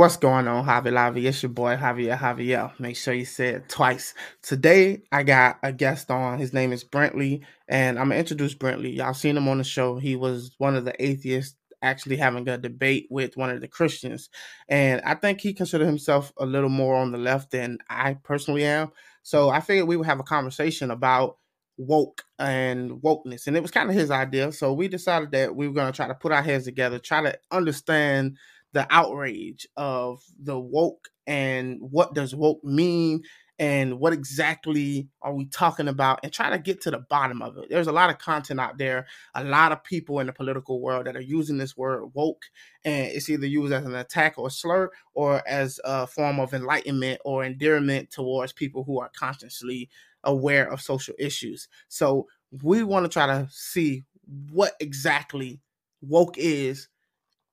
What's going on, Javi Lobby? It's your boy Javier Javier. Make sure you say it twice. Today I got a guest on. His name is Brent Lee, and I'm gonna introduce Brent Lee. Y'all seen him on the show. He was one of the atheists actually having a debate with one of the Christians, and I think he considered himself a little more on the left than I personally am. So I figured we would have a conversation about woke and wokeness, and it was kind of his idea. So we decided that we were gonna try to put our heads together, try to understand the outrage of the woke and what does woke mean and what exactly are we talking about and try to get to the bottom of it. There's a lot of content out there, a lot of people in the political world that are using this word woke, and it's either used as an attack or slur or as a form of enlightenment or endearment towards people who are consciously aware of social issues. So we want to try to see what exactly woke is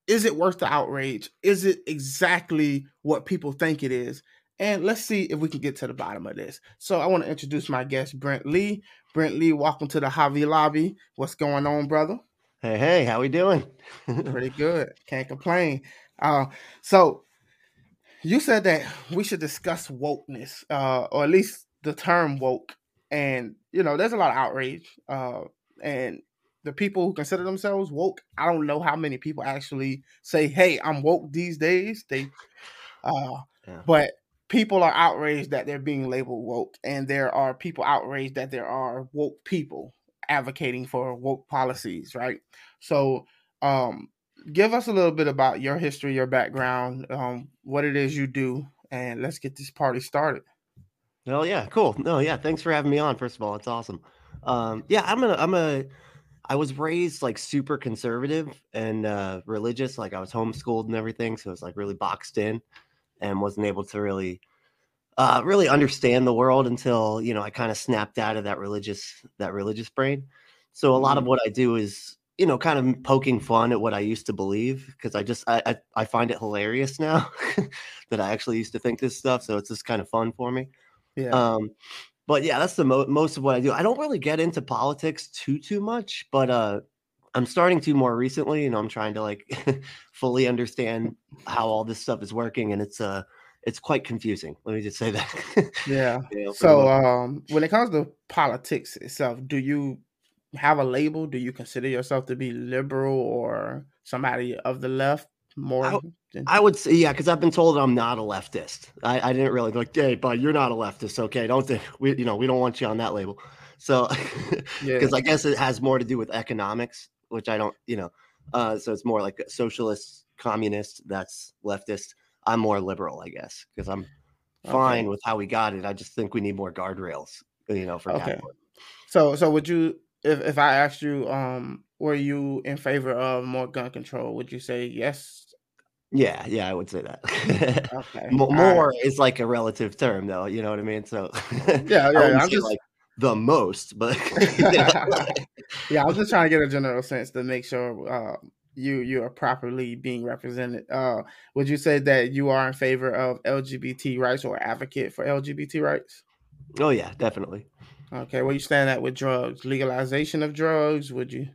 is it worth the outrage? Is it exactly what people think it is? And let's see if we can get to the bottom of this. So I want to introduce my guest, Brent Lee. Brent Lee, welcome to the Javi Lobby. What's going on, brother? Hey, hey, how we doing? Pretty good. Can't complain. Uh, so you said that we should discuss wokeness, uh, or at least the term woke. And you know, there's a lot of outrage. Uh, and the people who consider themselves woke, I don't know how many people actually say, "Hey, I'm woke these days." They, uh, yeah. but people are outraged that they're being labeled woke, and there are people outraged that there are woke people advocating for woke policies, right? So, um, give us a little bit about your history, your background, um, what it is you do, and let's get this party started. Well, yeah, cool. No, yeah, thanks for having me on. First of all, it's awesome. Um, yeah, I'm gonna, I'm a I was raised like super conservative and uh, religious. Like I was homeschooled and everything, so it was like really boxed in, and wasn't able to really, uh, really understand the world until you know I kind of snapped out of that religious that religious brain. So a lot of mm-hmm. what I do is you know kind of poking fun at what I used to believe because I just I, I, I find it hilarious now that I actually used to think this stuff. So it's just kind of fun for me. Yeah. Um, but yeah, that's the mo- most of what I do. I don't really get into politics too too much, but uh, I'm starting to more recently. You know, I'm trying to like fully understand how all this stuff is working, and it's uh it's quite confusing. Let me just say that. yeah. know, so um, when it comes to politics itself, do you have a label? Do you consider yourself to be liberal or somebody of the left? More. I, I would say, yeah, because I've been told I'm not a leftist. I, I didn't really like, hey, but you're not a leftist. Okay. Don't think we, you know, we don't want you on that label. So, because yeah. I guess it has more to do with economics, which I don't, you know, uh, so it's more like a socialist, communist, that's leftist. I'm more liberal, I guess, because I'm fine okay. with how we got it. I just think we need more guardrails, you know, for okay. So, so would you, if, if I asked you, um, were you in favor of more gun control? Would you say yes yeah, yeah, I would say that. okay. more right. is like a relative term, though. You know what I mean? So yeah, yeah. I'm just like the most, but yeah, I was just trying to get a general sense to make sure uh, you you are properly being represented. Uh, would you say that you are in favor of LGBT rights or advocate for LGBT rights? Oh yeah, definitely. Okay, where you stand at with drugs? Legalization of drugs? Would you?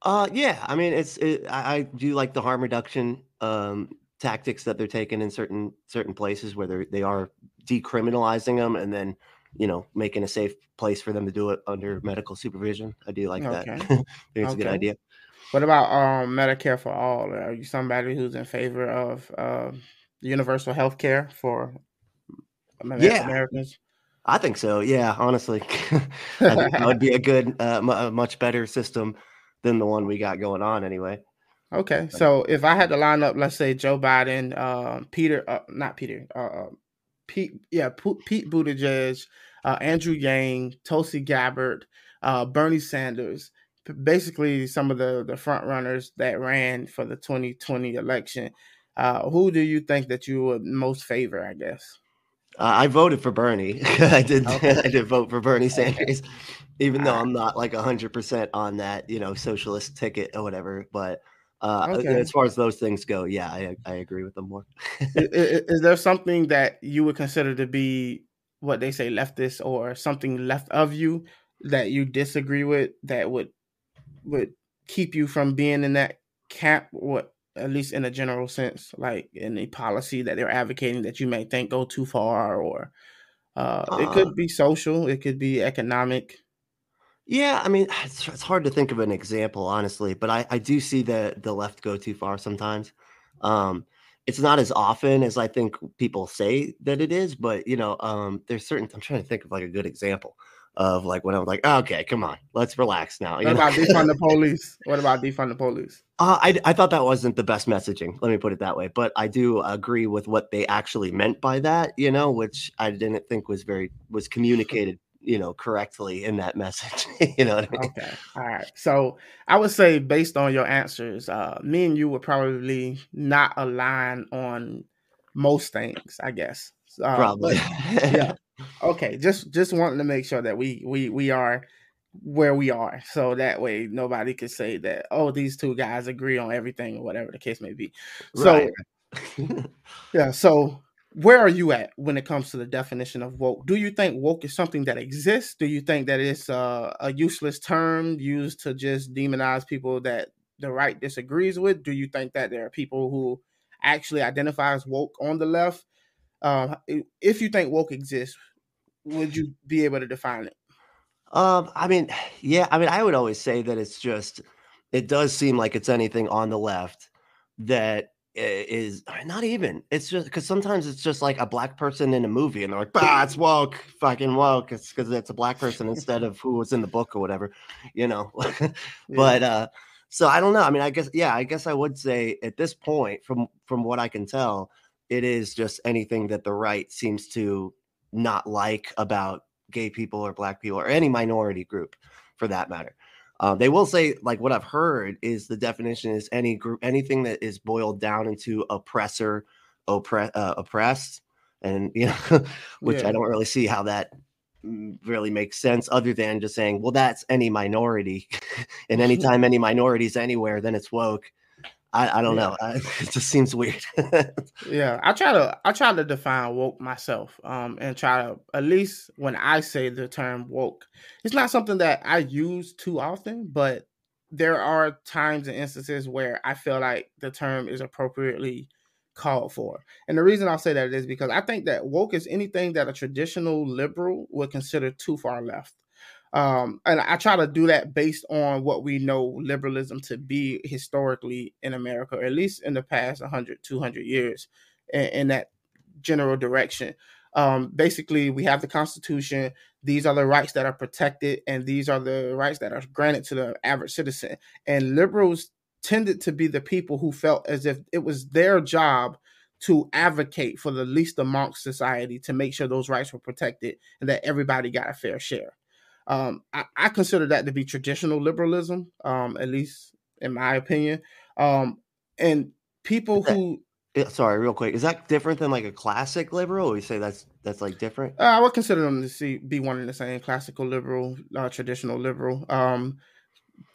Uh, yeah. I mean, it's it, I, I do like the harm reduction um, tactics that they're taking in certain certain places where they they are decriminalizing them and then you know making a safe place for them to do it under medical supervision. I do like okay. that. I think it's okay. a good idea. What about um, Medicare for all? Are you somebody who's in favor of uh, universal health care for yeah. Americans? I think so. Yeah, honestly, that would be a good, uh, a much better system than the one we got going on anyway. Okay, so if I had to line up, let's say Joe Biden, uh, Peter, uh, not Peter, uh, uh Pete, yeah, Pete Buttigieg, uh, Andrew Yang, Tulsi Gabbard, uh, Bernie Sanders, basically some of the the front runners that ran for the 2020 election. who do you think that you would most favor? I guess. I voted for Bernie. I did. Okay. I did vote for Bernie Sanders. Even though I'm not like hundred percent on that, you know, socialist ticket or whatever. But uh, okay. as far as those things go, yeah, I, I agree with them more. is, is, there something that you would consider to be what they say leftist or something left of you that you disagree with that would would keep you from being in that camp? What at least in a general sense, like any policy that they're advocating that you may think go too far, or uh, it Uh, could be social, it could be economic. Yeah, I mean, it's, it's hard to think of an example, honestly, but I, I do see the the left go too far sometimes. Um, it's not as often as I think people say that it is, but you know, um, there's certain. I'm trying to think of like a good example of like when I was like, okay, come on, let's relax now. You What know, about defund the police? What about defund the police? Uh, I I thought that wasn't the best messaging. Let me put it that way. But I do agree with what they actually meant by that. You know, which I didn't think was very was communicated. You know, correctly in that message. you know what I mean? Okay. All right. So I would say, based on your answers, uh, me and you would probably not align on most things, I guess. Uh, Probably. but yeah. Okay. Just just wanting to make sure that we we we are where we are, so that way nobody could say that oh these two guys agree on everything or whatever the case may be. So right. yeah. So where are you at when it comes to the definition of woke? Do you think woke is something that exists? Do you think that it's uh, a useless term used to just demonize people that the right disagrees with? Do you think that there are people who actually identify as woke on the left? Um, if you think woke exists, would you be able to define it? Um, I mean, yeah, I mean, I would always say that it's just it does seem like it's anything on the left that is not even. It's just because sometimes it's just like a black person in a movie, and they're like, "Bah, it's woke, fucking woke." It's because it's a black person instead of who was in the book or whatever, you know. But uh, so I don't know. I mean, I guess yeah, I guess I would say at this point, from from what I can tell, it is just anything that the right seems to not like about gay people or black people or any minority group for that matter. Uh, they will say, like what I've heard is the definition is any group, anything that is boiled down into oppressor, oppre- uh, oppressed, and you know, which Yeah. I don't really see how that really makes sense, other than just saying, well, that's any minority, and anytime any minorities anywhere, then it's woke. I, I don't Yeah. know. I, it just seems weird. Yeah, I try to I try to define woke myself, um, and try to at least when I say the term woke, it's not something that I use too often, but there are times and instances where I feel like the term is appropriately called for. And the reason I'll say that is because I think that woke is anything that a traditional liberal would consider too far left. Um, and I try to do that based on what we know liberalism to be historically in America, or at least in the past 100, 200 years, in, in that general direction. Um, basically, we have the Constitution. These are the rights that are protected, and these are the rights that are granted to the average citizen. And liberals tended to be the people who felt as if it was their job to advocate for the least amongst society to make sure those rights were protected and that everybody got a fair share. Um, I, I consider that to be traditional liberalism, um, at least in my opinion. Um, and people that- who sorry, real quick. Is that different than like a classic liberal? Or you say that's that's like different? uh, I would consider them to see be one and the same, classical liberal, uh, traditional liberal. Um,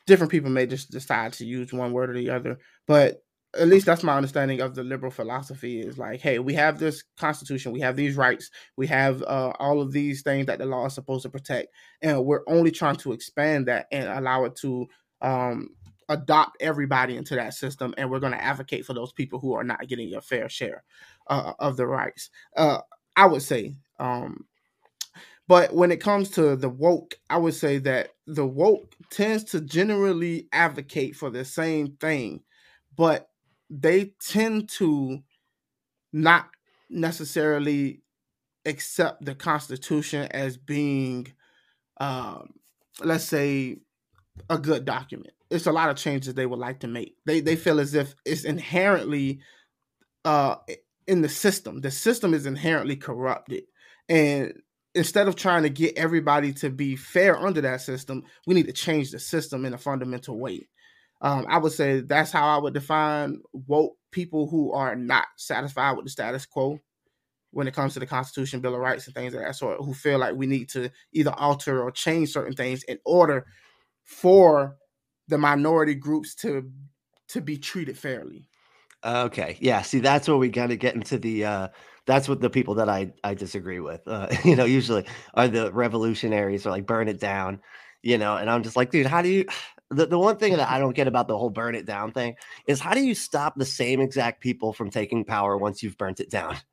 different people may just decide to use one word or the other, but at least that's my understanding of the liberal philosophy is like, hey, we have this constitution, we have these rights, we have uh, all of these things that the law is supposed to protect, and we're only trying to expand that and allow it to um, adopt everybody into that system, and we're going to advocate for those people who are not getting a fair share uh, of the rights. Uh, I would say. Um, but when it comes to the woke, I would say that the woke tends to generally advocate for the same thing, but they tend to not necessarily accept the Constitution as being, um, let's say, a good document. It's a lot of changes they would like to make. They they feel as if it's inherently uh, in the system. The system is inherently corrupted, and instead of trying to get everybody to be fair under that system, we need to change the system in a fundamental way. Um, I would say that's how I would define woke people who are not satisfied with the status quo when it comes to the Constitution, Bill of Rights, and things of that sort, who feel like we need to either alter or change certain things in order for the minority groups to to be treated fairly. Okay. Yeah. See, that's where we got to get into the. uh That's what the people that I I disagree with. Uh, you know, usually are the revolutionaries or like burn it down. You know, and I'm just like, dude, how do you? The, the one thing that I don't get about the whole burn it down thing is how do you stop the same exact people from taking power once you've burnt it down?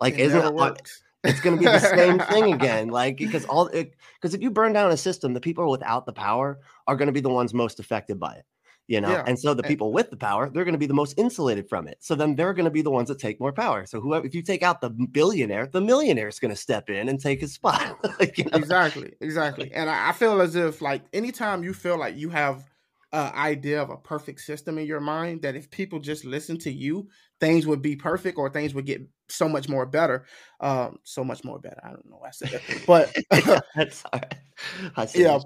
Like, It isn't it, works. it's going to be the same thing again? Like, because all because if you burn down a system, the people without the power are going to be the ones most affected by it. You know, Yeah. and so the people with the power, they're going to be the most insulated from it. So then they're going to be the ones that take more power. So whoever, if you take out the billionaire, the millionaire is going to step in and take his spot. Like, you know? exactly exactly and I, I feel as if like anytime you feel like you have an idea of a perfect system in your mind that if people just listen to you things would be perfect or things would get so much more better um so much more better i don't know why i said that but That's all right. Yeah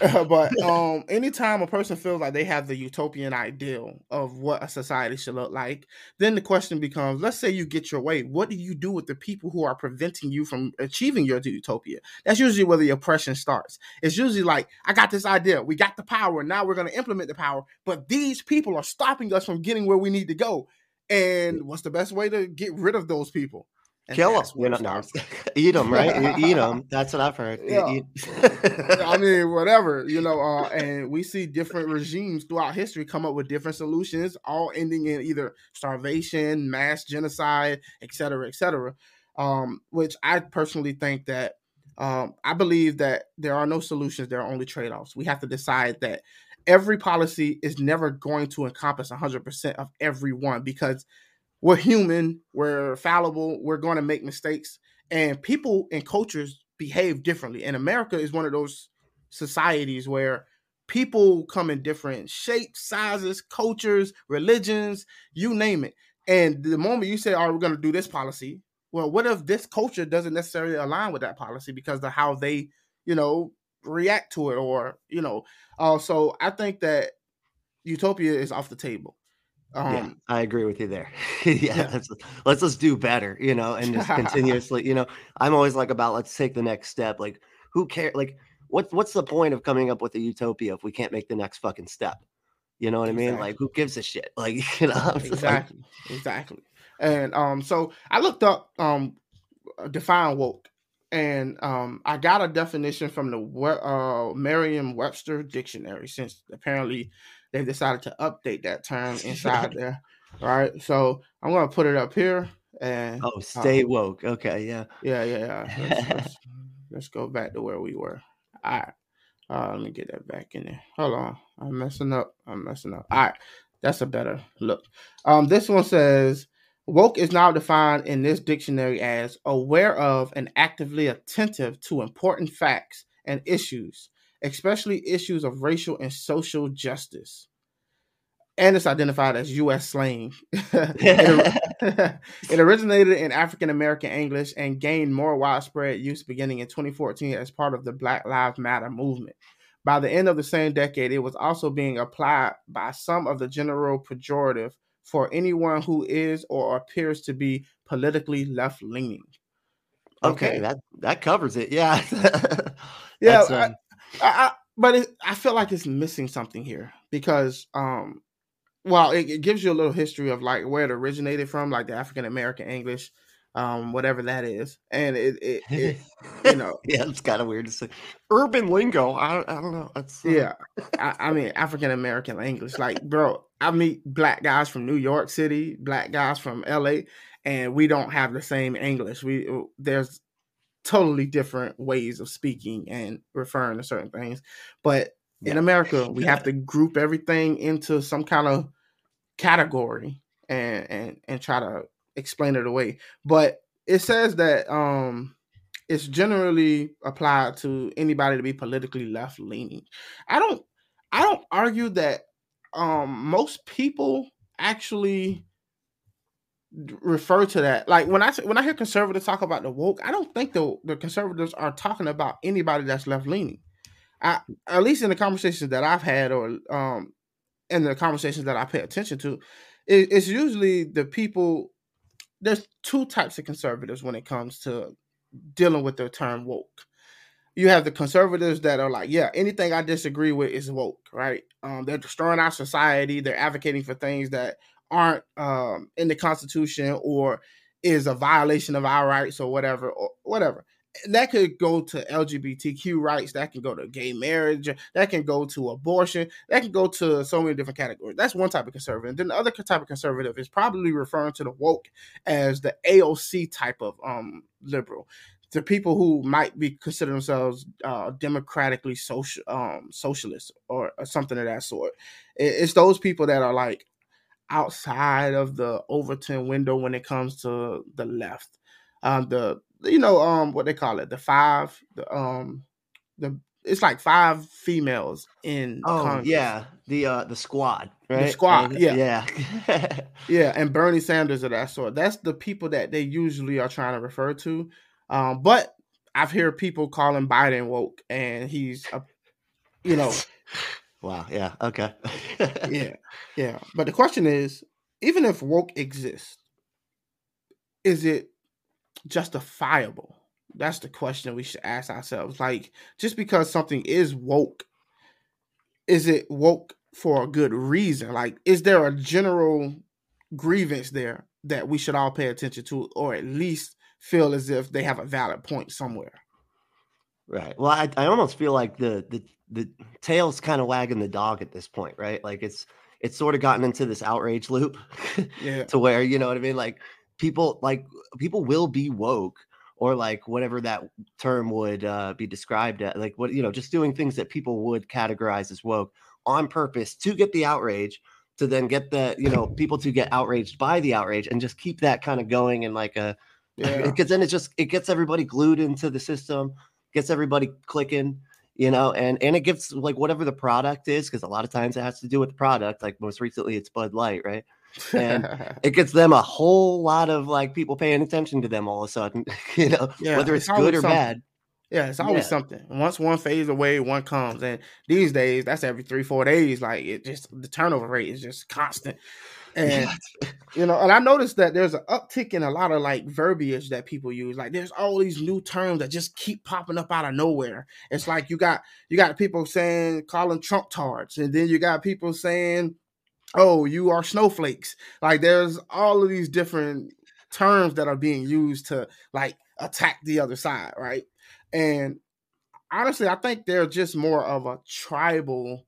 but um anytime a person feels like they have the utopian ideal of what a society should look like then the question becomes let's say you get your way what do you do with the people who are preventing you from achieving your utopia? That's usually where the oppression starts. It's usually like i got this idea we got the power now we're going to implement the power but these people are stopping us from getting where we need to go. And what's the best way to get rid of those people Kill them. You know, no, eat them, right? Eat them. That's what I've heard. Yeah. I mean, whatever, you know, uh, and we see different regimes throughout history come up with different solutions, all ending in either starvation, mass genocide, et cetera, et cetera. Um, which I personally think that um, I believe that there are no solutions, there are only trade offs. We have to decide that every policy is never going to encompass 100% of everyone because we're human, we're fallible, we're going to make mistakes, and people and cultures behave differently. And America is one of those societies where people come in different shapes, sizes, cultures, religions, you name it. And the moment you say, "Oh, we're going to do this policy," well, what if this culture doesn't necessarily align with that policy because of how they, you know, react to it, or you know? Uh, so I think that utopia is off the table. Um, yeah, I agree with you there. yeah, yeah. Let's, let's just do better, you know, and just continuously, you know, I'm always like about let's take the next step. Like, who cares? Like, what's what's the point of coming up with a utopia if we can't make the next fucking step? You know what I mean? Like, who gives a shit? Like, you know, I'm like, exactly exactly and um so i looked up um define woke and um i got a definition from the uh merriam-webster dictionary since apparently they've decided to update that term inside there all right so i'm gonna put it up here and oh, uh, stay woke. Okay, yeah. yeah yeah yeah let's, let's, let's go back to where we were all right uh, let me get that back in there. Hold on. I'm messing up. I'm messing up. All right. That's a better look. Um, this one says woke is now defined in this dictionary as aware of and actively attentive to important facts and issues, especially issues of racial and social justice. And it's identified as U.S. slang. it, it originated in African American English and gained more widespread use beginning in 2014 as part of the Black Lives Matter movement. By the end of the same decade, it was also being applied by some of the general pejorative for anyone who is or appears to be politically left leaning. okay, that that covers it. Yeah. Yeah, um, I, I, but it, I feel like it's missing something here because, um, well, it, it gives you a little history of like where it originated from, like the African American English, um, whatever that is, and it, it, it you know, yeah, it's kind of weird to say. Urban lingo. I don't, I don't know. It's, uh, yeah, I, I mean African American English, like bro, I meet black guys from New York City, black guys from L.A., and we don't have the same English. We there's totally different ways of speaking and referring to certain things, but in America, we have to group everything into some kind of category and and and try to explain it away. But it says that um it's generally applied to anybody to be politically left leaning. I don't I don't argue that um most people actually refer to that like when i when i hear conservatives talk about the woke i don't think the, the conservatives are talking about anybody that's left leaning I, at least in the conversations that I've had, or um, in the conversations that I pay attention to, it, it's usually the people. There's two types of conservatives when it comes to dealing with the term woke. You have the conservatives that are like, yeah, anything I disagree with is woke, right? Um, they're destroying our society. They're advocating for things that aren't um, in the Constitution or is a violation of our rights or whatever, or whatever. that could go to LGBTQ rights, that can go to gay marriage, that can go to abortion, that can go to so many different categories. That's one type of conservative. Then the other type of conservative is probably referring to the woke as the AOC type of um liberal. The people who might be consider themselves uh, democratically social um socialist or, or something of that sort. It's those people that are like outside of the Overton window when it comes to the left. Um, the you know um what they call it the five the um the it's like five females in oh Congress. yeah the uh the squad right? the squad yeah. yeah. Yeah and bernie sanders of that sort. That's the people that they usually are trying to refer to. Um but i've heard people calling biden woke and he's a you know wow yeah okay yeah yeah but the question is even if woke exists is it justifiable? That's the question we should ask ourselves. Like, just because something is woke, is it woke for a good reason? Like, is there a general grievance there that we should all pay attention to, or at least feel as if they have a valid point somewhere? Right. Well, I, I almost feel like the the the tail's kind of wagging the dog at this point, right? Like it's it's sort of gotten into this outrage loop, yeah. to where you know what I mean. Like people like people will be woke or like whatever that term would uh, be described at like what you know just doing things that people would categorize as woke on purpose to get the outrage to then get the you know people to get outraged by the outrage and just keep that kind of going and like a because yeah. then it just it gets everybody glued into the system gets everybody clicking you know and and it gives like whatever the product is because a lot of times it has to do with the product like most recently it's bud light right and it gets them a whole lot of like people paying attention to them all of a sudden, you know, yeah, whether it's, it's good or something. bad. Yeah, it's always yeah. something. Once one fades away, one comes. And these days, that's every three, four days. Like it just the turnover rate is just constant. And you know, and I noticed that there's an uptick in a lot of like verbiage that people use. Like there's all these new terms that just keep popping up out of nowhere. It's like you got you got people saying calling Trump tards, and then you got people saying oh, you are snowflakes. Like there's all of these different terms that are being used to like attack the other side, right? And honestly, I think they're just more of a tribal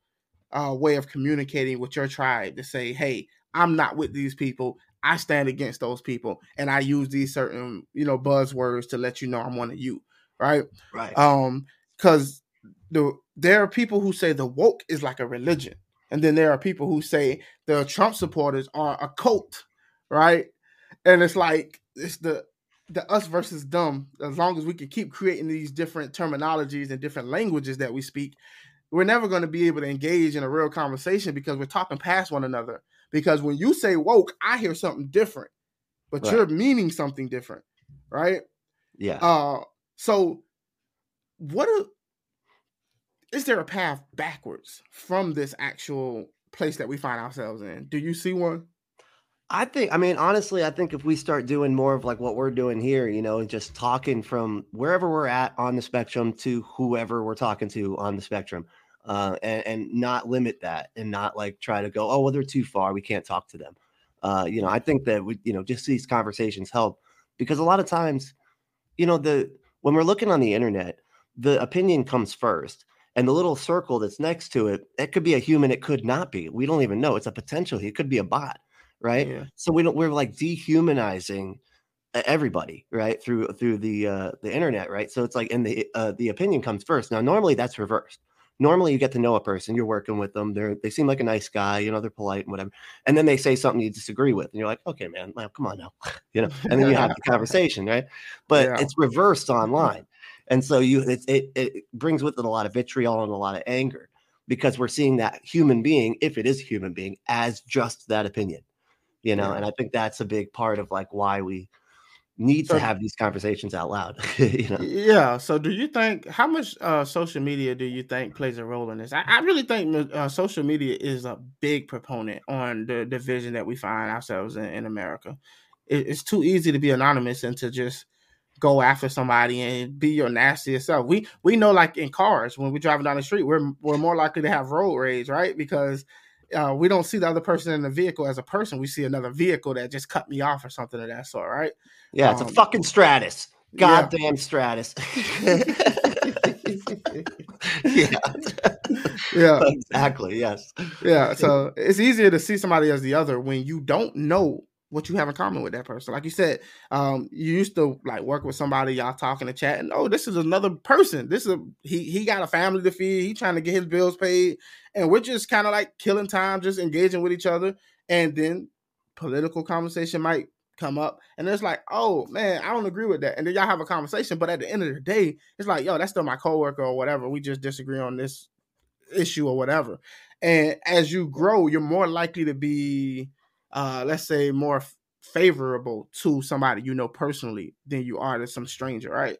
uh, way of communicating with your tribe to say, hey, I'm not with these people. I stand against those people, and I use these certain, you know, buzzwords to let you know I'm one of you, right? Right. Um, because the there are people who say the woke is like a religion, and then there are people who say the Trump supporters are a cult, right? And it's like it's the the us versus them. As long as we can keep creating these different terminologies and different languages that we speak, we're never going to be able to engage in a real conversation because we're talking past one another. Because when you say woke, I hear something different, but right. you're meaning something different, right? Yeah. Uh, so what are is there a path backwards from this actual place that we find ourselves in? Do you see one? I think, I mean, honestly, I think if we start doing more of like what we're doing here, you know, just talking from wherever we're at on the spectrum to whoever we're talking to on the spectrum, uh, and, and not limit that and not like try to go, oh, well, they're too far. We can't talk to them. Uh, you know, I think that we, you know, just these conversations help because a lot of times, you know, the when we're looking on the internet, the opinion comes first and the little circle that's next to it, it could be a human, it could not be. We don't even know. It's a potential. It could be a bot, right? Yeah. So we don't. We're like dehumanizing everybody, right? Through through the uh, the internet, right? So it's like, and the uh, the opinion comes first. Now, normally that's reversed. Normally, you get to know a person, you're working with them, they're they seem like a nice guy, you know, they're polite and whatever, and then they say something you disagree with, and you're like, okay, man, well, come on now, you know, and then you have the conversation, right? But yeah. it's reversed mm-hmm. online and so you it, it, it brings with it a lot of vitriol and a lot of anger because we're seeing that human being if it is a human being as just that opinion you know yeah. and i think that's a big part of like why we need so, to have these conversations out loud you know yeah so do you think how much uh, social media do you think plays a role in this i, I really think uh, social media is a big proponent on the division that we find ourselves in, in america it, it's too easy to be anonymous and to just go after somebody and be your nastiest self. We we know like in cars when we're driving down the street, we're we're more likely to have road rage, right? Because uh, we don't see the other person in the vehicle as a person. We see another vehicle that just cut me off or something of that sort, right? Yeah, it's um, a fucking Stratus. goddamn Stratus. yeah. Yeah. Exactly. Yes. Yeah. So it's easier to see somebody as the other when you don't know what you have in common with that person. Like you said, um, you used to like work with somebody, y'all talking to chat, and oh, this is another person. This is a he he got a family to feed, he trying to get his bills paid, and we're just kind of like killing time, just engaging with each other. And then political conversation might come up, and it's like, oh man, I don't agree with that. And then y'all have a conversation, but at the end of the day, it's like, yo, that's still my coworker or whatever. We just disagree on this issue or whatever. And as you grow, you're more likely to be uh, let's say more favorable to somebody you know personally than you are to some stranger, right?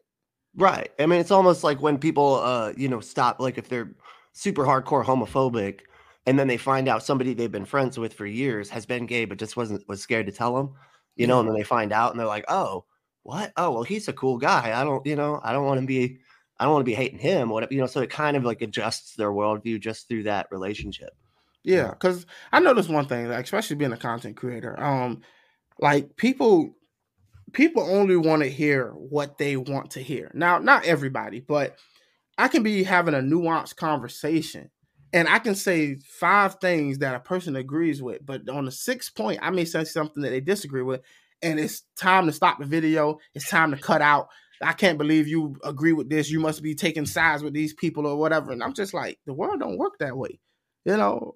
Right. I mean, it's almost like when people, uh, you know, stop, like if they're super hardcore homophobic, and then they find out somebody they've been friends with for years has been gay, but just wasn't was scared to tell them, you know, and then they find out and they're like, oh, what? Oh, well, he's a cool guy. I don't, you know, I don't want to be, I don't want to be hating him. What, you know, so it kind of like adjusts their worldview just through that relationship. Yeah, because I noticed one thing, like, especially being a content creator. Um, like people, people only want to hear what they want to hear. Now, not everybody, but I can be having a nuanced conversation, and I can say five things that a person agrees with, but on the sixth point, I may say something that they disagree with, and it's time to stop the video. It's time to cut out. I can't believe you agree with this. You must be taking sides with these people or whatever. And I'm just like, the world don't work that way. You know,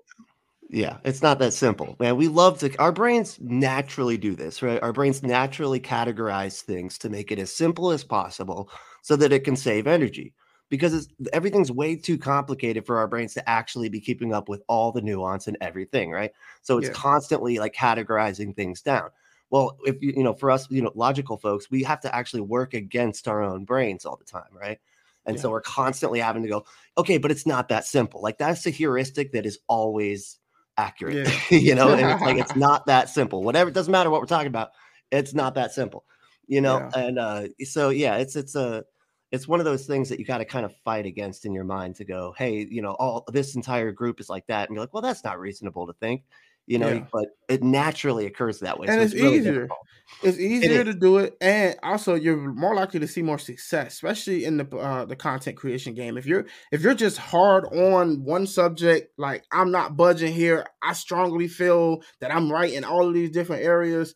yeah, it's not that simple, man. We love to, our brains naturally do this, right? Our brains naturally categorize things to make it as simple as possible so that it can save energy because it's, everything's way too complicated for our brains to actually be keeping up with all the nuance and everything, right? So it's Yeah. constantly like categorizing things down. Well, if you, you know, for us, you know, logical folks, we have to actually work against our own brains all the time, right? And so we're constantly having to go, okay, but it's not that simple. Like that's a heuristic that is always accurate, Yeah. you know, and it's like it's not that simple. Whatever, it doesn't matter what we're talking about, it's not that simple, you know. Yeah. And uh, so yeah, it's it's a it's one of those things that you got to kind of fight against in your mind to go, hey, you know, all this entire group is like that, and you're like, well, that's not reasonable to think, you know, Yeah. but it naturally occurs that way, And so it's really easier. difficult. It's easier is. to do it, and also you're more likely to see more success, especially in the uh, the content creation game. If you're if you're just hard on one subject, like I'm not budging here, I strongly feel that I'm right in all of these different areas.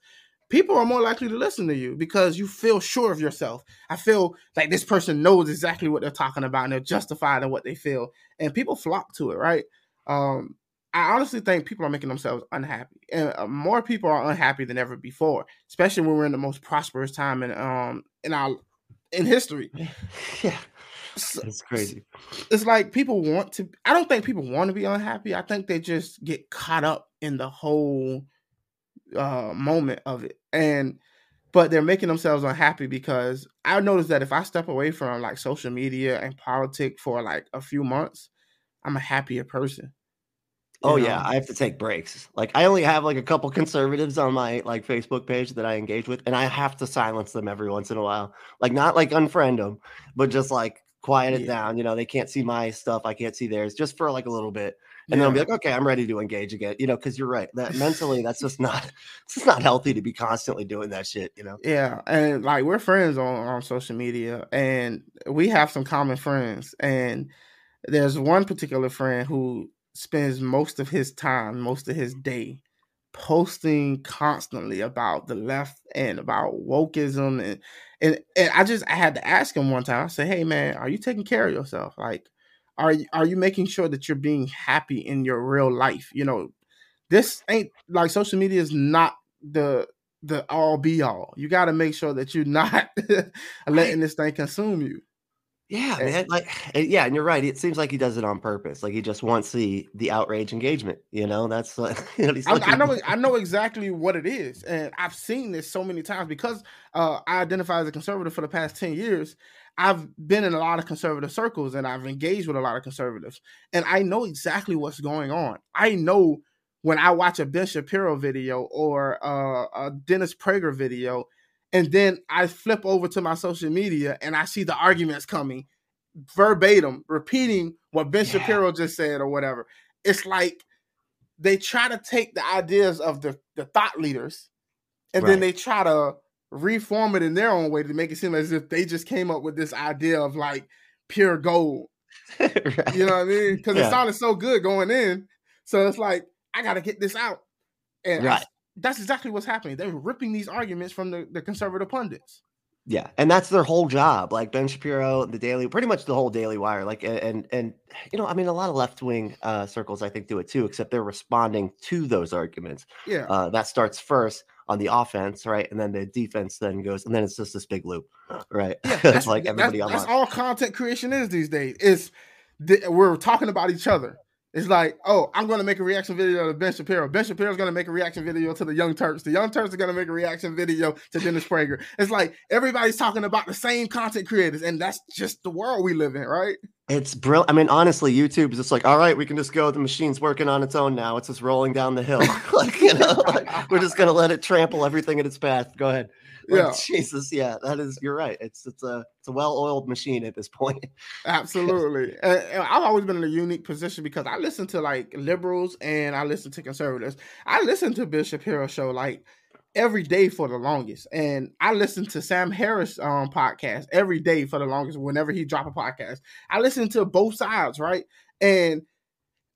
People are more likely to listen to you because you feel sure of yourself. I feel like this person knows exactly what they're talking about and they're justified in what they feel, and people flock to it, right? Um, I honestly think people are making themselves unhappy, and uh, more people are unhappy than ever before, especially when we're in the most prosperous time in um in our in history. yeah, So- it's crazy. It's like people want to. I don't think people want to be unhappy. I think they just get caught up in the whole uh moment of it, and but they're making themselves unhappy because I noticed that if I step away from like social media and politics for like a few months, I'm a happier person. You Oh know? yeah, I have to take breaks. Like I only have like a couple conservatives on my like Facebook page that I engage with, and I have to silence them every once in a while. Like not like unfriend them, but just like quiet it Yeah. down. You know, they can't see my stuff, I can't see theirs, just for like a little bit, and then I'll be like, okay, I'm ready to engage again. You know, because you're right. That mentally, that's just not. It's just not healthy to be constantly doing that shit. You know. Yeah, and like we're friends on on social media, and we have some common friends. And there's one particular friend who spends most of his time, most of his day, posting constantly about the left and about wokeism, and and and I just I had to ask him one time. I said, "Hey man, are you taking care of yourself? Like, are you are you making sure that you're being happy in your real life? You know, this ain't like social media is not the the all be all. You got to make sure that you're not letting this thing consume you. Yeah, Eh. man. Like, yeah, and you're right. It seems like he does it on purpose. Like he just wants the the outrage engagement. You know, that's what you know, he's I, I know I know exactly what it is, and I've seen this so many times because uh, I identify as a conservative for the past ten years. I've been in a lot of conservative circles, and I've engaged with a lot of conservatives, and I know exactly what's going on. I know when I watch a Ben Shapiro video or uh, a Dennis Prager video, and then I flip over to my social media and I see the arguments coming verbatim, repeating what Ben Yeah. Shapiro just said or whatever. It's like they try to take the ideas of the, the thought leaders and then they try to reform it in their own way to make it seem as if they just came up with this idea of like pure gold. right. You know what I mean? Because yeah. it sounded so good going in. So it's like, I got to get this out. And right. That's exactly what's happening. They're ripping these arguments from the, the conservative pundits. Yeah, and that's their whole job. Like Ben Shapiro, the Daily, pretty much the whole Daily Wire. Like, and and you know, I mean, a lot of left wing uh, circles, I think, do it too. Except they're responding to those arguments. Yeah, uh, that starts first on the offense, right, and then the defense then goes, and then it's just this big loop, right? Yeah, that's like everybody. That's, that's all content creation is these days. Is the, we're talking about each other. It's like, oh, I'm going to make a reaction video to Ben Shapiro. Ben Shapiro's going to make a reaction video to the Young Turks. The Young Turks are going to make a reaction video to Dennis Prager. It's like everybody's talking about the same content creators, and that's just the world we live in, right? It's brilliant. I mean, honestly, YouTube is just like, all right, we can just go. The machine's working on its own now. It's just rolling down the hill. like, you know, like, we're just going to let it trample everything in its path. Go ahead. Yeah. Jesus. Yeah, that is. You're right. It's it's a it's a well-oiled machine at this point. Absolutely. and I've always been in a unique position because I listen to like liberals and I listen to conservatives. I listen to Bill Shapiro show like every day for the longest. And I listen to Sam Harris um podcast every day for the longest whenever he drop a podcast. I listen to both sides, right? And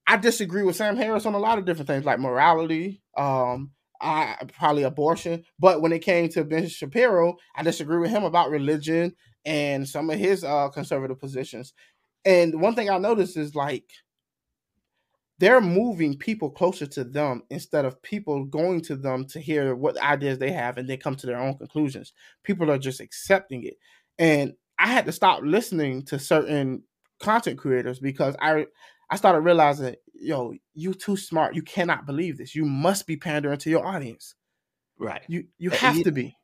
I disagree with Sam Harris on a lot of different things like morality, um, I probably abortion. But when it came to Ben Shapiro, I disagree with him about religion and some of his uh, conservative positions. And one thing I noticed is like they're moving people closer to them instead of people going to them to hear what ideas they have and then come to their own conclusions. People are just accepting it. And I had to stop listening to certain content creators because I I started realizing, yo, you too smart. You cannot believe this. You must be pandering to your audience. Right. You you have you, to be.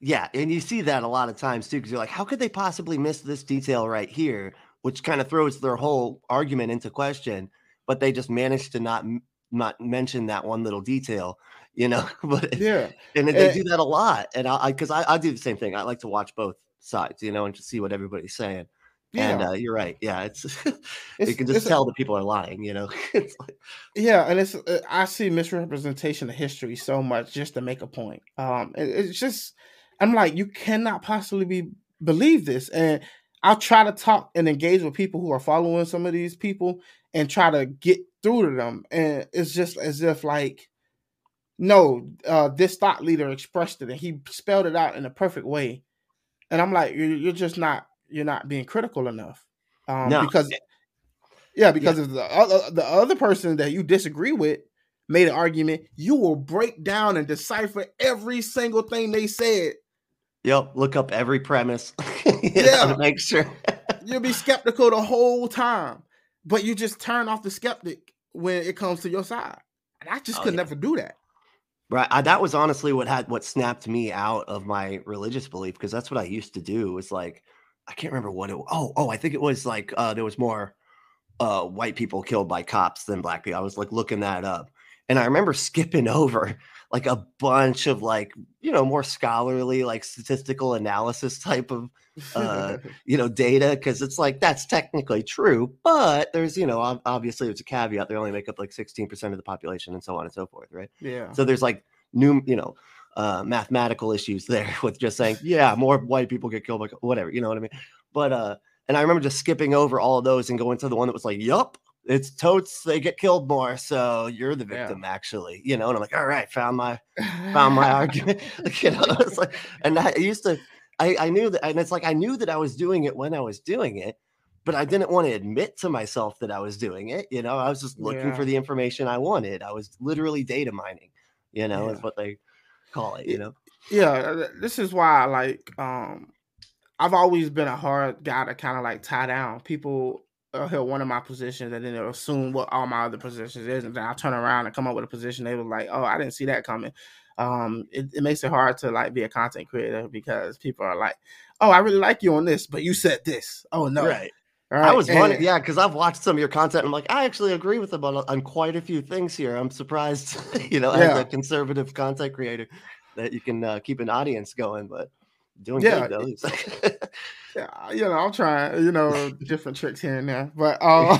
Yeah, and you see that a lot of times too, because you're like, how could they possibly miss this detail right here, which kind of throws their whole argument into question. But they just managed to not not mention that one little detail, you know. but yeah, and they and, do that a lot. And I, because I, I, I do the same thing. I like to watch both sides, you know, and to see what everybody's saying. Yeah. And uh, you're right. Yeah, it's, it's you can just tell that people are lying. You know, like, yeah, and it's uh, I see misrepresentation of history so much just to make a point. Um, it, it's just I'm like you cannot possibly be believe this, and I'll try to talk and engage with people who are following some of these people and try to get through to them, and it's just as if like. No, uh, this thought leader expressed it and he spelled it out in a perfect way. And I'm like, you're, you're just not you're not being critical enough. Um, no. because yeah, because yeah. if the other the other person that you disagree with made an argument, you will break down and decipher every single thing they said. Yep, look up every premise. yeah, to make sure. You'll be skeptical the whole time, but you just turn off the skeptic when it comes to your side. And I just oh, could yeah. never do that. Right. I, that was honestly what had what snapped me out of my religious belief because that's what I used to do. Was like I can't remember what it. Oh, oh, I think it was like uh, there was more uh, white people killed by cops than black people. I was like looking that up, and I remember skipping over like a bunch of like you know more scholarly like statistical analysis type of uh, you know data because it's like that's technically true, but there's you know obviously there's a caveat. They only make up like sixteen percent of the population and so on and so forth, right? Yeah. So there's like new you know uh, mathematical issues there with just saying, yeah, more white people get killed by whatever, you know what I mean? But uh, and I remember just skipping over all of those and going to the one that was like, yup, it's totes they get killed more, so you're the victim yeah. actually, you know. And I'm like, all right, found my found my argument, you know. It's like, and I used to, I, I knew that, and it's like I knew that I was doing it when I was doing it, but I didn't want to admit to myself that I was doing it. You know, I was just looking yeah. for the information I wanted. I was literally data mining. You know, yeah. is what they call it, you know? Yeah, this is why like um I've always been a hard guy to kind of like tie down. People uh, hear one of my positions and then they'll assume what all my other positions is, and then I turn around and come up with a position. They were like, "Oh, I didn't see that coming." Um, it, it makes it hard to like be a content creator because people are like, "Oh, I really like you on this, but you said this." Oh no, right. Right. I was wondering, yeah, because I've watched some of your content. I'm like, I actually agree with them on, on quite a few things here. I'm surprised, you know, yeah. as a conservative content creator, that you can uh, keep an audience going. But doing yeah, good though. yeah, you know, I'm trying, you know, different tricks here and there, but uh,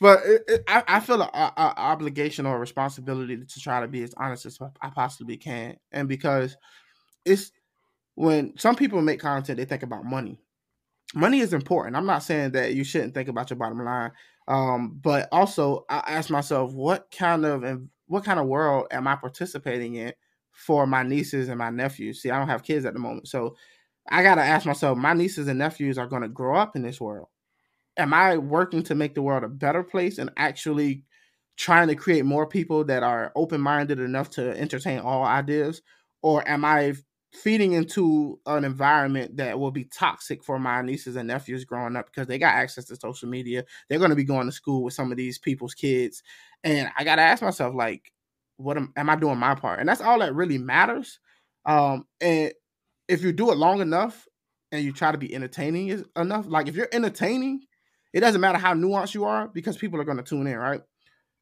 but it, it, I, I, feel an obligation or responsibility to try to be as honest as I possibly can, and because it's when some people make content, they think about money. Money is important. I'm not saying that you shouldn't think about your bottom line, um, but also I ask myself, what kind of what kind of world am I participating in for my nieces and my nephews? See, I don't have kids at the moment, so I gotta ask myself, my nieces and nephews are going to grow up in this world. Am I working to make the world a better place and actually trying to create more people that are open minded enough to entertain all ideas? Or am I feeding into an environment that will be toxic for my nieces and nephews growing up because they got access to social media. They're going to be going to school with some of these people's kids. And I got to ask myself, like, what am, am, I doing my part? And that's all that really matters. Um, and if you do it long enough and you try to be entertaining enough, like if you're entertaining, it doesn't matter how nuanced you are because people are going to tune in, right?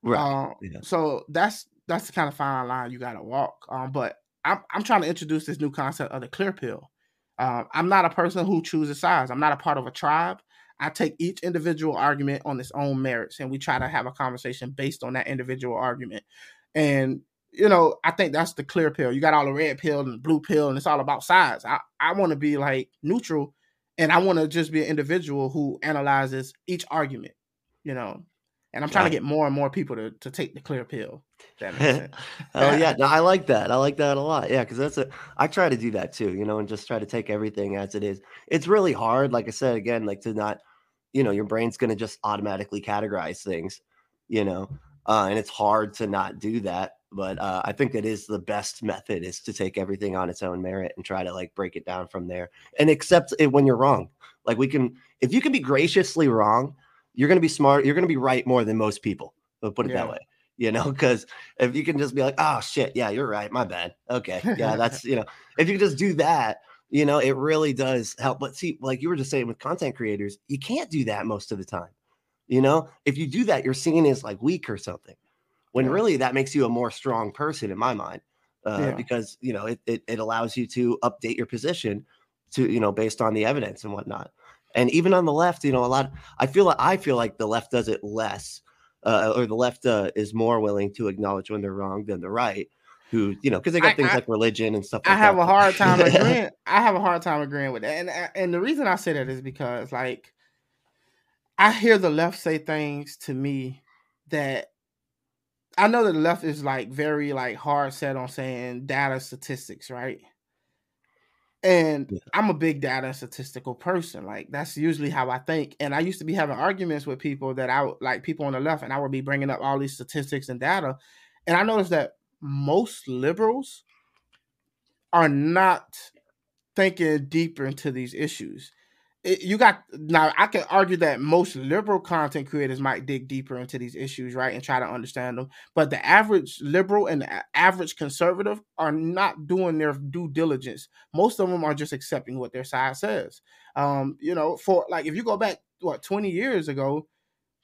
Right. Uh, yeah. So that's that's the kind of fine line you got to walk. Um, but I'm I'm trying to introduce this new concept of the clear pill. Uh, I'm not a person who chooses sides. I'm not a part of a tribe. I take each individual argument on its own merits, and we try to have a conversation based on that individual argument. And you know, I think that's the clear pill. You got all the red pill and the blue pill, and it's all about sides. I, I want to be like neutral, and I want to just be an individual who analyzes each argument. You know, and I'm trying right. to get more and more people to to take the clear pill. oh yeah, no, I like that. I like that a lot. Yeah, because that's a. I try to do that too, you know, and just try to take everything as it is. It's really hard, like I said again, like to not, you know, your brain's gonna just automatically categorize things, you know, uh, and it's hard to not do that. But uh, I think it is the best method is to take everything on its own merit and try to like break it down from there and accept it when you're wrong. Like we can, if you can be graciously wrong, you're gonna be smart. You're gonna be right more than most people. We'll put it yeah. that way you know, because if you can just be like, oh shit, yeah, you're right, my bad. Okay, yeah, that's you know, if you just do that, you know, it really does help. But see, like you were just saying with content creators, you can't do that most of the time. You know, if you do that, you're seen as like weak or something, when yeah. really that makes you a more strong person in my mind, uh, yeah. because you know it, it it allows you to update your position to you know based on the evidence and whatnot. And even on the left, you know, a lot. I feel like I feel like the left does it less uh, or the left uh, is more willing to acknowledge when they're wrong than the right who you know because they got I, things I, like religion and stuff like i have that. a hard time agreeing i have a hard time agreeing with that and and the reason i say that is because like i hear the left say things to me that i know that the left is like very like hard set on saying data statistics right and yeah. I'm a big data statistical person. Like that's usually how I think. And I used to be having arguments with people that I would like people on the left, and I would be bringing up all these statistics and data. And I noticed that most liberals are not thinking deeper into these issues you got now i can argue that most liberal content creators might dig deeper into these issues right and try to understand them but the average liberal and the average conservative are not doing their due diligence. Most of them are just accepting what their side says. Um you know for like if you go back what 20 years ago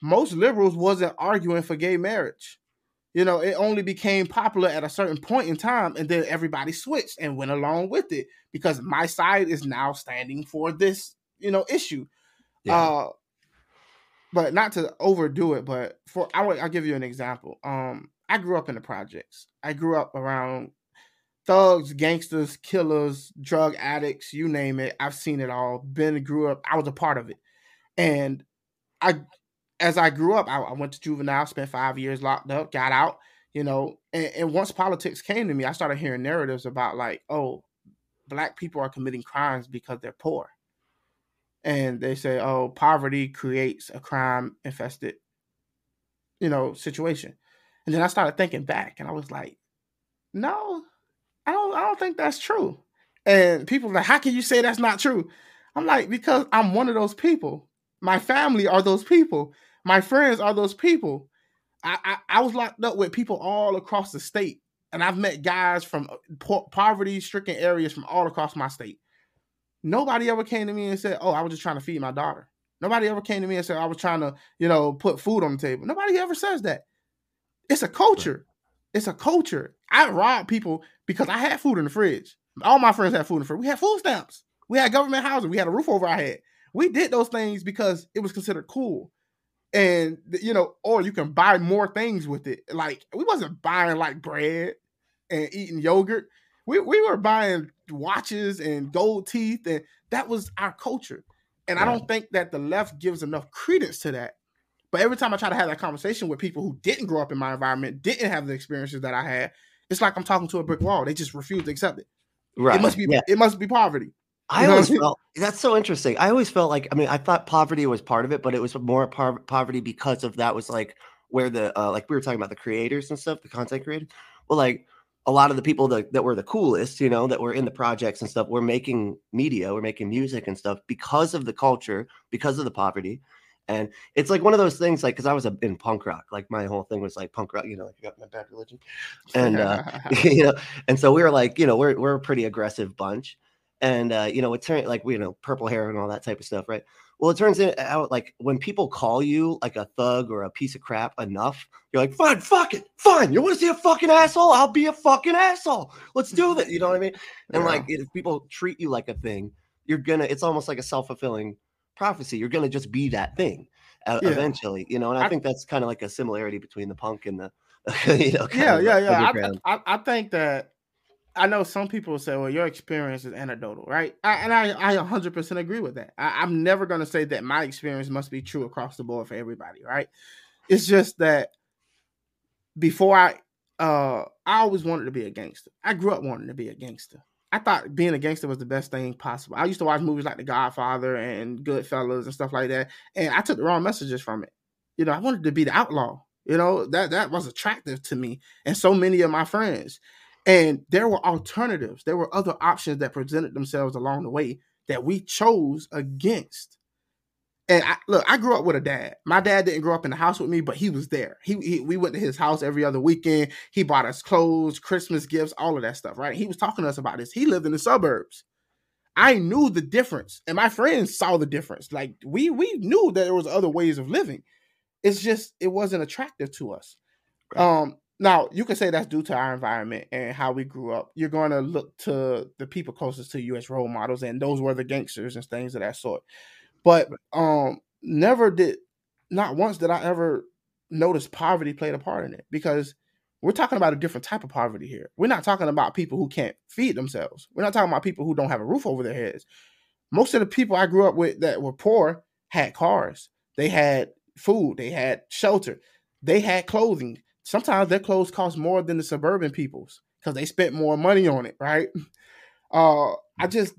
most liberals wasn't arguing for gay marriage. You know, it only became popular at a certain point in time, and then everybody switched and went along with it because my side is now standing for this you know issue. Yeah. Uh, but not to overdo it. But for I will, I'll give you an example. Um, I grew up in the projects. I grew up around thugs, gangsters, killers, drug addicts, you name it. I've seen it all. Been grew up. I was a part of it, and I, as I grew up, I, I went to juvenile, spent five years locked up, got out. You know, and, and once politics came to me, I started hearing narratives about like, oh, black people are committing crimes because they're poor and they say, "Oh, poverty creates a crime infested, you know, situation." And then I started thinking back, and I was like, "No, I don't. I don't think that's true." And people like, "How can you say that's not true?" I'm like, "Because I'm one of those people. My family are those people. My friends are those people. I I, I was locked up with people all across the state, and I've met guys from uh, poverty-stricken areas from all across my state." Nobody ever came to me and said, "Oh, I was just trying to feed my daughter." Nobody ever came to me and said, "I was trying to, you know, put food on the table." Nobody ever says that. It's a culture. It's a culture. I rob people because I had food in the fridge. All my friends had food in the fridge. We had food stamps. We had government housing. We had a roof over our head. We did those things because it was considered cool. And you know, or you can buy more things with it. Like we wasn't buying like bread and eating yogurt we, we were buying watches and gold teeth, and that was our culture. And I don't think that the left gives enough credence to that. But every time I try to have that conversation with people who didn't grow up in my environment, didn't have the experiences that I had, it's like I'm talking to a brick wall. They just refuse to accept it. Right. It must be Yeah. it must be poverty. I You always I mean? felt that's so interesting. I always felt like I mean I thought poverty was part of it, but it was more par- poverty because of that was like where the uh, like we were talking about the creators and stuff, the content creators. Well, like a lot of the people that, that were the coolest, you know, that were in the projects and stuff, were making media, we're making music and stuff because of the culture, because of the poverty. And it's like one of those things, like because I was a, in punk rock, like my whole thing was like punk rock, you know, like you got my bad religion, and uh, you know, and so we were like, you know, we're we're a pretty aggressive bunch, and uh, you know, it turned like we, you know, purple hair and all that type of stuff, right? Well, it turns out like when people call you like a thug or a piece of crap enough, you're like, fine, fuck it, fine. You want to see a fucking asshole? I'll be a fucking asshole. Let's do that. You know what I mean? And Yeah. like, if people treat you like a thing, you're gonna. It's almost like a self fulfilling prophecy. You're gonna just be that thing uh, Yeah. eventually, you know. And I, I- think that's kind of like a similarity between the punk and the, you know, yeah, yeah, yeah. I, I, I think that I know some people say, "Well, your experience is anecdotal," right? I, and I, I 100% agree with that. I, I'm never going to say that my experience must be true across the board for everybody, right? It's just that before I, uh, I always wanted to be a gangster. I grew up wanting to be a gangster. I thought being a gangster was the best thing possible. I used to watch movies like The Godfather and Goodfellas and stuff like that, and I took the wrong messages from it. You know, I wanted to be the outlaw. You know, that that was attractive to me and so many of my friends. And there were alternatives. There were other options that presented themselves along the way that we chose against. And I, look, I grew up with a dad. My dad didn't grow up in the house with me, but he was there. He, he we went to his house every other weekend. He bought us clothes, Christmas gifts, all of that stuff. Right? He was talking to us about this. He lived in the suburbs. I knew the difference, and my friends saw the difference. Like we we knew that there was other ways of living. It's just it wasn't attractive to us. Right. Um, now you can say that's due to our environment and how we grew up. You're going to look to the people closest to you as role models, and those were the gangsters and things of that sort. But um, never did, not once did I ever notice poverty played a part in it because we're talking about a different type of poverty here. We're not talking about people who can't feed themselves. We're not talking about people who don't have a roof over their heads. Most of the people I grew up with that were poor had cars. They had food. They had shelter. They had clothing. Sometimes their clothes cost more than the suburban people's because they spent more money on it, right? Uh, I just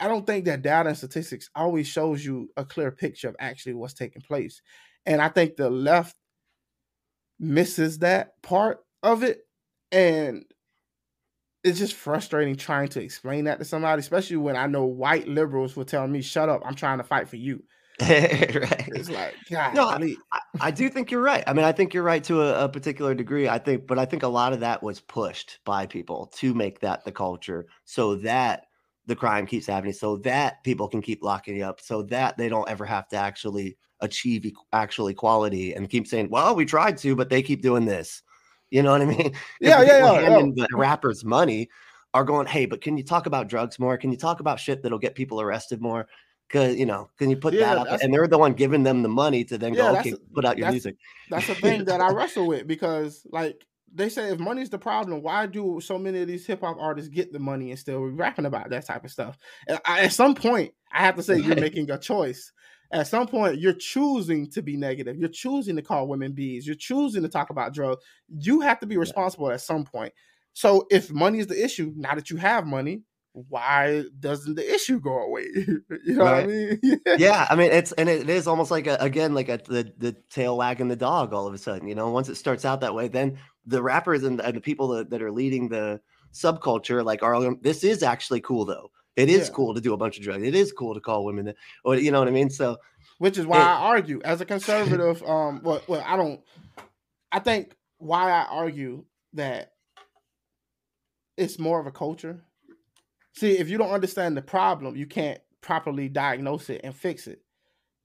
I don't think that data and statistics always shows you a clear picture of actually what's taking place. And I think the left misses that part of it. And it's just frustrating trying to explain that to somebody, especially when I know white liberals will tell me, shut up, I'm trying to fight for you. right. It's like, God, No, I, I do think you're right. I mean, I think you're right to a, a particular degree. I think, but I think a lot of that was pushed by people to make that the culture so that the crime keeps happening, so that people can keep locking you up, so that they don't ever have to actually achieve equ- actual equality and keep saying, well, we tried to, but they keep doing this. You know what I mean? Yeah, yeah, people yeah, The rappers money are going, hey, but can you talk about drugs more? Can you talk about shit that'll get people arrested more? Cause you know, can you put Yeah, that up? And they're the one giving them the money to then Yeah, go, okay, put out your that's- music. that's the thing that I wrestle with because, like, they say if money's the problem, why do so many of these hip hop artists get the money and still rapping about that type of stuff? And I, at some point, I have to say you're making a choice. At some point, you're choosing to be negative. You're choosing to call women bees. You're choosing to talk about drugs. You have to be responsible at some point. So if money is the issue, now that you have money, why doesn't the issue go away? you know what I Right. mean? yeah, I mean it's and it is almost like a, again like a the the tail wagging the dog all of a sudden. You know, once it starts out that way, then the rappers and, and the people that, that are leading the subculture like are this is actually cool though. It is Yeah. cool to do a bunch of drugs. It is cool to call women, that- or you know what I mean. So which is why It- I argue as a conservative. um, well, well, I don't. I think why I argue that it's more of a culture. See, if you don't understand the problem, you can't properly diagnose it and fix it.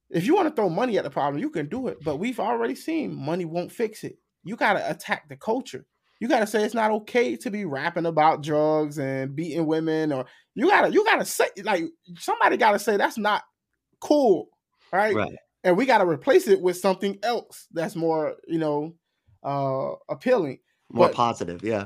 If you want to throw money at the problem, you can do it, but we've already seen money won't fix it. You got to attack the culture. You got to say it's not okay to be rapping about drugs and beating women, or you gotta you gotta say like somebody got to say that's not cool, right? right, and we got to replace it with something else that's more you know uh appealing more but- positive. Yeah,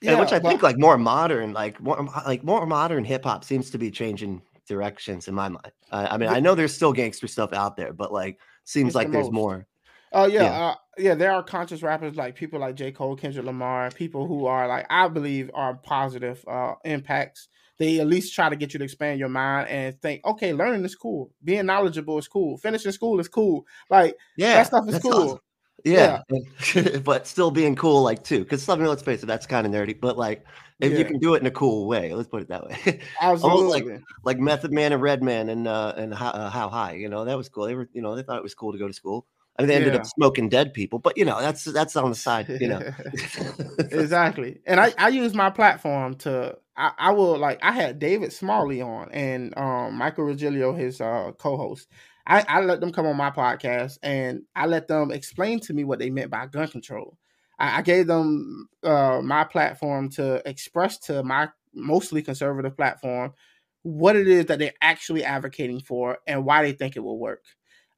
yeah, which I but, think like more modern, like more like more modern hip hop seems to be changing directions in my mind. Uh, I mean, I know there's still gangster stuff out there, but like seems like the there's most. more. Oh yeah, yeah. Uh, yeah. There are conscious rappers like people like J. Cole, Kendrick Lamar, people who are like I believe are positive uh, impacts. They at least try to get you to expand your mind and think, okay, learning is cool, being knowledgeable is cool, finishing school is cool. Like yeah, that stuff is cool. Awesome. Yeah, yeah. but still being cool, like too, because I mean, let's face it, that's kind of nerdy. But like, if yeah. you can do it in a cool way, let's put it that way. Absolutely. Almost like like Method Man and Redman and uh and how, uh, how high, you know, that was cool. They were, you know, they thought it was cool to go to school. I mean, they ended yeah. up smoking dead people, but you know, that's that's on the side, you know. exactly. And I I use my platform to I, I will like I had David Smalley on and um Michael Regilio, his uh co-host. I, I let them come on my podcast and I let them explain to me what they meant by gun control. I, I gave them uh, my platform to express to my mostly conservative platform what it is that they're actually advocating for and why they think it will work.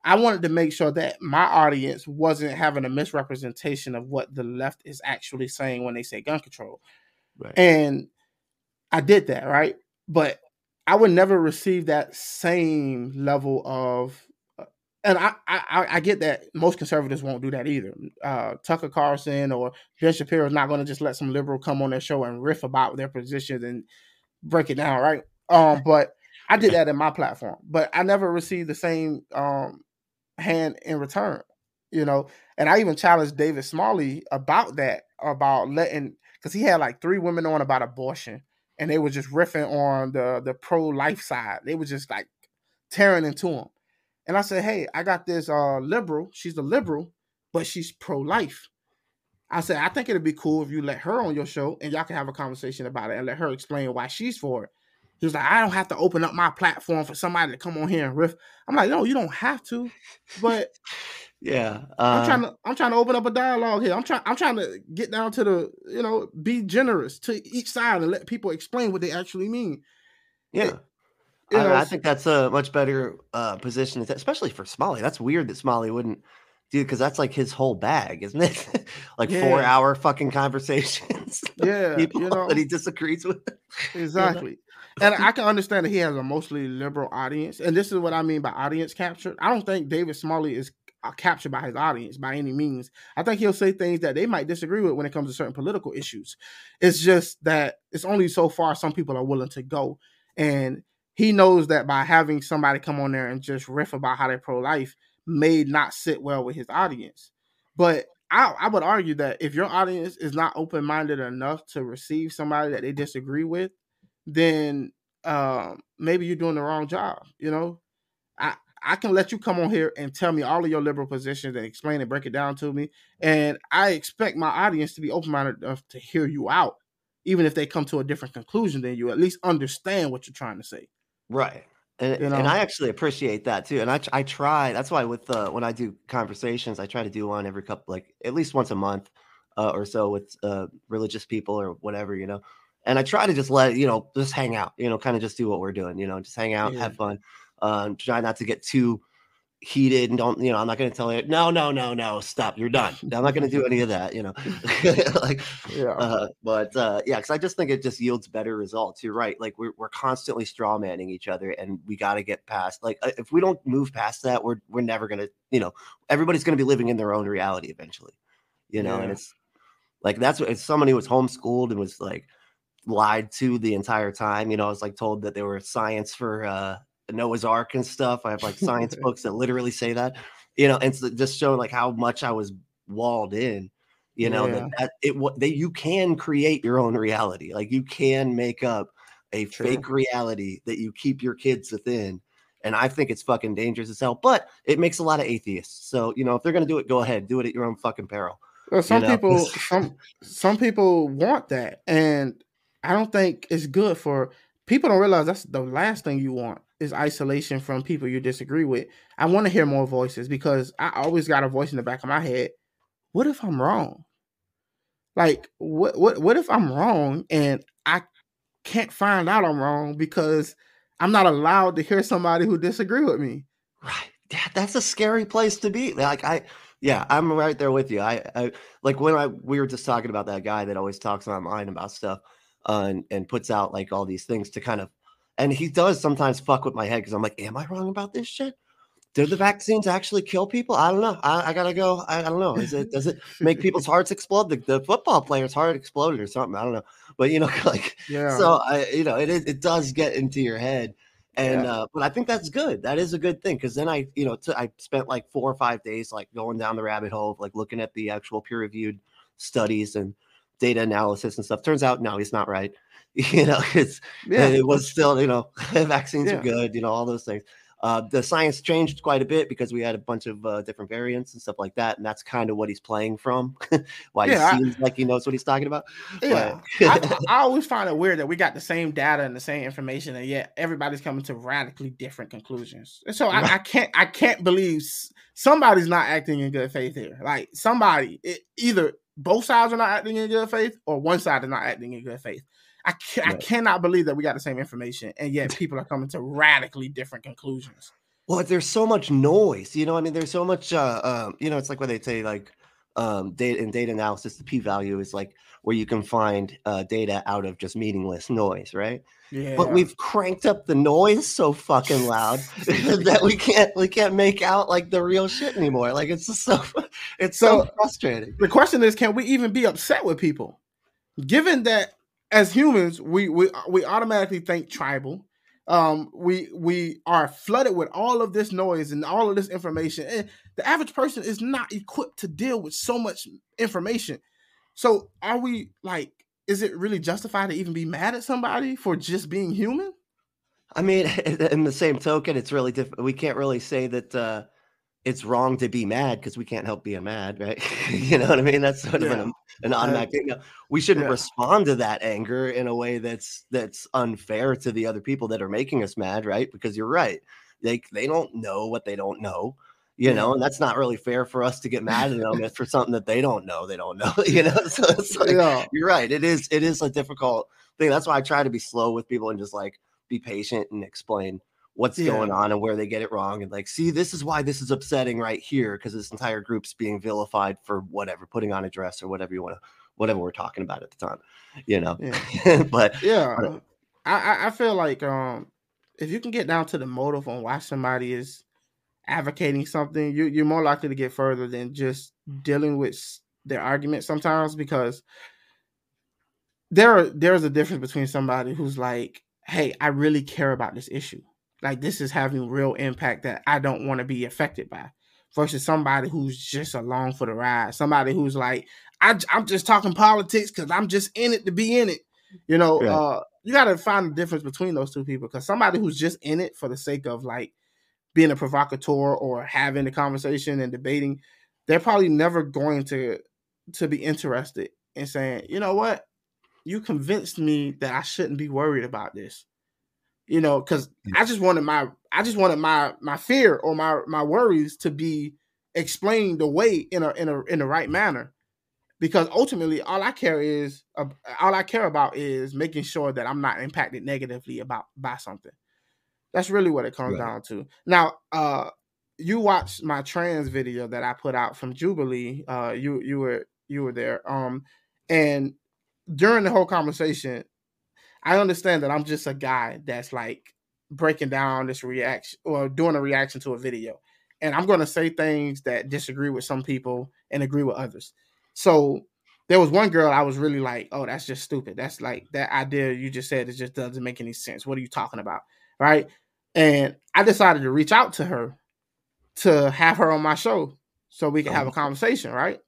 I wanted to make sure that my audience wasn't having a misrepresentation of what the left is actually saying when they say gun control. Right. And I did that, right? But I would never receive that same level of uh, and I, I, I get that most conservatives won't do that either. Uh, Tucker Carlson or Ben Shapiro is not going to just let some liberal come on their show and riff about their positions and break it down, right? Um, but I did that in my platform, but I never received the same um, hand in return, you know. And I even challenged David Smalley about that, about letting because he had like three women on about abortion, and they were just riffing on the the pro life side. They were just like tearing into him. And I said, hey, I got this uh liberal. She's a liberal, but she's pro life. I said, I think it'd be cool if you let her on your show and y'all can have a conversation about it and let her explain why she's for it. He was like, I don't have to open up my platform for somebody to come on here and riff. I'm like, no, you don't have to. But yeah, uh, I'm trying to I'm trying to open up a dialogue here. I'm trying I'm trying to get down to the you know be generous to each side and let people explain what they actually mean. Yeah. It, I, know, I, think that's a much better uh, position, especially for Smalley. That's weird that Smalley wouldn't do because that's like his whole bag, isn't it? like yeah. four hour fucking conversations. Yeah, people you know, that he disagrees with. Exactly and I can understand that he has a mostly liberal audience, and this is what I mean by audience capture. I don't think David Smalley is uh, captured by his audience by any means. I think he'll say things that they might disagree with when it comes to certain political issues. It's just that it's only so far some people are willing to go, and he knows that by having somebody come on there and just riff about how they're pro life may not sit well with his audience. But I, I would argue that if your audience is not open minded enough to receive somebody that they disagree with, then um, maybe you're doing the wrong job. You know, I can let you come on here and tell me all of your liberal positions and explain and break it down to me, and I expect my audience to be open minded enough to hear you out, even if they come to a different conclusion than you. At least understand what you're trying to say. Right. And, you know? and I actually appreciate that too. And I I try. That's why with uh, when I do conversations, I try to do one every couple, like at least once a month uh, or so with uh, religious people or whatever, you know and I try to just let you know just hang out, you know, kind of just do what we're doing, you know, just hang out, yeah. have fun, um, try not to get too heated and don't you know i'm not going to tell you no no no no stop you're done i'm not going to do any of that you know like yeah uh, but uh yeah because i just think it just yields better results you're right like we're, we're constantly straw manning each other and we got to get past like uh, if we don't move past that we're we're never going to you know everybody's going to be living in their own reality eventually you know yeah. and it's like that's what it's somebody was homeschooled and was like lied to the entire time. You know, I was like told that there were science for uh, Noah's Ark and stuff. I have like science books that literally say that. You know, and so just showing like how much I was walled in. You know yeah. that, that it what they you can create your own reality. Like you can make up a True. fake reality that you keep your kids within. And I think it's fucking dangerous as hell, but it makes a lot of atheists. So, you know, if they're going to do it, go ahead, do it at your own fucking peril. Well, some you know? people, some, some people want that. And I don't think it's good for people don't realize that's the last thing you want is isolation from people you disagree with. I want to hear more voices because I always got a voice in the back of my head. What if I'm wrong? Like what what what if I'm wrong and I can't find out I'm wrong because I'm not allowed to hear somebody who disagree with me. Right. That's a scary place to be. Like I Yeah, I'm right there with you. I, I like when I we were just talking about that guy that always talks online about stuff uh, and and puts out like all these things to kind of and he does sometimes fuck with my head because I'm like, am I wrong about this shit? Do the vaccines actually kill people? I don't know. I, I gotta go. I, I, don't know. Is it does it make people's hearts explode? The, the football player's heart exploded or something. I don't know. But you know, like yeah. So I, you know, it it does get into your head. And yeah. uh, but I think that's good. That is a good thing because then I, you know, t- I spent like four or five days like going down the rabbit hole of like looking at the actual peer reviewed studies and data analysis and stuff. Turns out, no, he's not right. You know, it's yeah, it was still, you know, vaccines yeah. are good. You know, all those things. Uh, the science changed quite a bit because we had a bunch of uh, different variants and stuff like that, and that's kind of what he's playing from. Why yeah, he seems I, like he knows what he's talking about. Yeah, I, I, always find it weird that we got the same data and the same information, and yet everybody's coming to radically different conclusions. And so I, I can't, I can't believe somebody's not acting in good faith here. Like somebody, it, either both sides are not acting in good faith, or one side is not acting in good faith. I, can, right. I cannot believe that we got the same information and yet people are coming to radically different conclusions. Well, there's so much noise, you know. I mean, there's so much, uh, um, you know. It's like when they say like um, data in data analysis, the p-value is like where you can find uh, data out of just meaningless noise, right? Yeah. But we've cranked up the noise so fucking loud that we can't we can't make out like the real shit anymore. Like it's just so it's so, so frustrating. The question is, can we even be upset with people, given that as humans, we we we automatically think tribal. Um, we we are flooded with all of this noise and all of this information, and the average person is not equipped to deal with so much information. So, are we like? Is it really justified to even be mad at somebody for just being human? I mean, in the same token, it's really different. We can't really say that uh, it's wrong to be mad because we can't help being mad, right? you know what I mean? That's sort of an, um, an automatic thing. We shouldn't yeah. respond to that anger in a way that's that's unfair to the other people that are making us mad, right? Because you're right. They they don't know what they don't know, you know, and that's not really fair for us to get mad at them for something that they don't know. They don't know, you know. So it's like yeah. you're right. It is it is a difficult thing. That's why I try to be slow with people and just like be patient and explain what's yeah. going on and where they get it wrong and like see this is why this is upsetting right here because this entire group's being vilified for whatever putting on a dress or whatever you want to whatever we're talking about at the time you know yeah. but yeah but, I, I feel like um if you can get down to the motive on why somebody is advocating something you, you're more likely to get further than just dealing with their argument sometimes because there are, there's a difference between somebody who's like hey i really care about this issue like this is having real impact that I don't want to be affected by versus somebody who's just along for the ride. Somebody who's like, I, am just talking politics because I'm just in it to be in it. You know, yeah. uh, you got to find the difference between those two people because somebody who's just in it for the sake of like being a provocateur or having a conversation and debating, they're probably never going to to be interested in saying, you know what, you convinced me that I shouldn't be worried about this you know because i just wanted my i just wanted my my fear or my my worries to be explained away in a in a in the right manner. Because ultimately all i care is uh, all i care about is making sure that i'm not impacted negatively about by something. That's really what it comes right. down to. Now uh you watched my trans video that i put out from jubilee uh you you were you were there um and during the whole conversation I understand that I'm just a guy that's like breaking down this reaction or doing a reaction to a video. And I'm going to say things that disagree with some people and agree with others. So there was one girl I was really like, oh, that's just stupid. That's like that idea you just said, it just doesn't make any sense. What are you talking about? Right. And I decided to reach out to her to have her on my show so we can have a oh. conversation. Right.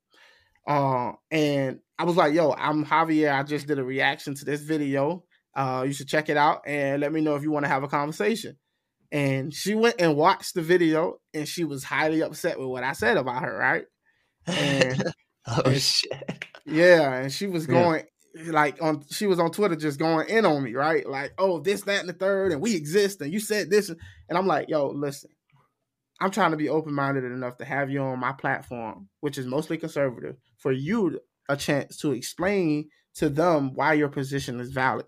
Uh, and I was like, yo, I'm Javier. I just did a reaction to this video. Uh, you should check it out and let me know if you want to have a conversation. And she went and watched the video and she was highly upset with what I said about her, right? And, oh and, shit. Yeah, and she was going yeah. like on she was on Twitter just going in on me, right? Like, oh, this, that, and the third, and we exist, and you said this, and I'm like, yo, listen, I'm trying to be open minded enough to have you on my platform, which is mostly conservative, for you a chance to explain to them why your position is valid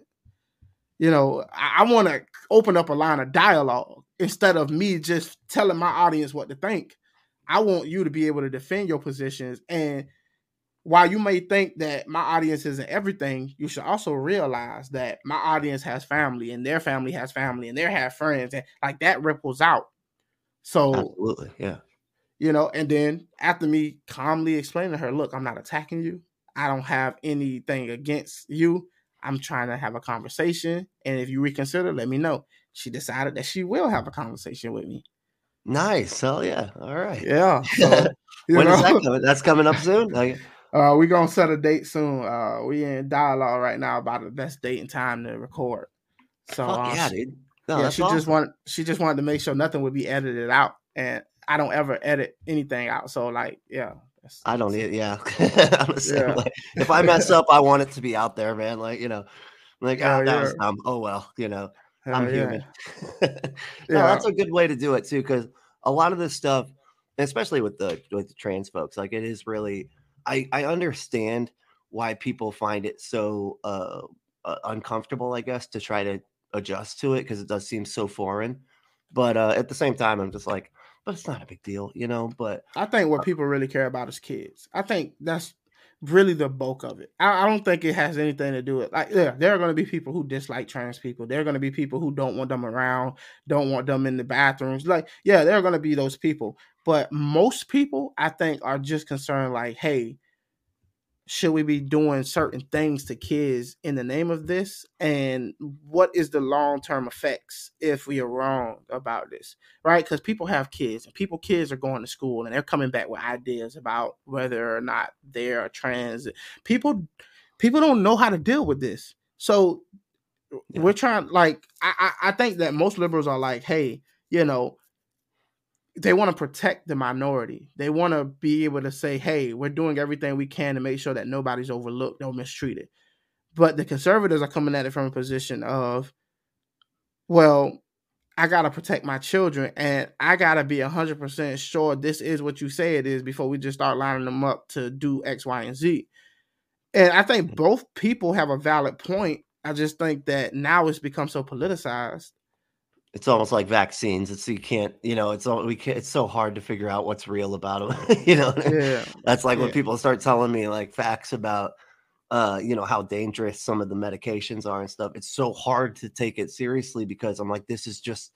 you know, I, I want to open up a line of dialogue instead of me just telling my audience what to think. I want you to be able to defend your positions. And while you may think that my audience isn't everything, you should also realize that my audience has family and their family has family and they have friends and like that ripples out. So absolutely, yeah. You know, and then after me calmly explaining to her, look, I'm not attacking you. I don't have anything against you. I'm trying to have a conversation. And if you reconsider, let me know. She decided that she will have a conversation with me. Nice. Hell yeah. All right. Yeah. So, when is that coming? That's coming up soon. Like, uh, we're gonna set a date soon. Uh, we in dialogue right now about the best date and time to record. So uh, yeah, dude. No, yeah, she awesome. just wanted she just wanted to make sure nothing would be edited out, and I don't ever edit anything out. So like, yeah. I don't need, yeah. yeah. If I mess up, I want it to be out there, man. Like, you know, like, oh, that yeah. was dumb. Oh, well, you know, I'm human. no, yeah. that's a good way to do it too, because a lot of this stuff, especially with the with the trans folks, like it is really. I I understand why people find it so uh, uh uncomfortable, I guess, to try to adjust to it because it does seem so foreign. But uh, at the same time, I'm just like, but it's not a big deal, you know. But I think what uh people really care about is kids. I think that's really the bulk of it. I, I, don't think it has anything to do with like yeah, there are going to be people who dislike trans people. There are going to be people who don't want them around, don't want them in the bathrooms. Like yeah, there are going to be those people, but most people I think are just concerned like, hey, should we be doing certain things to kids in the name of this? And what is the long-term effects if we are wrong about this right? Because people have kids and people kids are going to school and they're coming back with ideas about whether or not they're trans. People people don't know how to deal with this. So yeah. we're trying like I, I think that most liberals are like hey you know they want to protect the minority. They want to be able to say, "Hey, we're doing everything we can to make sure that nobody's overlooked or mistreated." But the conservatives are coming at it from a position of, "Well, I got to protect my children and I got to be 100% sure this is what you say it is before we just start lining them up to do X, Y, and Z." And I think mm. both people have a valid point. I just think that now it's become so politicized it's almost like vaccines. It's you can't, you know, it's all we can It's so hard to figure out what's real about them. you know, yeah. that's like yeah. when people start telling me like facts about, uh, you know, how dangerous some of the medications are and stuff. It's so hard to take it seriously because I'm like, this is just,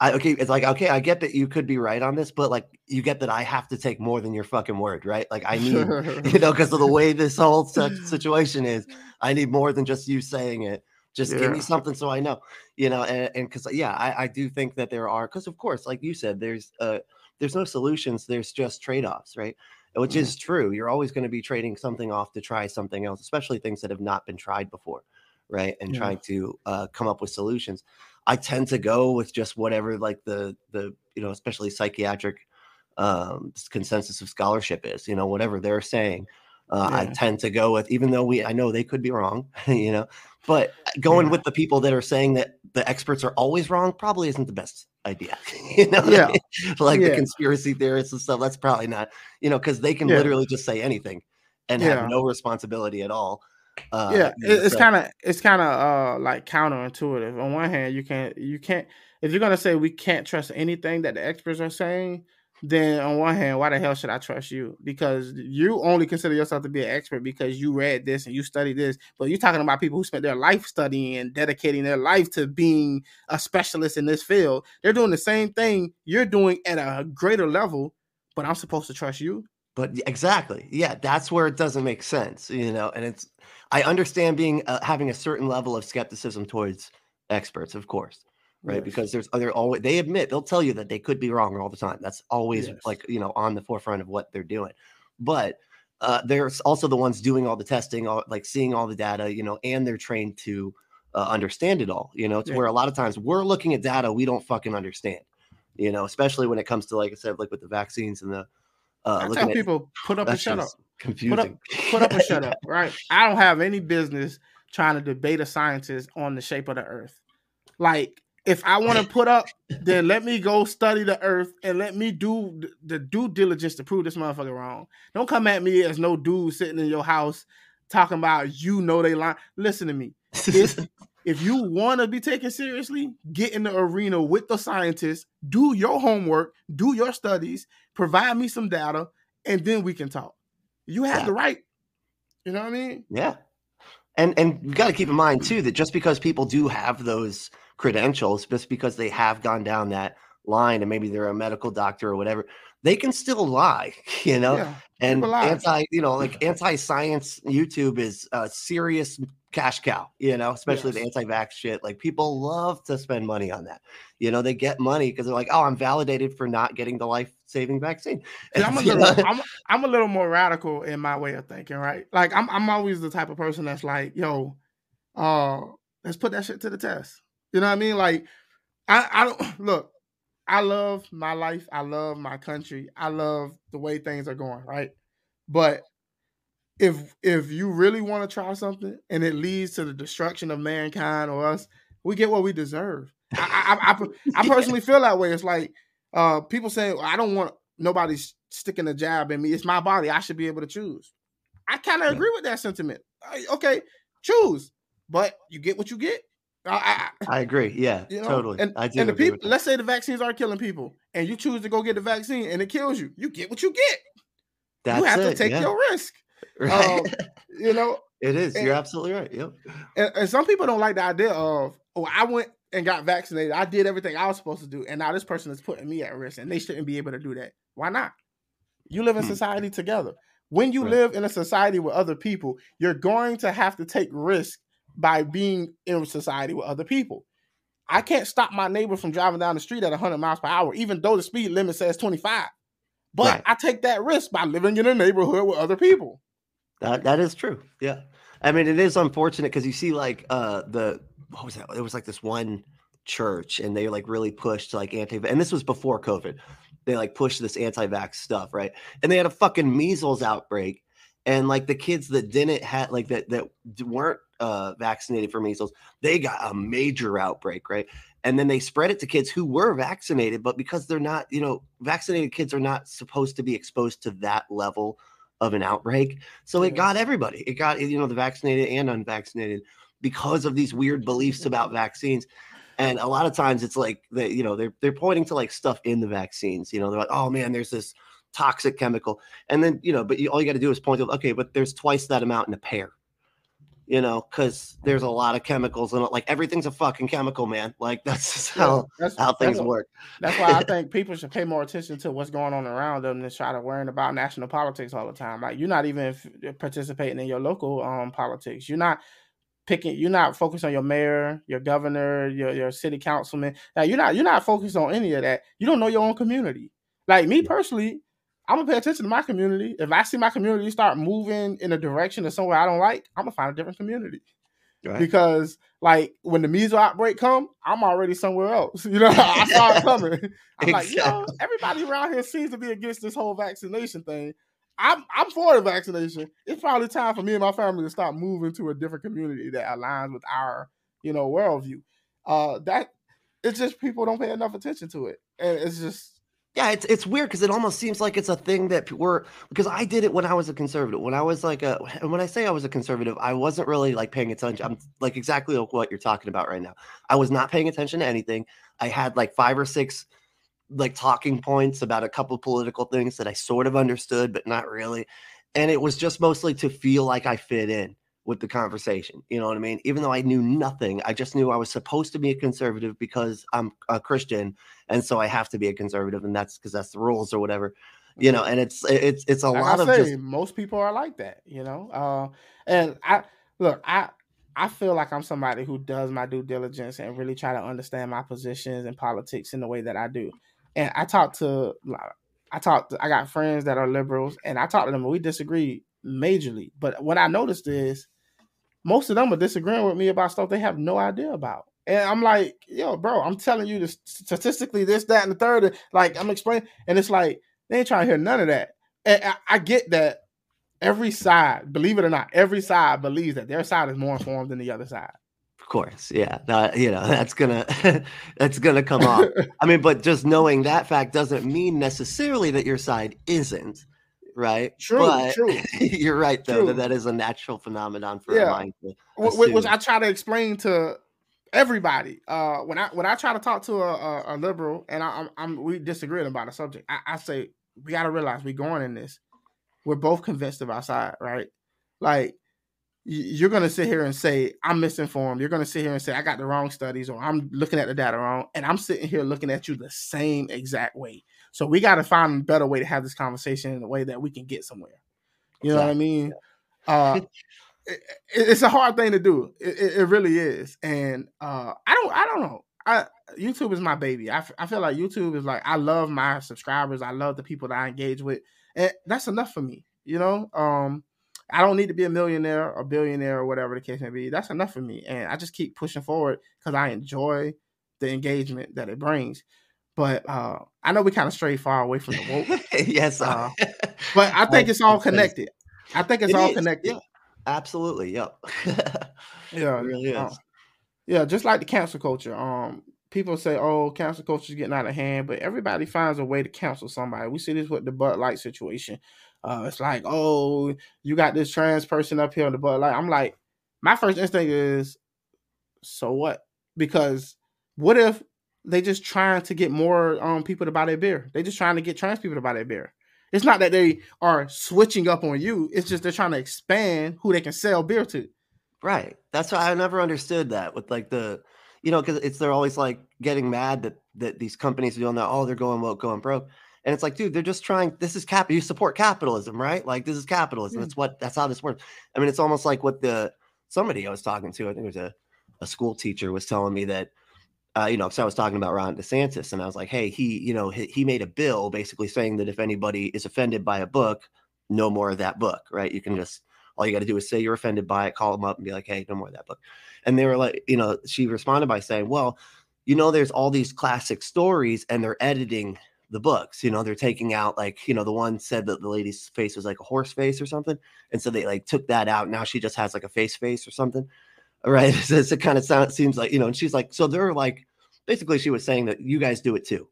I okay. It's like okay, I get that you could be right on this, but like you get that I have to take more than your fucking word, right? Like I need, you know, because of the way this whole situation is, I need more than just you saying it. Just yeah. give me something so I know, you know, and because yeah, I, I do think that there are because of course, like you said, there's uh there's no solutions, there's just trade-offs, right? Which mm-hmm. is true. You're always going to be trading something off to try something else, especially things that have not been tried before, right? And yeah. trying to uh, come up with solutions. I tend to go with just whatever like the the you know, especially psychiatric um consensus of scholarship is, you know, whatever they're saying. Uh, yeah. I tend to go with, even though we, I know they could be wrong, you know, but going yeah. with the people that are saying that the experts are always wrong probably isn't the best idea. you know, yeah, like the conspiracy theorists and stuff. That's probably not, you know, because they can literally just say anything and have no responsibility at all. Uh, yeah, it's kind of it's kind of uh like counterintuitive. On one hand, you can't you can't if you're gonna say we can't trust anything that the experts are saying, then on one hand, why the hell should I trust you? Because you only consider yourself to be an expert because you read this and you studied this. But you're talking about people who spent their life studying and dedicating their life to being a specialist in this field. They're doing the same thing you're doing at a greater level, but I'm supposed to trust you. But exactly, yeah, that's where it doesn't make sense, you know. And it's I understand being uh, having a certain level of skepticism towards experts, of course right? Yes. Because there's other always they admit they'll tell you that they could be wrong all the time. That's always yes. like you know on the forefront of what they're doing. But uh, there's also the ones doing all the testing, all, like seeing all the data, you know, and they're trained to uh, understand it all. You know, to yeah. where a lot of times we're looking at data we don't fucking understand. You know, especially when it comes to like I said, like with the vaccines and the. Uh, I tell people put up and shut up. Confusing. Put up, put up and shut up. Right. I don't have any business trying to debate a scientist on the shape of the earth. Like if I want to put up, then let me go study the earth and let me do the due diligence to prove this motherfucker wrong. Don't come at me as no dude sitting in your house talking about you know they lie. Listen to me. If you want to be taken seriously, get in the arena with the scientists, do your homework, do your studies, provide me some data, and then we can talk. You have yeah. the right. You know what I mean? Yeah. And and you got to keep in mind too that just because people do have those credentials, just because they have gone down that line and maybe they're a medical doctor or whatever, they can still lie, you know. Yeah, and anti, you know, like anti-science YouTube is a serious cash cow, you know, especially yes. the anti-vax shit. Like people love to spend money on that. You know, they get money because they're like, oh, I'm validated for not getting the life-saving vaccine. And I'm a little, I'm, I'm a little more radical in my way of thinking, right? Like I'm, I'm always the type of person that's like, yo, uh, let's put that shit to the test. You know what I mean? Like, I, I don't look. I love my life. I love my country. I love the way things are going, right? But if if you really want to try something and it leads to the destruction of mankind or us, we get what we deserve. I I, I, I personally feel that way. It's like uh, people say I don't want nobody sticking a jab in me. It's my body. I should be able to choose. I kind of yeah. agree with that sentiment. Okay, choose, but you get what you get. I, I, I agree. Yeah, you know? totally. And, I do. And the people, let's say the vaccines are killing people, and you choose to go get the vaccine, and it kills you. You get what you get. That's you have it, to take yeah. your risk. Right. Um, you know, it is. And, You're absolutely right. Yep. And, and, some people don't like the idea of, oh, I went and got vaccinated. I did everything I was supposed to do, and now this person is putting me at risk, and they shouldn't be able to do that. Why not? You live in hmm. society together. When you right. live in a society with other people, you're going to have to take risk by being in society with other people. I can't stop my neighbor from driving down the street at 100 miles per hour, even though the speed limit says 25. But right. I take that risk by living in a neighborhood with other people. That that is true. Yeah, I mean it is unfortunate because you see like uh the what was that? It was like this one church, and they like really pushed like anti, and this was before COVID. They like pushed this anti-vax stuff, right? And they had a fucking measles outbreak, and like the kids that didn't have like that that weren't uh, vaccinated for measles, they got a major outbreak, right? And then they spread it to kids who were vaccinated, but because they're not, you know, vaccinated kids are not supposed to be exposed to that level of an outbreak. So it got everybody. It got you know the vaccinated and unvaccinated because of these weird beliefs about vaccines. And a lot of times it's like they, you know, they're they're pointing to like stuff in the vaccines. You know, they're like, oh man, there's this toxic chemical, and then you know, but you, all you got to do is point to, okay, but there's twice that amount in a pear you know, because there's a lot of chemicals and like everything's a fucking chemical, man. Like that's how that's, how things that's, work. That's why I think people should pay more attention to what's going on around them than try to worrying about national politics all the time. Like you're not even participating in your local um politics. You're not picking. You're not focused on your mayor, your governor, your your city councilman. Now you're not you're not focused on any of that. You don't know your own community. Like me personally, I'm gonna pay attention to my community. If I see my community start moving in a direction of somewhere I don't like, I'm gonna find a different community. Right. Because like when the measles outbreak come, I'm already somewhere else. You know, I saw it coming. I'm exactly. like, you know, everybody around here seems to be against this whole vaccination thing. I'm I'm for the vaccination. It's probably time for me and my family to start moving to a different community that aligns with our, you know, worldview. Uh that it's just people don't pay enough attention to it. And it's just yeah, it's it's weird because it almost seems like it's a thing that we're because I did it when I was a conservative. When I was like a when I say I was a conservative, I wasn't really like paying attention. I'm like exactly like what you're talking about right now. I was not paying attention to anything. I had like five or six like talking points about a couple political things that I sort of understood, but not really. And it was just mostly to feel like I fit in with the conversation. You know what I mean? Even though I knew nothing, I just knew I was supposed to be a conservative because I'm a Christian, and so I have to be a conservative, and that's because that's the rules or whatever. You know, and it's it's it's a like lot of just... most people are like that. You know, uh, and I look, I I feel like I'm somebody who does my due diligence and really try to understand my positions and politics in the way that I do. And I talk to I talk to, I got friends that are liberals, and I talk to them, and we disagree majorly. But what I noticed is most of them are disagreeing with me about stuff they have no idea about. And I'm like, yo, bro, I'm telling you this statistically, this, that, and the third. Like I'm explaining, and it's like they ain't trying to hear none of that. And I, I get that every side, believe it or not, every side believes that their side is more informed than the other side. Of course, yeah, you know that's gonna that's gonna come off. I mean, but just knowing that fact doesn't mean necessarily that your side isn't right? True, but true. you're right though true. that that is a natural phenomenon for yeah. a mind which, which I try to explain to everybody. Uh, when I when I try to talk to a, a, a liberal and I, am I'm, I'm we disagreeing about a subject, I, I say we got to realize we're going in this. We're both convinced of our side, right? Like you're going to sit here and say I'm misinformed. You're going to sit here and say I got the wrong studies or I'm looking at the data wrong, and I'm sitting here looking at you the same exact way. So we got to find a better way to have this conversation in a way that we can get somewhere. You know exactly. what I mean? Uh, it, it's a hard thing to do. It, it, it really is, and uh, I don't. I don't know. I, YouTube is my baby. I, f- I feel like YouTube is like I love my subscribers. I love the people that I engage with, and that's enough for me. You know, um, I don't need to be a millionaire or billionaire or whatever the case may be. That's enough for me, and I just keep pushing forward because I enjoy the engagement that it brings. But uh, I know we kind of stray far away from the woke. yes, uh, but I think it's all connected. I think it's it all is. connected. Yeah. Absolutely. Yep. yeah. It really is. Uh, yeah, just like the cancel culture. Um, people say, "Oh, cancel culture is getting out of hand," but everybody finds a way to cancel somebody. We see this with the Bud Light situation. Uh, it's like, "Oh, you got this trans person up here on the Bud Light." I'm like, my first instinct is, "So what?" Because what if they just trying to get more um people to buy their beer? They just trying to get trans people to buy their beer. It's not that they are switching up on you. It's just they're trying to expand who they can sell beer to. Right. That's why I never understood that with like the, you know, because it's they're always like getting mad that that these companies are doing that. Oh, they're going woke, going broke. And it's like, dude, they're just trying. This is cap. You support capitalism, right? Like this is capitalism. That's what. That's how this works. I mean, it's almost like what the somebody I was talking to. I think it was a a school teacher was telling me that uh, you know, because I was talking about Ron DeSantis, and I was like, hey, he, you know, he, he made a bill basically saying that if anybody is offended by a book, no more of that book, right? You can just all you got to do is say you're offended by it, call them up, and be like, hey, no more of that book. And they were like, you know, she responded by saying, well, you know, there's all these classic stories, and they're editing the books. You know, they're taking out like, you know, the one said that the lady's face was like a horse face or something, and so they like took that out. Now she just has like a face face or something right? So it kind of sounds seems like you know, and she's like, so they're like, basically, she was saying that you guys do it too,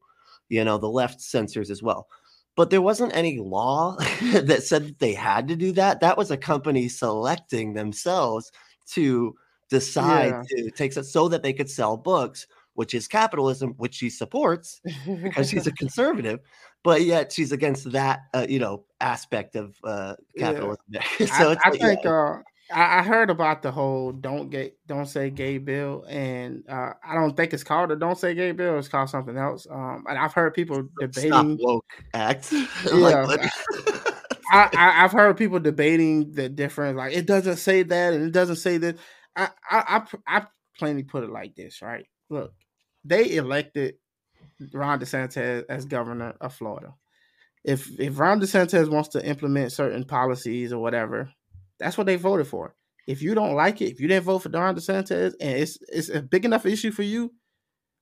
you know, the left censors as well. But there wasn't any law that said that they had to do that. That was a company selecting themselves to decide yeah. to take it so that they could sell books, which is capitalism, which she supports because she's a conservative. But yet she's against that, uh, you know, aspect of uh, capitalism. Yeah. so I, I like, think. Yeah. Uh, I, I heard about the whole "don't gay, don't say gay" bill, and uh, I don't think it's called a "don't say gay" bill. It's called something else. Um, and I've heard people debating Stop woke act. yeah, I, I, have heard people debating the difference. Like it doesn't say that, and it doesn't say that. I, I, I, I plainly put it like this, right? Look, they elected Ron DeSantis as governor of Florida. If if Ron DeSantis wants to implement certain policies or whatever, that's what they voted for. If you don't like it, if you didn't vote for Ron DeSantis and it's it's a big enough issue for you,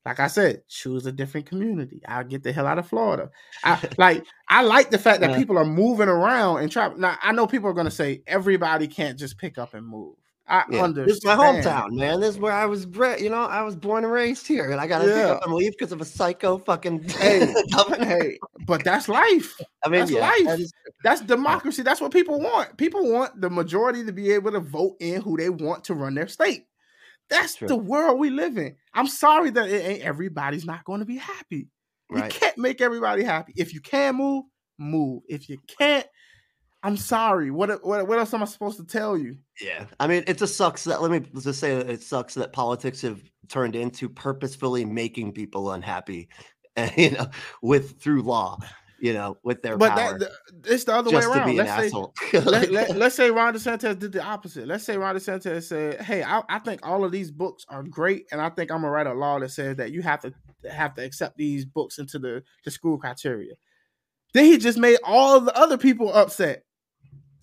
like I said, choose a different community. I'll get the hell out of Florida. I like I like the fact that yeah. people are moving around and try. Now I know people are going to say everybody can't just pick up and move. I yeah. understand. This is my hometown, man. This is where I was bred. You know, I was born and raised here, and I got to yeah. pick up and leave because of a psycho fucking. Hey, hey, but that's life. I mean, that's yeah, life. That is, that's democracy. That's what people want. People want the majority to be able to vote in who they want to run their state. That's True. the world we live in. I'm sorry that it ain't everybody's not going to be happy. Right. You can't make everybody happy. If you can move, move. If you can't, I'm sorry. What, what what else am I supposed to tell you? Yeah, I mean, it just sucks that. Let me just say, that it sucks that politics have turned into purposefully making people unhappy, and you know, with through law, you know, with their but power. That, it's the other way around. Let's say, let, let, let's say Ron DeSantis did the opposite. Let's say Ron DeSantis said, "Hey, I, I think all of these books are great, and I think I'm gonna write a law that says that you have to have to accept these books into the the school criteria." Then he just made all the other people upset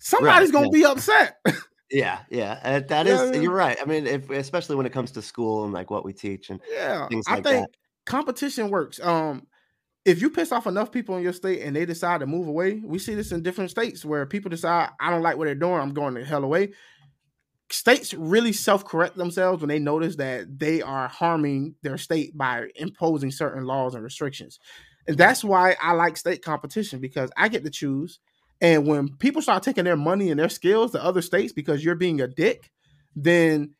somebody's right, gonna yeah. be upset. yeah, yeah, uh, that is. Mean? You're right. I mean, if especially when it comes to school and like what we teach and yeah, things like I think that. competition works. Um, if you piss off enough people in your state and they decide to move away, we see this in different states where people decide I don't like what they're doing, I'm going the hell away. States really self-correct themselves when they notice that they are harming their state by imposing certain laws and restrictions. And that's why I like state competition because I get to choose and when people start taking their money and their skills to other states because you're being a dick, then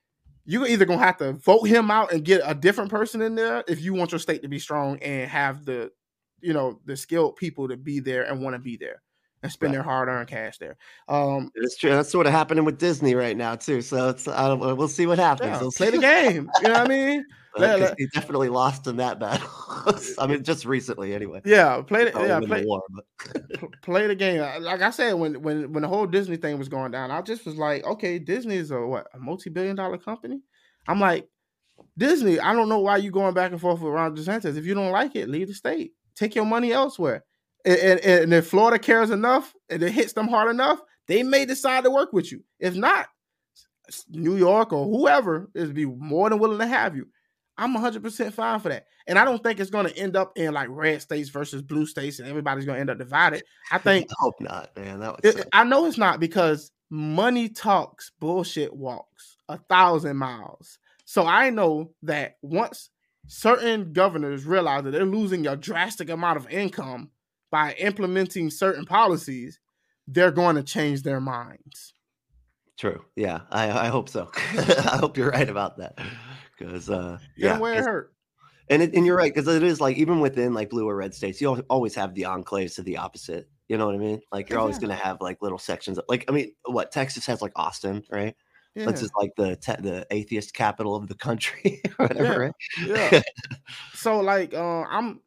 you're either gonna have to vote him out and get a different person in there if you want your state to be strong and have the, you know, the skilled people to be there and want to be there and spend right. their hard-earned cash there. Um, it's true. That's sort of happening with Disney right now too. So it's I don't, we'll see what happens. Yeah, we'll play the game. You know what I mean? Uh, he definitely lost in that battle. I mean, just recently, anyway. Yeah, play the yeah play, the war, play the game. Like I said, when when when the whole Disney thing was going down, I just was like, okay, Disney is a what a multi-billion dollar company. I'm like, Disney. I don't know why you're going back and forth with Ron DeSantis. If you don't like it, leave the state. Take your money elsewhere. And, and, if Florida cares enough and it hits them hard enough, they may decide to work with you. If not, New York or whoever is be more than willing to have you. I'm 100% fine for that. And I don't think it's going to end up in like red states versus blue states and everybody's going to end up divided. I think. I hope not, man. That it, I know it's not because money talks, bullshit walks a thousand miles. So I know that once certain governors realize that they're losing a drastic amount of income by implementing certain policies, they're going to change their minds. True. Yeah, I, I hope so. I hope you're right about that because uh, yeah, where it hurt. And it, and you're right because it is like even within like blue or red states, you always have the enclaves to the opposite. You know what I mean? Like you're always going to have like little sections. Of, like I mean, what Texas has like Austin, right? Yeah. That's just like the te- the atheist capital of the country, whatever. Yeah. Yeah. so like, uh, I'm.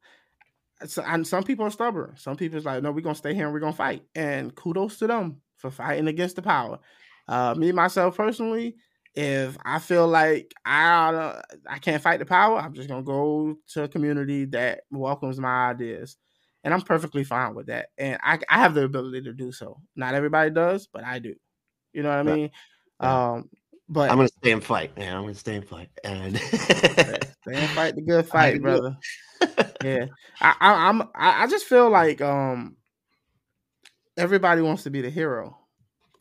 And some people are stubborn. Some people is like, no, we're gonna stay here and we're gonna fight. And kudos to them for fighting against the power. Uh, me myself personally, if I feel like I I can't fight the power, I'm just gonna go to a community that welcomes my ideas, and I'm perfectly fine with that. And I I have the ability to do so. Not everybody does, but I do. You know what I mean? Yeah. Um, but I'm gonna stay and fight, man. I'm gonna stay and fight, and stay and fight the good fight, brother. Yeah, I, I I'm I, I just feel like um everybody wants to be the hero.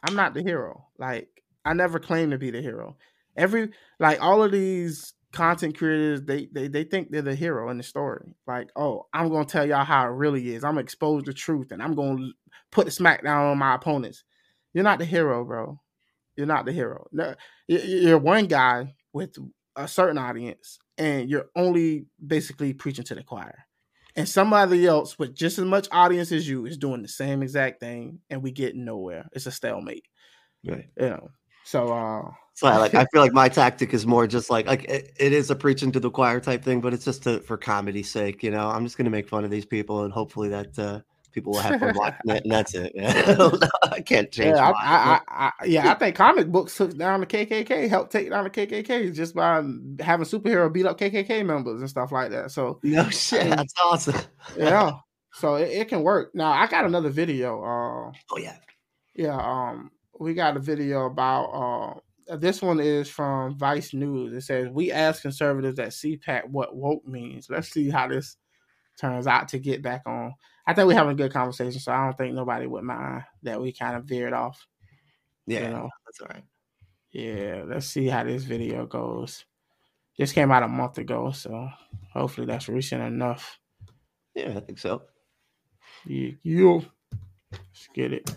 I'm not the hero. Like I never claim to be the hero. Every like all of these content creators, they they they think they're the hero in the story. Like, oh, I'm gonna tell y'all how it really is. I'm gonna expose the truth, and I'm gonna put the smackdown on my opponents. You're not the hero, bro. You're not the hero. No, you're one guy with a certain audience, and you're only basically preaching to the choir. And somebody else with just as much audience as you is doing the same exact thing, and we get nowhere. It's a stalemate. Right. You know. So uh so I like I feel like my tactic is more just like like it, it is a preaching to the choir type thing, but it's just to, for comedy's sake, you know. I'm just gonna make fun of these people and hopefully that uh people will have fun watching it, and that's it. I can't change. Yeah, I, I, I, yeah, I think comic books took down the KKK, helped take down the KKK just by having superhero beat up KKK members and stuff like that. So no shit, that's awesome. yeah, so it, it, can work. Now I got another video. Uh, oh yeah, yeah. Um, we got a video about uh, this one is from Vice News. It says we ask conservatives at CPAC what woke means. Let's see how this turns out to get back on. I think we're having a good conversation, so I don't think nobody would mind that we kind of veered off. Yeah, you know? that's all right. Yeah, let's see how this video goes. Just came out a month ago, so hopefully that's recent enough. Yeah, I think so. Yeah, you. Let's get it.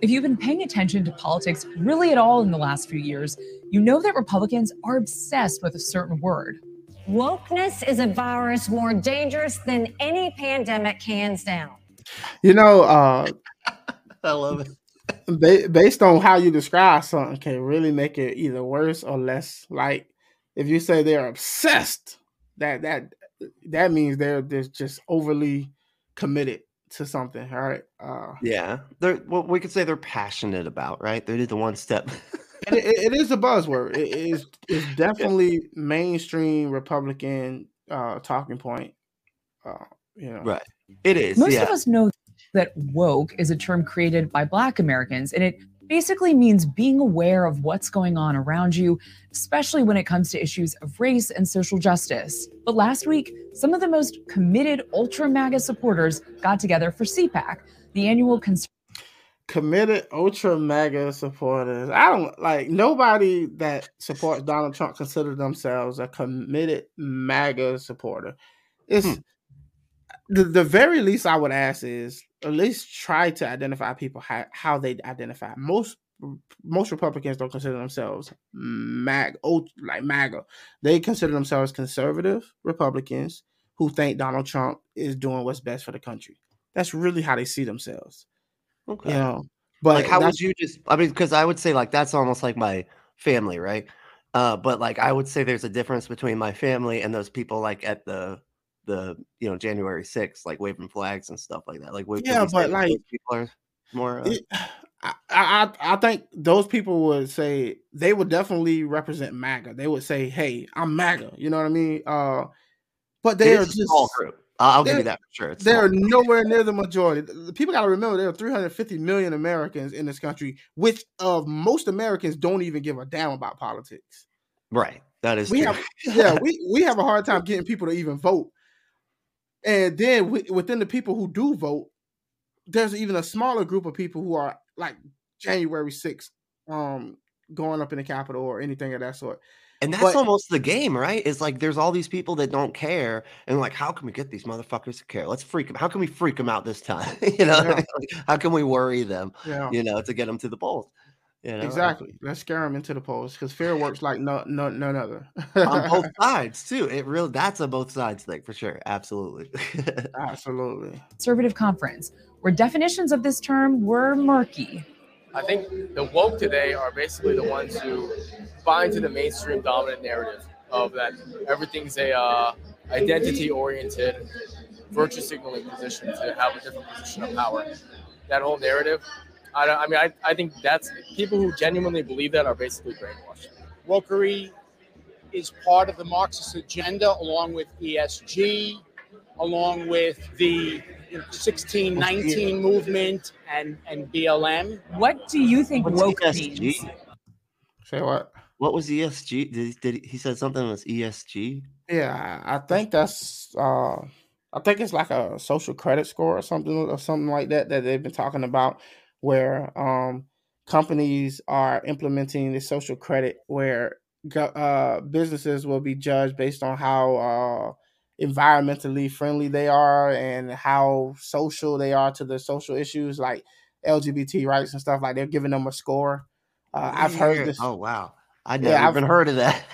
If you've been paying attention to politics really at all in the last few years, you know that Republicans are obsessed with a certain word. Wokeness is a virus more dangerous than any pandemic, hands down. You know, uh, I love it. based on how you describe something, can really make it either worse or less. Like if you say they're obsessed, that that that means they're they're just overly committed to something. All right. Uh, yeah, they're well, we could say they're passionate about right. They did the one step. it, it is a buzzword. It is it's definitely yeah. mainstream Republican uh, talking point. Uh, you know, right? It is. Most yeah. of us know that woke is a term created by Black Americans, and it basically means being aware of what's going on around you, especially when it comes to issues of race and social justice. But last week, some of the most committed ultra MAGA supporters got together for CPAC, the annual cons- committed ultra MAGA supporters. I don't like nobody that supports Donald Trump consider themselves a committed MAGA supporter. It's hmm. the, the very least I would ask is at least try to identify people how, how they identify. Most most Republicans don't consider themselves mag like MAGA. They consider themselves conservative Republicans who think Donald Trump is doing what's best for the country. That's really how they see themselves. Okay. You know, but like, how would you just? I mean, because I would say like that's almost like my family, right? Uh, but like I would say there's a difference between my family and those people like at the the you know January 6th, like waving flags and stuff like that. Like, Yeah, but, like, people are more. Uh, it- I, I I think those people would say they would definitely represent MAGA. They would say, "Hey, I'm MAGA." You know what I mean? Uh, but they are just small group. I'll I'll give you that for sure. It's they're small. nowhere near the majority. The people got to remember there are 350 million Americans in this country, which of most Americans don't even give a damn about politics. right. That is we true. have yeah we, we have a hard time getting people to even vote and then wi- within the people who do vote there's even a smaller group of people who are like january 6th um going up in the capitol or anything of that sort And that's But- almost the game, right? It's like there's all these people that don't care, and like, how can we get these motherfuckers to care? Let's freak them. How can we freak them out this time? you know, Yeah. How can we worry them? yeah You know, to get them to the polls. You know, exactly let's scare them into the polls because fear works like no, no none other on both sides too. It really that's a both sides thing for sure. Absolutely. absolutely conservative conference, where definitions of this term were murky. I think the woke today are basically the ones who buy into the mainstream dominant narrative of that everything's a uh, identity oriented virtue signaling position to have a different position of power. That whole narrative, I, I mean, I, I think that's people who genuinely believe that are basically brainwashed. wokery is part of the Marxist agenda, along with ESG, along with the you know, 1619 movement and, and BLM. What do you think What's woke ESG? means? say what What was ESG? Did he, did he, he said something was ESG? Yeah, I I think that's uh I think it's like a social credit score or something or something like that that they've been talking about where um companies are implementing the social credit where uh businesses will be judged based on how uh environmentally friendly they are and how social they are to the social issues like LGBT rights and stuff like they're giving them a score. Uh, I've heard this Oh wow, Yeah, never I've- even heard of that.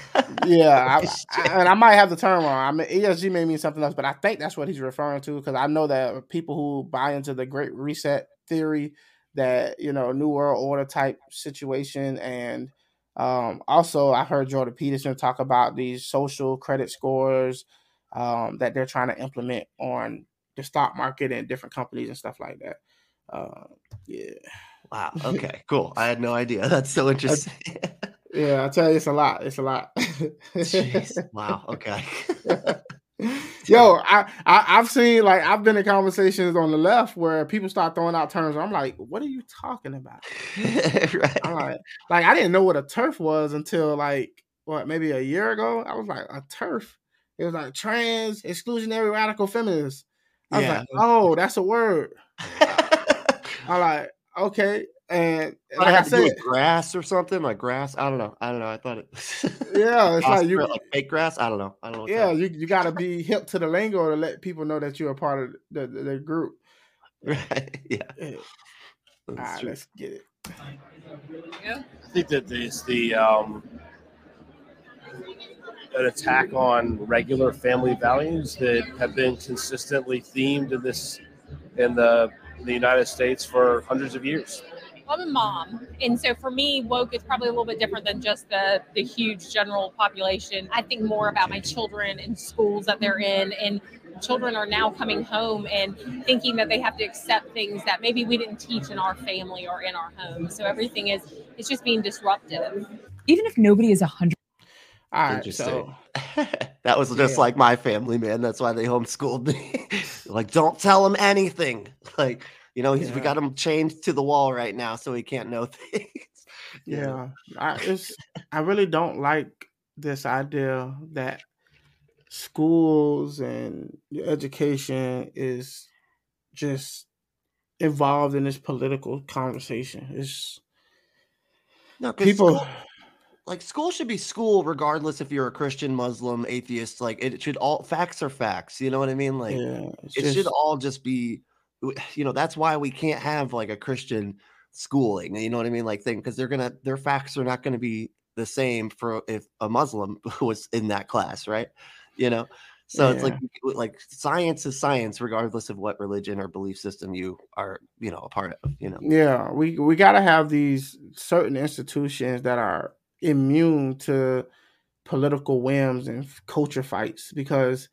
yeah, I, I- and I might have the term wrong. I mean, ESG may mean something else, but I think that's what he's referring to because I know that people who buy into the Great Reset theory, that you know, New World Order type situation, and um, also I heard Jordan Peterson talk about these social credit scores um, that they're trying to implement on the stock market and different companies and stuff like that. Uh, yeah, wow. Okay. Cool. I had no idea. That's so interesting. yeah, I tell you, it's a lot. It's a lot. Jeez. Wow. Okay. Yo, I, I I've seen like I've been in conversations on the left where people start throwing out terms. I'm like, what are you talking about? right. I'm like, like I didn't know what a TERF was until like what maybe a year ago. I was like, a TERF. It was like trans exclusionary radical feminist. I was Yeah. like, oh, that's a word. I'm like, okay. And Thought like it I had to do said, grass or something like grass. I don't know. I don't know. I thought it. yeah, it's like you, like fake grass. I don't know. I don't know. yeah, you you got to be hip to the lingo to let people know that you're a part of the, the, the group. Right. Yeah. Yeah. All That's right, true. let's get it. Yeah. I think that there's the um, an attack on regular family values that have been consistently themed in this in the in the United States for hundreds of years. I'm a mom, and so for me, woke is probably a little bit different than just the the huge general population. I think more about my children and schools that they're in, and children are now coming home and thinking that they have to accept things that maybe we didn't teach in our family or in our home. So everything is it's just being disruptive. Even if nobody is a hundred All right, so that was just Yeah. like my family, man. That's why they homeschooled me. like, don't tell him anything. Like, you know, he's, we got him chained to the wall right now, so he can't know things. Know? yeah, I it's I really don't like this idea that schools and education is just involved in this political conversation. It's No, people. Like school should be school regardless if you're a Christian, Muslim, atheist. Like, it should all facts are facts. You know what I mean? Like, yeah, it should all just be you know that's why we can't have like a Christian schooling. You know what I mean? Like thing because they're gonna their facts are not going to be the same for if a Muslim was in that class, right? You know. So yeah. it's like like science is science, regardless of what religion or belief system you are, you know, a part of. You know. Yeah, we we got to have these certain institutions that are immune to political whims and culture fights because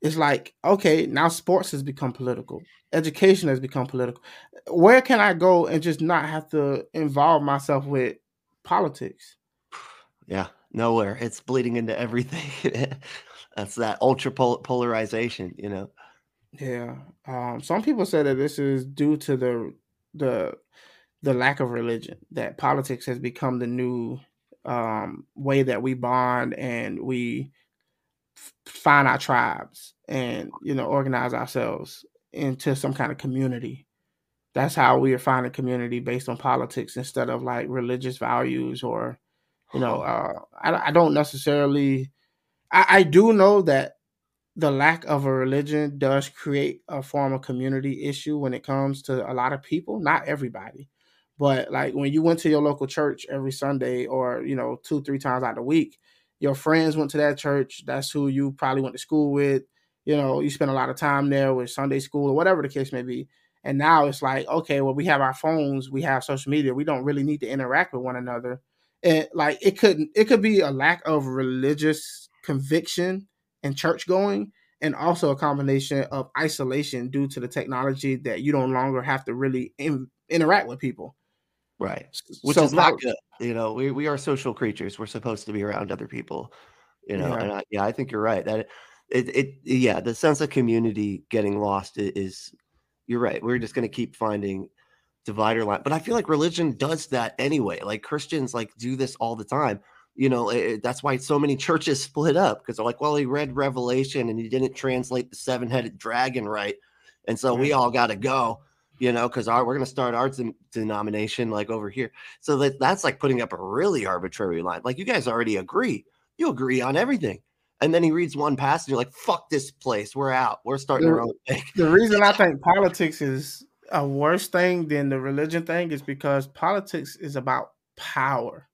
it's like okay now sports has become political education has become political. Where can i go and just not have to involve myself with politics? Yeah nowhere. It's bleeding into everything. That's that ultra polarization you know? Yeah um, some people say that this is due to the the the lack of religion that politics has become the new um, way that we bond and we find our tribes and you know organize ourselves into some kind of community. That's how we are finding community based on politics instead of like religious values or you know uh, I, I don't necessarily I, I do know that the lack of a religion does create a form of community issue when it comes to a lot of people not everybody but like when you went to your local church every sunday or you know two three times out of the week your friends went to that church. That's who you probably went to school with. You know, you spent a lot of time there with Sunday school or whatever the case may be. And now it's like, okay, well, we have our phones, we have social media. We don't really need to interact with one another. And like it could it could be a lack of religious conviction and church going, and also a combination of isolation due to the technology that you no longer have to really in, interact with people. Right. Which so is not good. You know, we, we are social creatures. We're supposed to be around other people. You know, yeah. and I, yeah, I think you're right. That it, it, yeah, the sense of community getting lost is, you're right. We're just going to keep finding divider line, but I feel like religion does that anyway. Like Christians, like do this all the time. You know, it, that's why so many churches split up because they're like, well, he read Revelation and he didn't translate the seven headed dragon right, and so we all got to go you know, because we're going to start our denomination like over here. So that that's like putting up a really arbitrary line. Like you guys already agree, you agree on everything. And then he reads one passage, you're like, fuck this place. We're out. We're starting the, our own thing. The reason I think politics is a worse thing than the religion thing is because politics is about power.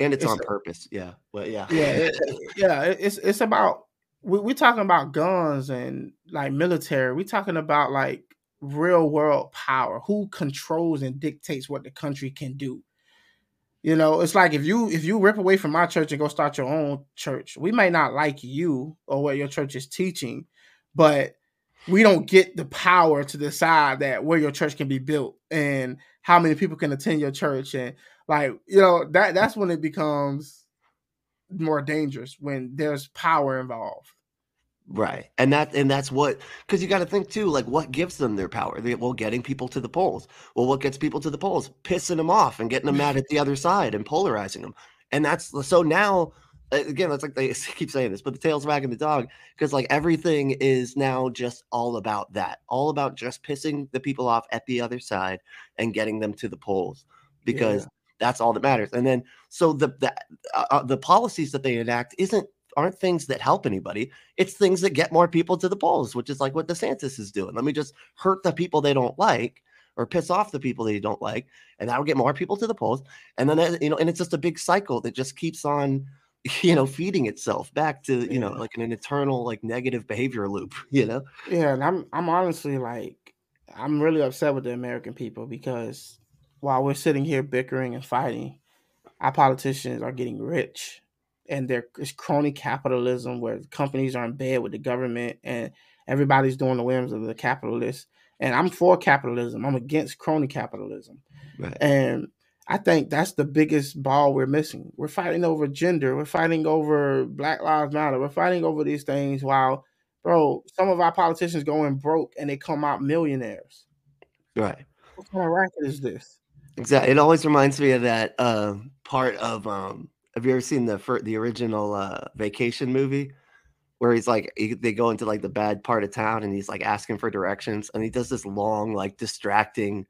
And it's, it's on a, purpose. Yeah. Well, yeah. Yeah. It, yeah. It's, it's about, we, we're talking about guns and like military. We're talking about like real world power who controls and dictates what the country can do. You know it's like if you if you rip away from my church and go start your own church we may not like you or what your church is teaching but we don't get the power to decide that where your church can be built and how many people can attend your church. And like you know that that's when it becomes more dangerous when there's power involved Right. And that and that's what because you got to think too, like what gives them their power? They, well, getting people to the polls. Well, what gets people to the polls? Pissing them off and getting them mad at the other side and polarizing them. And that's so now again, that's like they keep saying this, but the tail's wagging the dog because like everything is now just all about that, all about just pissing the people off at the other side and getting them to the polls because yeah. that's all that matters. And then so the the uh, uh the policies that they enact isn't aren't things that help anybody. It's things that get more people to the polls, which is like what DeSantis is doing. Let me just hurt the people they don't like or piss off the people they don't like, and that'll get more people to the polls. And then uh, you know, and it's just a big cycle that just keeps on, you know, feeding itself back to you know like an, an eternal like negative behavior loop. You know. Yeah, and I'm I'm honestly like I'm really upset with the American people because while we're sitting here bickering and fighting, our politicians are getting rich and there is crony capitalism where companies are in bed with the government and everybody's doing the whims of the capitalists. And I'm for capitalism. I'm against crony capitalism. Right. And I think that's the biggest ball we're missing. We're fighting over gender. We're fighting over Black Lives Matter. We're fighting over these things while, bro, some of our politicians going broke and they come out millionaires. Right. What kind of racket is this? Exactly. It always reminds me of that uh, part of um, have you ever seen the the original uh, vacation movie where he's like he, they go into like the bad part of town and he's like asking for directions and he does this long like distracting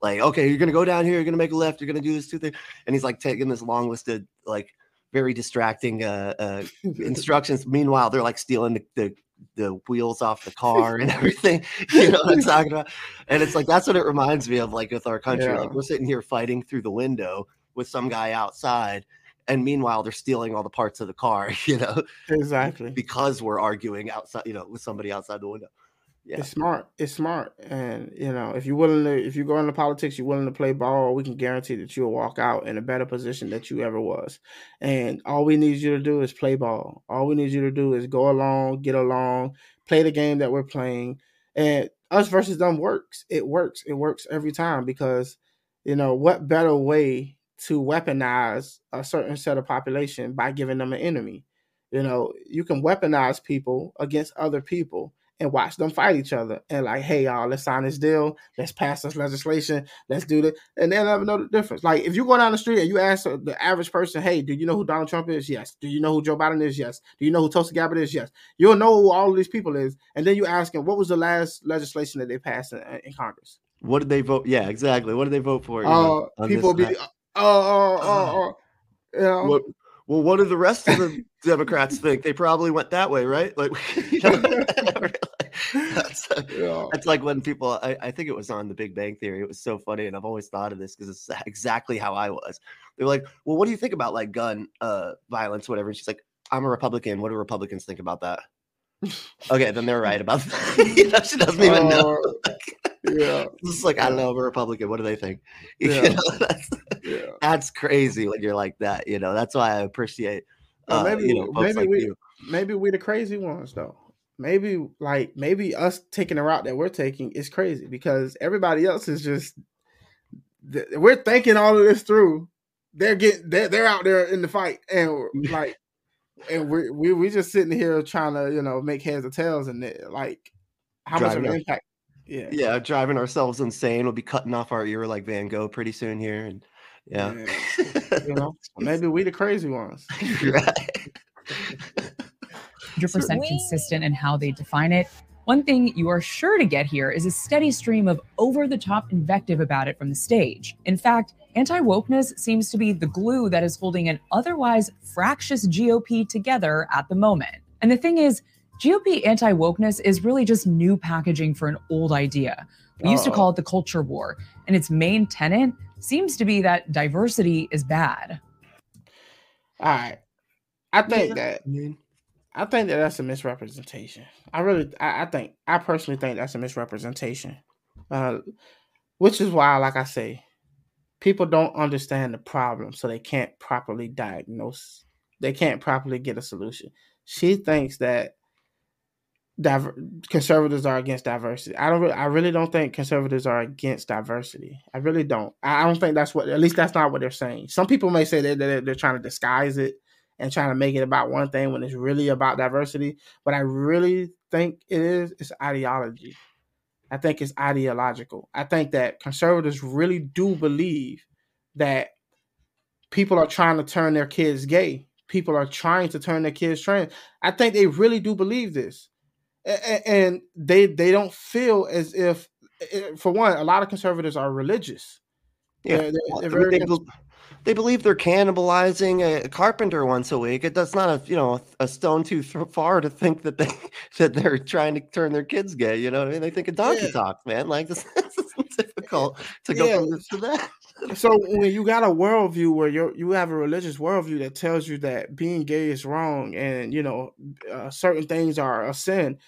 like okay you're gonna go down here you're gonna make a left you're gonna do this two thing and he's like taking this long listed like very distracting uh, uh instructions meanwhile they're like stealing the, the the wheels off the car and everything. You know what I'm talking about? And it's like that's what it reminds me of, like with our country. Yeah. Like we're sitting here fighting through the window with some guy outside, and meanwhile they're stealing all the parts of the car. You know, Exactly. because we're arguing outside. You know, with somebody outside the window. Yeah. It's smart. It's smart. And you know, if you're willing to if you go into politics, you're willing to play ball, we can guarantee that you'll walk out in a better position that you ever was. And all we need you to do is play ball. All we need you to do is go along, get along, play the game that we're playing. And us versus them works. It works. It works every time because, you know, what better way to weaponize a certain set of population by giving them an enemy? You know, you can weaponize people against other people and watch them fight each other and like, hey y'all, let's sign this deal, let's pass this legislation, let's do this, and they'll never know the difference. Like if you go down the street and you ask the average person, hey, do you know who Donald Trump is? Yes. Do you know who Joe Biden is? Yes. Do you know who Tulsi Gabbard is? Yes. You'll know who all of these people is, and then you ask them, what was the last legislation that they passed in, in Congress? What did they vote? Yeah, exactly. What did they vote for? Uh, know, people be? Oh, oh, oh, uh-huh. oh, you know, what, well, what do the rest of the Democrats think? They probably went that way, right? Like, you know, that's, uh, yeah. that's like when people. I, I think it was on The Big Bang Theory. It was so funny, and I've always thought of this because it's exactly how I was. They're like, "Well, what do you think about like gun uh, violence, whatever?" And she's like, "I'm a Republican. What do Republicans think about that?" okay, then they're right about that. you know, she doesn't even know. Uh, Yeah, It's like I don't know. I'm a Republican. What do they think? You Yeah. know, that's, yeah. that's crazy when you're like that. You know, that's why I appreciate. Uh, maybe you know, maybe like we you. maybe we the crazy ones though. Maybe like maybe us taking the route that we're taking is crazy because everybody else is just we're thinking all of this through. They're getting they're, they're out there in the fight and like and we're we we just sitting here trying to you know make heads or tails and it, like how much of an impact? Yeah, Yeah, driving ourselves insane. We'll be cutting off our ear like Van Gogh pretty soon here, and yeah, you know maybe we the crazy ones. right. 100% consistent in how they define it. One thing you are sure to get here is a steady stream of over the top invective about it from the stage. In fact, anti wokeness seems to be the glue that is holding an otherwise fractious GOP together at the moment. And the thing is, GOP anti wokeness is really just new packaging for an old idea. We used to call it the culture war, and its main tenet seems to be that diversity is bad. All right, I think that I I think that that's a misrepresentation. I really, I, I think, I personally think that's a misrepresentation. Uh, which is why, like I say, people don't understand the problem, so they can't properly diagnose. They can't properly get a solution. She thinks that diver- conservatives are against diversity. I don't. Really, I really don't think conservatives are against diversity. I really don't. I don't think that's what. At least that's not what they're saying. Some people may say that they're, they're trying to disguise it and trying to make it about one thing when it's really about diversity. But I really think it is. It's ideology. I think it's ideological. I think that conservatives really do believe that people are trying to turn their kids gay. People are trying to turn their kids trans. I think they really do believe this, and they they don't feel as if, eh, for one, a lot of conservatives are religious. yeah. They're- they're- they're I mean, very they, bel- they believe they're cannibalizing a carpenter once a week. It that's not a you know a stone too th- far to think that they that they're trying to turn their kids gay. You know, what I mean, they think of donkey Yeah. talk, man. Like this, this is difficult to go Yeah. from this to that. so when you got a worldview where you you have a religious worldview that tells you that being gay is wrong and you know uh, certain things are a sin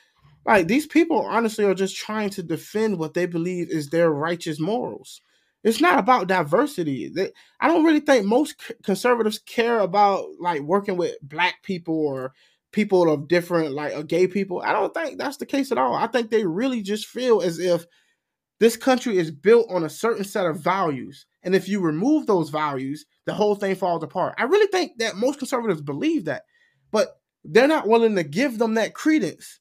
like these people honestly are just trying to defend what they believe is their righteous morals it's not about diversity they, i don't really think most conservatives care about like working with black people or people of different like uh, gay people i don't think that's the case at all i think they really just feel as if this country is built on a certain set of values. And if you remove those values, the whole thing falls apart. I really think that most conservatives believe that, but they're not willing to give them that credence.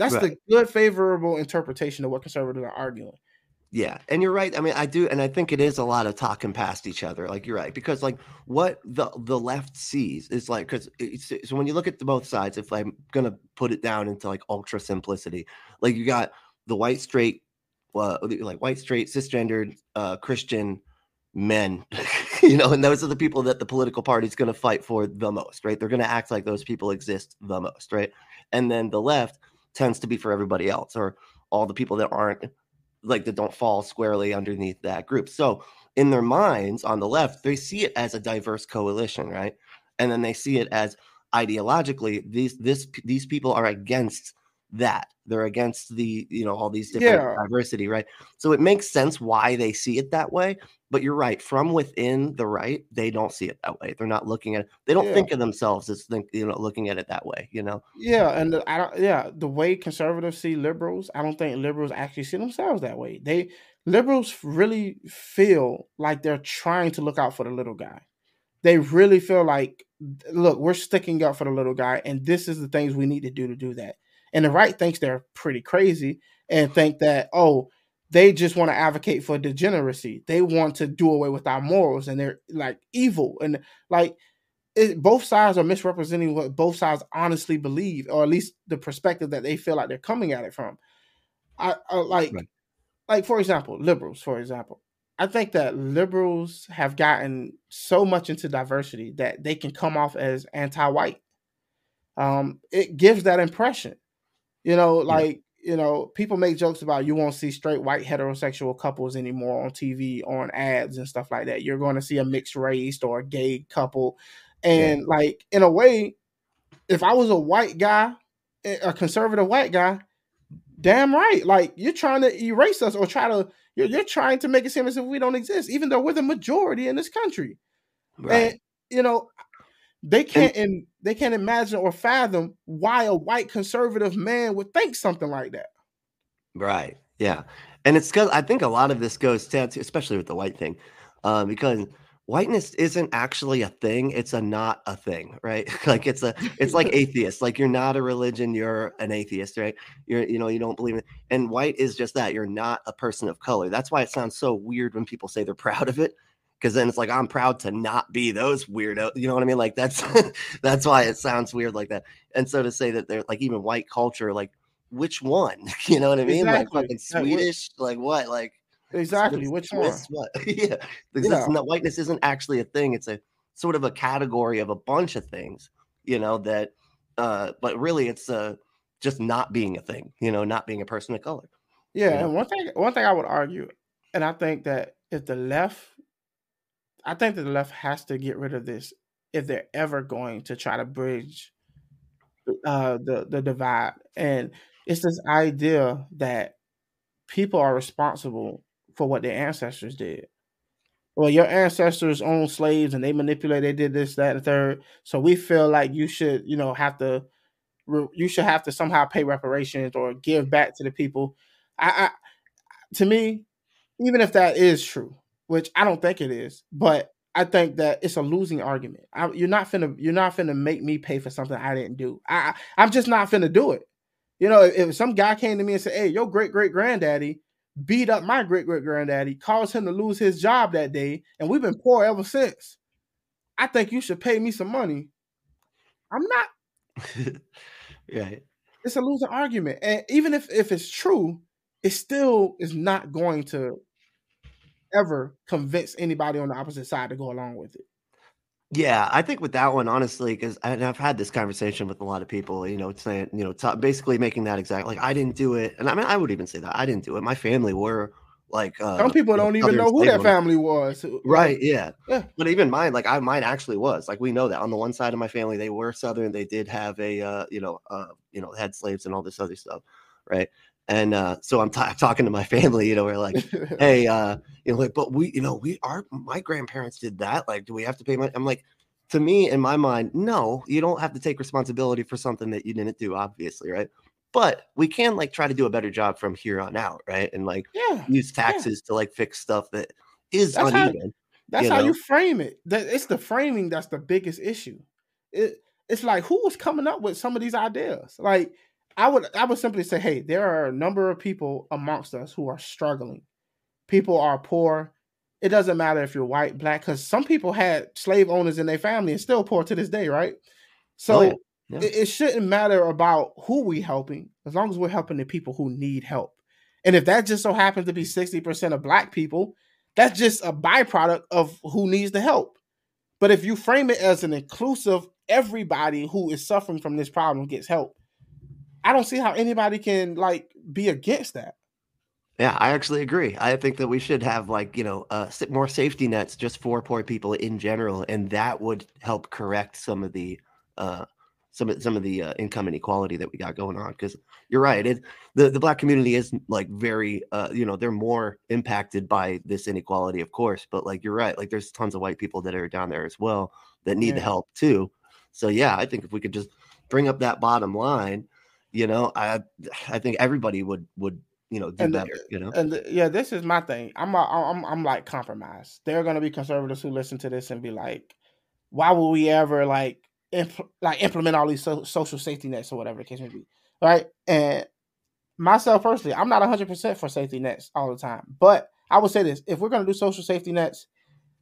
That's Right. the good, favorable interpretation of what conservatives are arguing. Yeah, and you're right. I mean, I do, and I think it is a lot of talking past each other. Like you're right, because like what the the left sees is like because so when you look at the both sides, if I'm gonna put it down into like ultra simplicity, like you got the white straight, uh, like white straight cisgendered uh, Christian men, you know, and those are the people that the political party is going to fight for the most, right? They're going to act like those people exist the most, right? And then the left tends to be for everybody else or all the people that aren't like that don't fall squarely underneath that group. So in their minds on the left, they see it as a diverse coalition, right? And then they see it as ideologically these this these people are against that they're against the you know all these different Yeah. diversity right so it makes sense why they see it that way but you're right from within the right they don't see it that way they're not looking at it they don't Yeah. think of themselves as think you know looking at it that way you know Yeah, and the, I don't. Yeah, the way conservatives see liberals, I don't think liberals actually see themselves that way. They liberals really feel like they're trying to look out for the little guy. They really feel like, look, we're sticking up for the little guy, and this is the things we need to do to do that. And the right thinks they're pretty crazy and think that, oh, they just want to advocate for degeneracy. They want to do away with our morals, and they're like evil and like it, both sides are misrepresenting what both sides honestly believe, or at least the perspective that they feel like they're coming at it from. I, I like, Right. like for example, liberals. For example, I think that liberals have gotten so much into diversity that they can come off as anti-white. Um, it gives that impression, you know, like you know, people make jokes about you won't see straight white heterosexual couples anymore on TV, on ads and stuff like that. You're going to see a mixed race or a gay couple, and like in a way, if I was a white guy, eh, a conservative white guy, damn right, like you're trying to erase us or try to you're, you're trying to make it seem as if we don't exist, even though we're the majority in this country. right And you know, they can't in, they can't imagine or fathom why a white conservative man would think something like that. Right. Yeah. And it's because I think a lot of this goes to, especially with the white thing, uh, because whiteness isn't actually a thing. It's a not a thing, right? like it's a, it's like atheist. Like you're not a religion. You're an atheist, right? You're, you know, you don't believe in. And white is just that. You're not a person of color. That's why it sounds so weird when people say they're proud of it. Because then it's like I'm proud to not be those weirdo. You know what I mean? Like that's that's why it sounds weird like that. And so to say that they're like even white culture, like which one? You know what I mean? Exactly. Like fucking Swedish, like what? Like Exactly. Which one? What? yeah, because Yeah. not whiteness isn't actually a thing. It's a sort of a category of a bunch of things, you know. That, uh, but really, it's uh, just not being a thing. You know, not being a person of color. Yeah, Yeah. and one thing one thing I would argue, and I think that if the left I think that the left has to get rid of this if they're ever going to try to bridge uh the the divide. And it's this idea that people are responsible for what their ancestors did. Well, your ancestors owned slaves and they manipulated, they did this, that, and third. So we feel like you should, you know, have to you should have to somehow pay reparations or give back to the people. I, I to me, even if that is true, which I don't think it is, but I think that it's a losing argument. I, you're not finna you're not finna make me pay for something I didn't do. I, I'm just not finna do it. You know, if, if some guy came to me and said, "Hey, your great great granddaddy beat up my great great granddaddy, caused him to lose his job that day, and we've been poor ever since," I think you should pay me some money. I'm not yeah, it's a losing argument. And even if if it's true, it still is not going to ever convince anybody on the opposite side to go along with it. Yeah, I think with that one, honestly, because I've had this conversation with a lot of people, you know, saying, you know, ta basically making that exact like I didn't do it, and I mean, I would even say that I didn't do it. My family were like, uh, Some people don't even know who that family was. Right. Yeah. Yeah. But even mine, like I, mine actually was like we know that on the one side of my family, they were Southern. They did have a, uh, you know, uh, you know, had slaves and all this other stuff, right? And uh, so I'm ta- talking to my family, you know, we're like, hey, uh, you know, like, but we, you know, we are my grandparents did that. Like, do we have to pay my? I'm like, to me, in my mind, no, you don't have to take responsibility for something that you didn't do, obviously, right? But we can like try to do a better job from here on out, right? And like yeah, use taxes to like fix stuff that is That's how- that's you how know? you frame it. That it's the framing that's the biggest issue. It it's like who was coming up with some of these ideas? Like I would I would simply say, hey, there are a number of people amongst us who are struggling. People are poor. It doesn't matter if you're white, black, because some people had slave owners in their family and still poor to this day, right? So Oh, yeah. Yeah. it, it shouldn't matter about who we helping, as long as we're helping the people who need help. And if that just so happens to be 60% of black people, that's just a byproduct of who needs the help. But if you frame it as an inclusive, everybody who is suffering from this problem gets help, I don't see how anybody can like be against that. Yeah, I actually agree. I think that we should have like you know uh, more safety nets just for poor people in general, and that would help correct some of the uh, some of some of the uh, income inequality that we got going on. Because you're right, it the the black community is like very uh, you know they're more impacted by this inequality, of course. But like you're right, like there's tons of white people that are down there as well that need yeah. the help too. So yeah, I think if we could just bring up that bottom line, you know, I I think everybody would would you know do and better. The, you know, and the, yeah, this is my thing. I'm a, I'm I'm like compromised. There are going to be conservatives who listen to this and be like, why would we ever like impl- like implement all these so- social safety nets or whatever the case may be, right? And myself personally, I'm not 100 percent for safety nets all the time, but I would say this: if we're going to do social safety nets,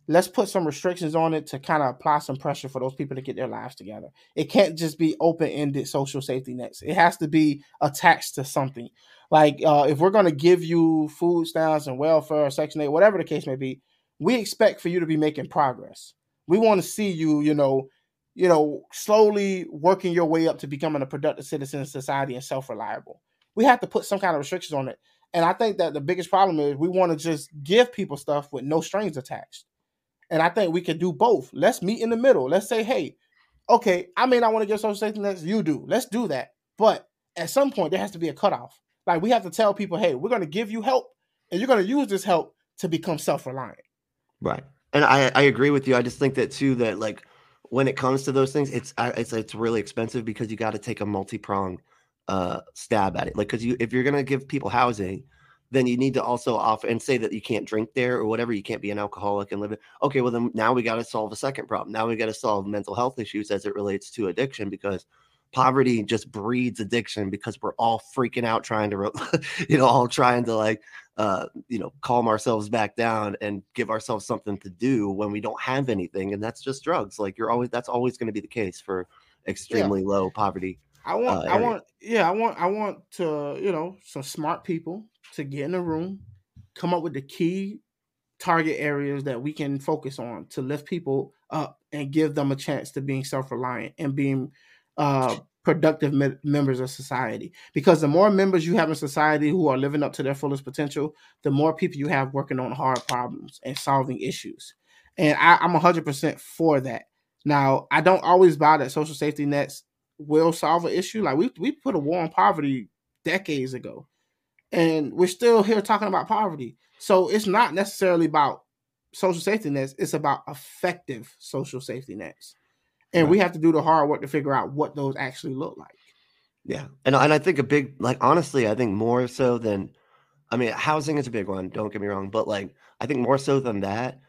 let's put some restrictions on it to kind of apply some pressure for those people to get their lives together. It can't just be open-ended social safety nets. It has to be attached to something. Like uh, if we're going to give you food stamps and welfare, or Section 8, whatever the case may be, we expect for you to be making progress. We want to see you, you know, you know, slowly working your way up to becoming a productive citizen in society and self-reliable. We have to put some kind of restrictions on it. And I think that the biggest problem is we want to just give people stuff with no strings attached. And I think we can do both. Let's meet in the middle. Let's say, hey, okay, I may not want to get social safety nets. You do. Let's do that. But at some point, there has to be a cutoff. Like we have to tell people, hey, we're going to give you help, and you're going to use this help to become self reliant. Right. And I I agree with you. I just think that too that like when it comes to those things, it's it's it's really expensive because you got to take a multi pronged uh, stab at it. Like because you if you're going to give people housing then you need to also offer and say that you can't drink there or whatever. You can't be an alcoholic and live it. Okay, well then now we got to solve a second problem. Now we got to solve mental health issues as it relates to addiction because poverty just breeds addiction because we're all freaking out trying to, you know, all trying to like, uh, you know, calm ourselves back down and give ourselves something to do when we don't have anything, and that's just drugs. Like you're always that's always going to be the case for extremely yeah. low poverty. I want, uh, I want, yeah, I want, I want to, you know, some smart people to get in a room, come up with the key target areas that we can focus on to lift people up and give them a chance to being self-reliant and being uh, productive me- members of society. Because the more members you have in society who are living up to their fullest potential the more people you have working on hard problems and solving issues. And I, i'm 100% for that. Now i don't always buy that social safety nets will solve an issue. Like we, we put a war on poverty decades ago and we're still here talking about poverty. So it's not necessarily about social safety nets, it's about effective social safety nets. And right. we have to do the hard work to figure out what those actually look like. Yeah. And and I think a big like honestly, I think more so than I mean, housing is a big one, don't get me wrong, but like I think more so than that,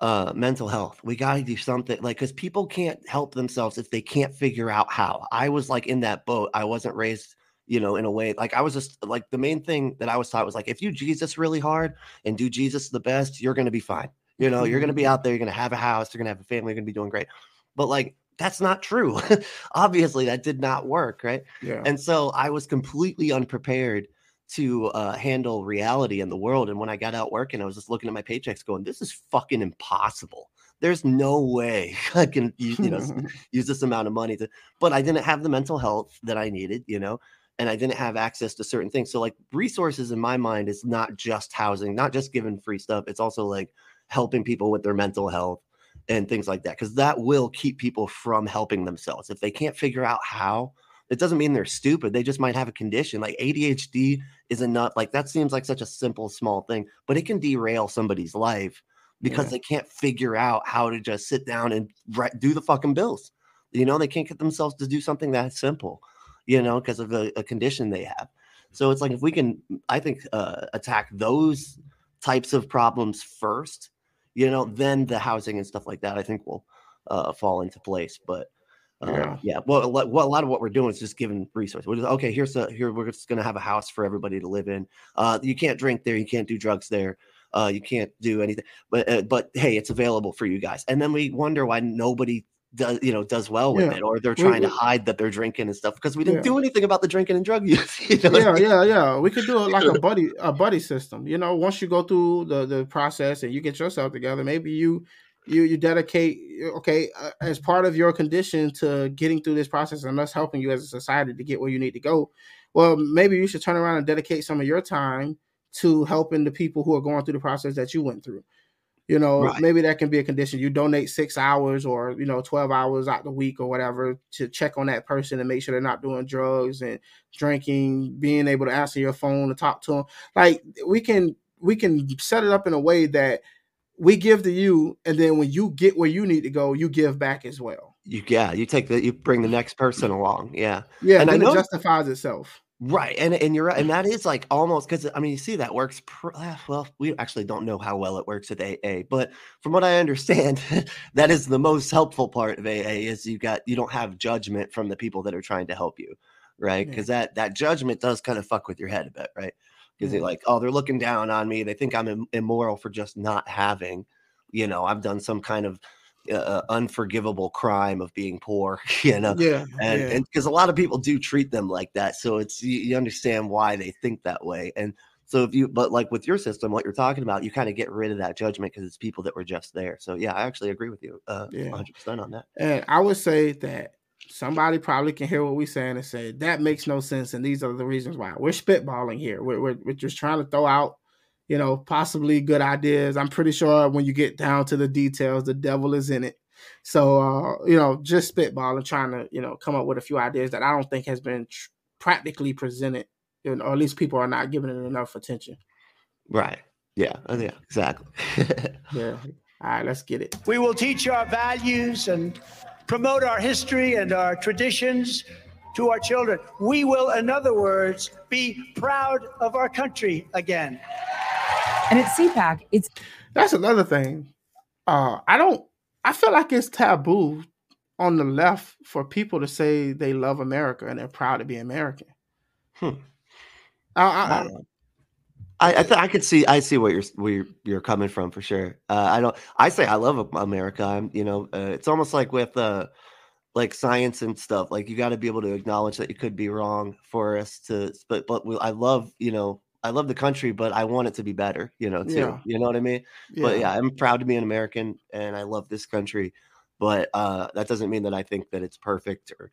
uh mental health. We got to do something like cuz people can't help themselves if they can't figure out how. I was like in that boat. I wasn't raised you know, in a way, like I was just like the main thing that I was taught was like, if you Jesus really hard and do Jesus the best, you're going to be fine. You know, you're going to be out there, you're going to have a house, you're going to have a family, you're going to be doing great. But like, that's not true. Obviously, that did not work. Right. Yeah. And so I was completely unprepared to uh, handle reality in the world. And when I got out working, I was just looking at my paychecks going, this is fucking impossible. There's no way I can, use, you know, use this amount of money to, but I didn't have the mental health that I needed, you know, and I didn't have access to certain things. So like resources in my mind is not just housing, not just giving free stuff. It's also like helping people with their mental health and things like that because that will keep people from helping themselves. If they can't figure out how, it doesn't mean they're stupid. They just might have a condition. Like ADHD is enough. Like that seems like such a simple, small thing, but it can derail somebody's life because yeah. they can't figure out how to just sit down and do the fucking bills. You know, they can't get themselves to do something that simple you know, because of a, a, condition they have. So it's like if we can, I think, uh, attack those types of problems first, you know, then the housing and stuff like that, I think will uh, fall into place. But uh, yeah. yeah, well, a lot of what we're doing is just giving resources. We're just, okay, here's a here we're just going to have a house for everybody to live in. Uh, you can't drink there, you can't do drugs there. Uh, you can't do anything, but uh, but hey, it's available for you guys. And then we wonder why nobody does you know does well with yeah. it or they're trying we, to hide that they're drinking and stuff because we didn't yeah. do anything about the drinking and drug use you know? yeah yeah yeah we could do it like a buddy a buddy system you know once you go through the the process and you get yourself together maybe you you you dedicate okay uh, as part of your condition to getting through this process and us helping you as a society to get where you need to go. Well, maybe you should turn around and dedicate some of your time to helping the people who are going through the process that you went through. You know, right. maybe that can be a condition. You donate six hours or you know twelve hours out the week or whatever to check on that person and make sure they're not doing drugs and drinking, being able to answer your phone to talk to them. Like we can we can set it up in a way that we give to you, and then when you get where you need to go, you give back as well. You yeah, you take the you bring the next person along. Yeah, yeah, and, and then it justifies itself. Right, and and you're right, and that is like almost because I mean you see that works. Pr- ah, well, we actually don't know how well it works at AA, but from what I understand, that is the most helpful part of AA is you got you don't have judgment from the people that are trying to help you, right? Because yeah. that that judgment does kind of fuck with your head a bit, right? because they're like, oh, they're looking down on me. They think I'm Im- immoral for just not having, you know, I've done some kind of uh, unforgivable crime of being poor, you know. Yeah, and because yeah. a lot of people do treat them like that, so it's you, you understand why they think that way. And so if you, but like with your system, what you're talking about, you kind of get rid of that judgment because it's people that were just there. So yeah, I actually agree with you, uh, yeah. 100% on that. And I would say that somebody probably can hear what we're saying and say that makes no sense and these are the reasons why we're spitballing here we're, we're, we're, just trying to throw out you know possibly good ideas. I'm pretty sure when you get down to the details the devil is in it. So uh, you know just spitballing trying to you know come up with a few ideas that i don't think has been tr- practically presented you know, or at least people are not giving it enough attention. Right. Yeah. Uh, yeah. Exactly. Yeah. All right. Let's get it. We will teach our values and promote our history and our traditions to our children. We will, in other words, be proud of our country again. And at CPAC, it's that's another thing. Uh, I don't. I feel like it's taboo on the left for people to say they love America and they're proud to be American. Hmm. I, I, I I, th- I, could see I see what you're where you're coming from for sure. Uh, I don't. I say I love America. I'm you know uh, it's almost like with uh like science and stuff. Like you got to be able to acknowledge that you could be wrong for us to. But but I love you know I love the country, but I want it to be better. You know too. Yeah. You know what I mean? Yeah. But yeah, I'm proud to be an American and I love this country. But uh, that doesn't mean that I think that it's perfect or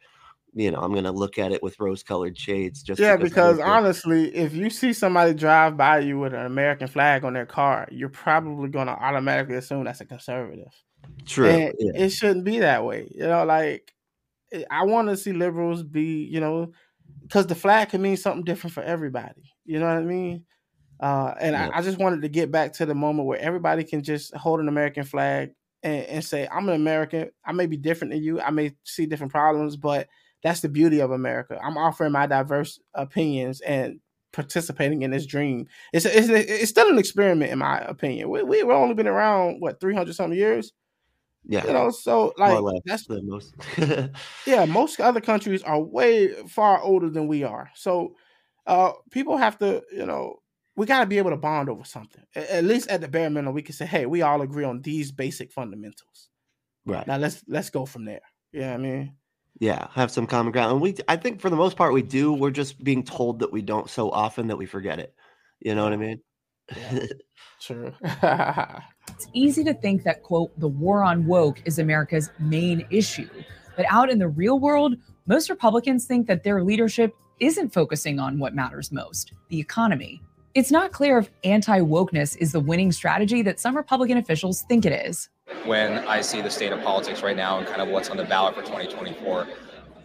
you know, I'm gonna look at it with rose-colored shades. Just yeah, because, because honestly, if you see somebody drive by you with an American flag on their car, you're probably gonna automatically assume that's a conservative. True. And yeah. it shouldn't be that way. You know, like eh, I want to see liberals be, you know, because the flag can mean something different for everybody. You know what I mean? Uh, and yeah. I, I, just wanted to get back to the moment where everybody can just hold an American flag and, and say, "I'm an American. I may be different than you. I may see different problems, but." that's the beauty of America. I'm offering my diverse opinions and participating in this dream. It's it's, it's still an experiment, in my opinion. We we've only been around what 300 something years. Yeah, you know, so like that's the most. yeah, most other countries are way far older than we are. So, uh, people have to, you know, we got to be able to bond over something. At least at the bare minimum, we can say, "Hey, we all agree on these basic fundamentals." Right now, let's let's go from there. Yeah, I mean, yeah, have some common ground. And we I think for the most part we do. We're just being told that we don't so often that we forget it. You know what I mean? Yeah, true. it's easy to think that quote the war on woke is America's main issue. But out in the real world, most Republicans think that their leadership isn't focusing on what matters most, the economy. It's not clear if anti wokeness is the winning strategy that some Republican officials think it is when I see the state of politics right now and kind of what's on the ballot for 2024.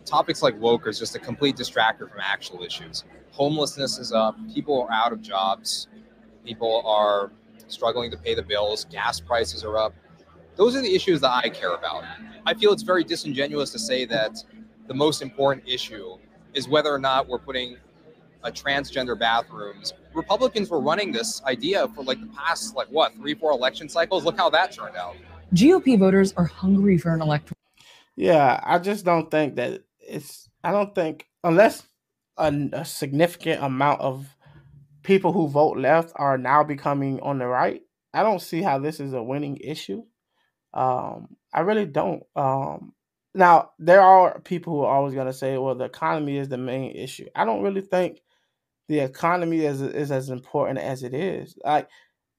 Topics like woke is just a complete distractor from actual issues. Homelessness is up, people are out of jobs, people are struggling to pay the bills, gas prices are up. Those are the issues that I care about. I feel it's very disingenuous to say that the most important issue is whether or not we're putting a transgender bathrooms. Republicans were running this idea for like the past like what three, four election cycles. Look how that turned out. GOP voters are hungry for an electoral. Yeah, I just don't think that it's. I don't think unless a, a significant amount of people who vote left are now becoming on the right. I don't see how this is a winning issue. Um, I really don't. Um, now there are people who are always going to say, "Well, the economy is the main issue." I don't really think the economy is is as important as it is. Like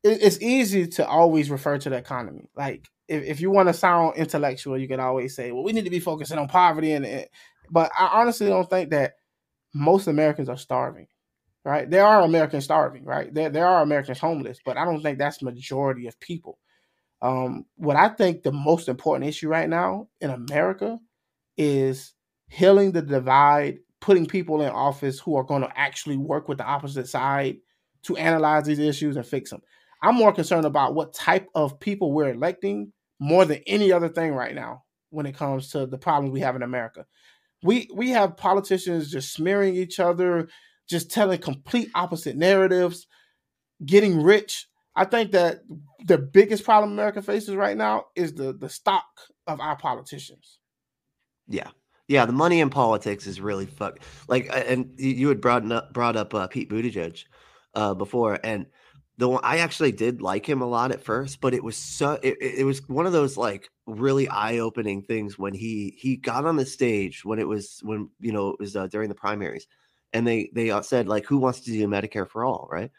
it, it's easy to always refer to the economy. Like if, if you want to sound intellectual, you can always say, "Well, we need to be focusing on poverty," and, and but I honestly don't think that most Americans are starving. Right? There are Americans starving. Right? There there are Americans homeless, but I don't think that's majority of people. Um, what I think the most important issue right now in America is healing the divide, putting people in office who are going to actually work with the opposite side to analyze these issues and fix them. I'm more concerned about what type of people we're electing more than any other thing right now when it comes to the problems we have in America. We we have politicians just smearing each other, just telling complete opposite narratives, getting rich. I think that the biggest problem America faces right now is the the stock of our politicians. Yeah. Yeah, the money in politics is really fuck. Like, and you had brought up brought up uh, Pete Buttigieg uh, before, and the one I actually did like him a lot at first, but it was so it, it was one of those like really eye opening things when he he got on the stage when it was when you know it was uh, during the primaries, and they they uh, said like who wants to do Medicare for all, right?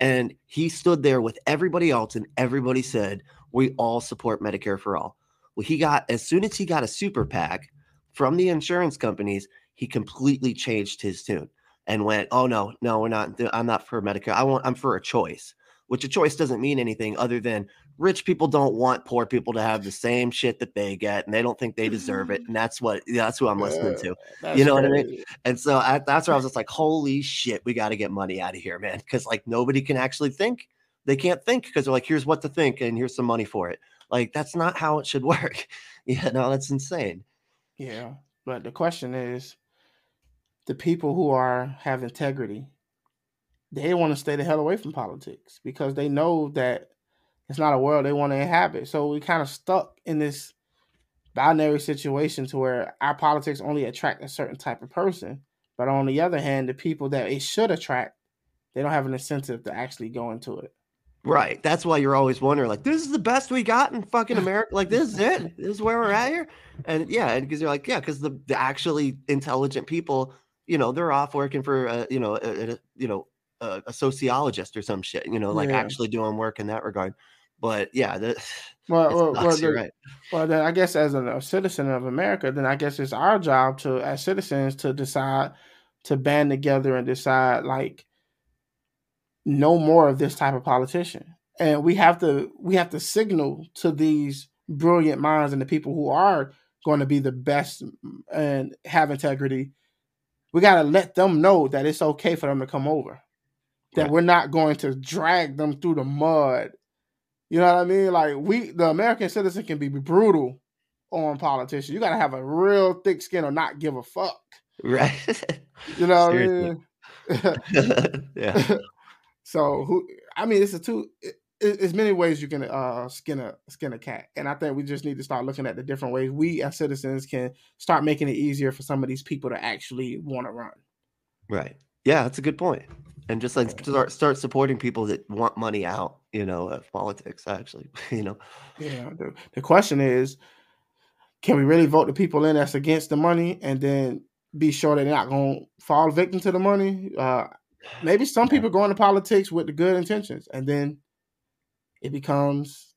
And he stood there with everybody else, and everybody said we all support Medicare for all. Well, he got as soon as he got a super PAC from the insurance companies, he completely changed his tune and went, "Oh no, no, we're not. I'm not for Medicare. I want. I'm for a choice." Which a choice doesn't mean anything other than rich people don't want poor people to have the same shit that they get, and they don't think they deserve it. And that's what that's who I'm listening to. you know what I mean? And so I, that's where I was just like, "Holy shit, we got to get money out of here, man!" Because like nobody can actually think. They can't think because they're like, "Here's what to think, and here's some money for it." Like that's not how it should work. yeah, no, that's insane. Yeah, but the question is, the people who are have integrity, they want to stay the hell away from politics because they know that it's not a world they want to inhabit. So we kind of stuck in this binary situation to where our politics only attract a certain type of person, but on the other hand, the people that it should attract, they don't have an incentive to actually go into it. Right. That's why you're always wondering, like, this is the best we got in fucking America. Like, this is it. This is where we're at here. And yeah, and because you're like, yeah, because the, the actually intelligent people, you know, they're off working for, uh, you know, a, a, you know, a, a, sociologist or some shit. You know, like yeah. actually doing work in that regard. But yeah, the, well, well, well, the, right. well, then I guess as a, a citizen of America, then I guess it's our job to, as citizens, to decide to band together and decide like no more of this type of politician. And we have to we have to signal to these brilliant minds and the people who are going to be the best and have integrity. We got to let them know that it's okay for them to come over. That right. we're not going to drag them through the mud. You know what I mean? Like we the American citizen can be brutal on politicians. You got to have a real thick skin or not give a fuck. Right. You know what I mean? yeah. So who? I mean, it's a two. It, it's many ways you can uh, skin a skin a cat, and I think we just need to start looking at the different ways we as citizens can start making it easier for some of these people to actually want to run. Right. Yeah, that's a good point. And just like start start supporting people that want money out, you know, of politics. Actually, you know. Yeah. The, the question is, can we really vote the people in that's against the money, and then be sure they're not going to fall victim to the money? Uh, maybe some people go into politics with the good intentions and then it becomes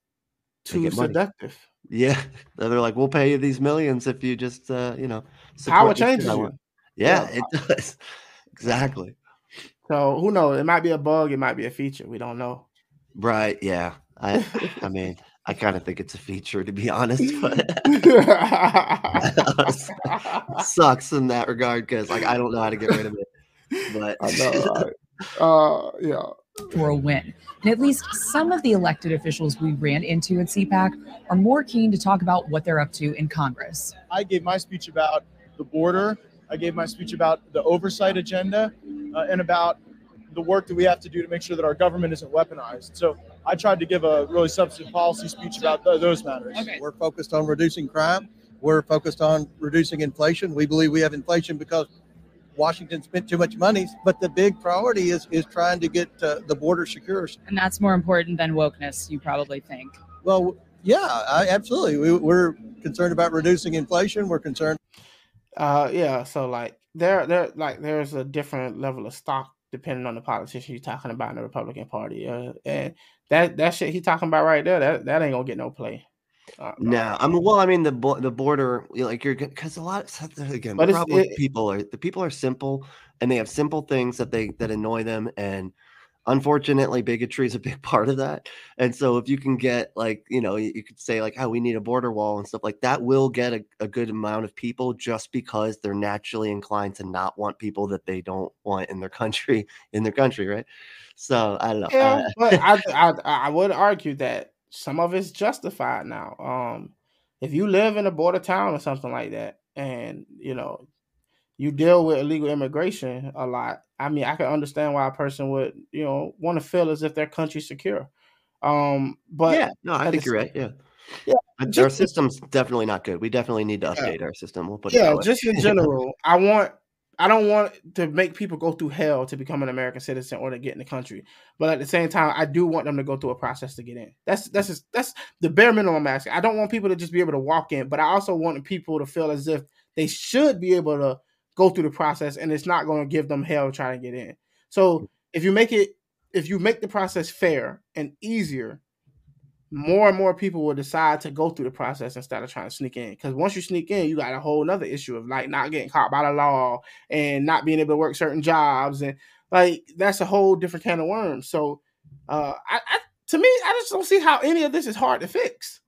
too seductive. Yeah. They're like, we'll pay you these millions if you just, uh, you know, power changes you. Yeah, yeah, it does. exactly. So who knows? It might be a bug. It might be a feature. We don't know. Right. Yeah. I, I mean, I kind of think it's a feature to be honest, but sucks in that regard because like I don't know how to get rid of it. But I know, uh, yeah. For a win. And at least some of the elected officials we ran into at CPAC are more keen to talk about what they're up to in Congress. I gave my speech about the border. I gave my speech about the oversight agenda uh, and about the work that we have to do to make sure that our government isn't weaponized. So I tried to give a really substantive policy speech about th- those matters. Okay. We're focused on reducing crime. We're focused on reducing inflation. We believe we have inflation because Washington spent too much money, but the big priority is is trying to get uh, the border secure. And that's more important than wokeness, you probably think. Well, yeah, I, absolutely. We, we're concerned about reducing inflation. We're concerned. Uh, yeah. So like there, there, like there's a different level of stock depending on the politician you're talking about in the Republican Party. Uh, and that that shit he talking about right there, that that ain't gonna get no play. Uh, No, I mean, well, I mean the bo- the border, like you're because a lot of again, But problem it- people are the people are simple and they have simple things that they that annoy them, and unfortunately, bigotry is a big part of that. And so, if you can get like, you know, you, could say like, "Oh, we need a border wall" and stuff like that, will get a, a good amount of people just because they're naturally inclined to not want people that they don't want in their country in their country, right? So I don't know. Yeah, uh, but I, I I would argue that some of it's justified now. Um, if you live in a border town or something like that, and you know you deal with illegal immigration a lot, I mean, I can understand why a person would you know want to feel as if their country's secure. Um, but yeah, no, I think you're right. Yeah. Yeah, Our system's definitely not good. We definitely need to Yeah. update our system. We'll put it yeah, just in general, I want I don't want to make people go through hell to become an American citizen or to get in the country. But at the same time, I do want them to go through a process to get in. That's that's just, that's the bare minimum I'm asking. I don't want people to just be able to walk in, but I also want people to feel as if they should be able to go through the process and it's not going to give them hell trying to get in. So if you make it if you make the process fair and easier, more and more people will decide to go through the process instead of trying to sneak in. Because once you sneak in, you got a whole other issue of like not getting caught by the law and not being able to work certain jobs, and like that's a whole different can of worms. So, uh, I, I to me, I just don't see how any of this is hard to fix.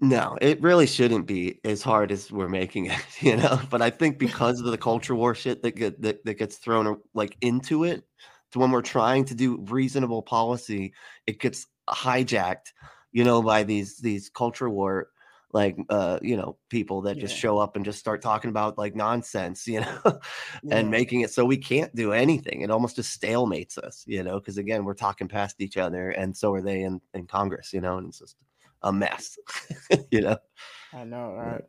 No, it really shouldn't be as hard as we're making it, you know. But I think because of the culture war shit that get that, that gets thrown like into it, to when we're trying to do reasonable policy, it gets hijacked, you know, by these these culture war like uh you know people that just show up and just start talking about like nonsense you know Yeah. and making it so we can't do anything it almost just stalemates us you know because again we're talking past each other and so are they in, in congress you know and it's just a mess you know I know, all right?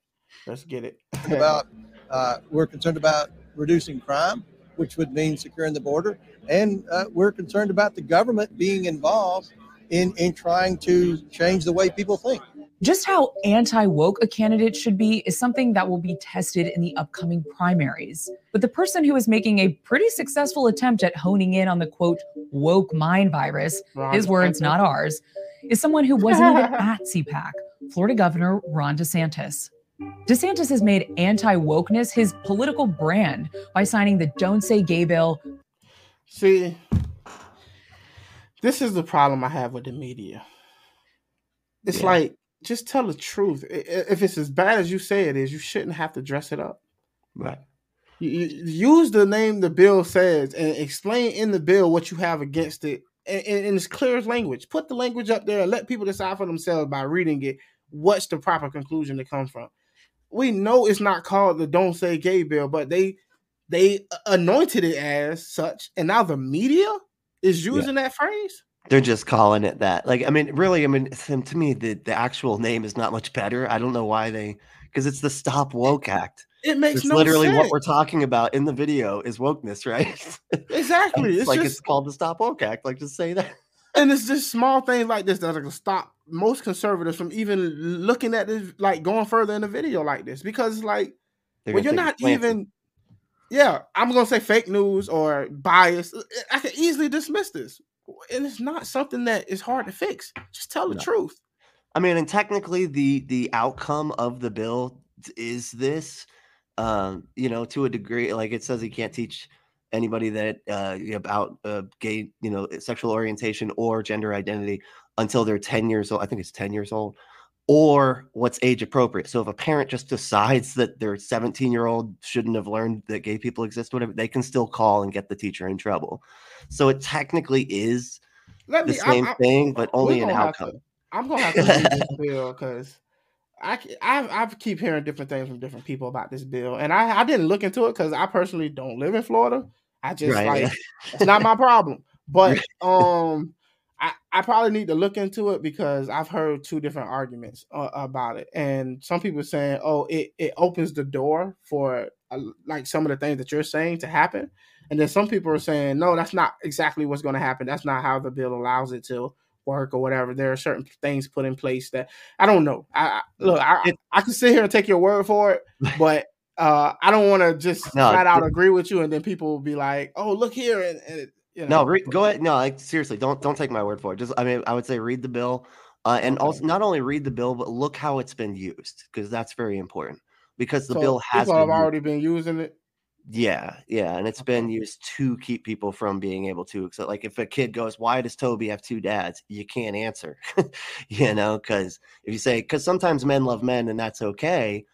Let's get it. about uh, we're concerned about reducing crime, which would mean securing the border, and uh, we're concerned about the government being involved in in trying to change the way people think. Just how anti woke a candidate should be is something that will be tested in the upcoming primaries. But the person who is making a pretty successful attempt at honing in on the quote, woke mind virus, his words, not ours, is someone who wasn't even at CPAC, Florida Governor Ron DeSantis. DeSantis has made anti wokeness his political brand by signing the Don't Say Gay bill See, this is the problem I have with the media. It's Yeah. like just tell the truth. If it's as bad as you say it is, you shouldn't have to dress it up. right You, you- use the name the bill says and explain in the bill what you have against it in, in, as clear as language. Put the language up there and let people decide for themselves by reading it what's the proper conclusion to come from. We know it's not called the "Don't Say Gay" bill, but they they anointed it as such, and now the media is using that phrase. They're just calling it that. Like i mean really i mean to me the, the actual name is not much better. I don't know why they because it's the stop woke act. It makes it's no literally sense. what we're talking about in the video is wokeness right? Exactly. it's, It's, like just it's called the stop woke act like just say that. And it's just small things like this that are gonna stop most conservatives from even looking at this, like going further in the video like this, because like when you're not even, yeah, I'm gonna say fake news or bias. Uh, I can easily dismiss this, and it's not something that is hard to fix. Just tell the No. truth. I mean, and technically, the the outcome of the bill is this, um, you know, to a degree. Like it says, he can't teach anybody that uh, about uh, gay, you know, sexual orientation or gender identity until they're ten years old. I think it's ten years old, or what's age appropriate. So if a parent just decides that their seventeen year old shouldn't have learned that gay people exist, whatever, they can still call and get the teacher in trouble. So it technically is Let the me. Same I'm- thing, but only an gonna outcome. to- I'm gonna have to read this bill because I, I I keep hearing different things from different people about this bill, and I I didn't look into it because I personally don't live in Florida. I just Right, like it's not my problem. But um, I I probably need to look into it because I've heard two different arguments uh, about it, and some people saying, oh, it it opens the door for uh, like some of the things that you're saying to happen, and then some people are saying, no, that's not exactly what's going to happen. That's not how the bill allows it to work or whatever. There are certain things put in place that I don't know. I, I look, I I can sit here and take your word for it, but uh, I don't want to just No, flat out agree with you, and then people will be like, "Oh, look here," and, and you No, re- go ahead. No, like seriously, don't don't take my word for it. Just I mean, I would say read the bill, uh, and Okay. also not only read the bill, but look how it's been used because that's very important. Because the so bill has people have already been using it. yeah, yeah, and it's been used to keep people from being able to. So, like, if a kid goes, "Why does Toby have two dads?" You can't answer, you know, because if you say, "Because sometimes men love men, and that's okay,"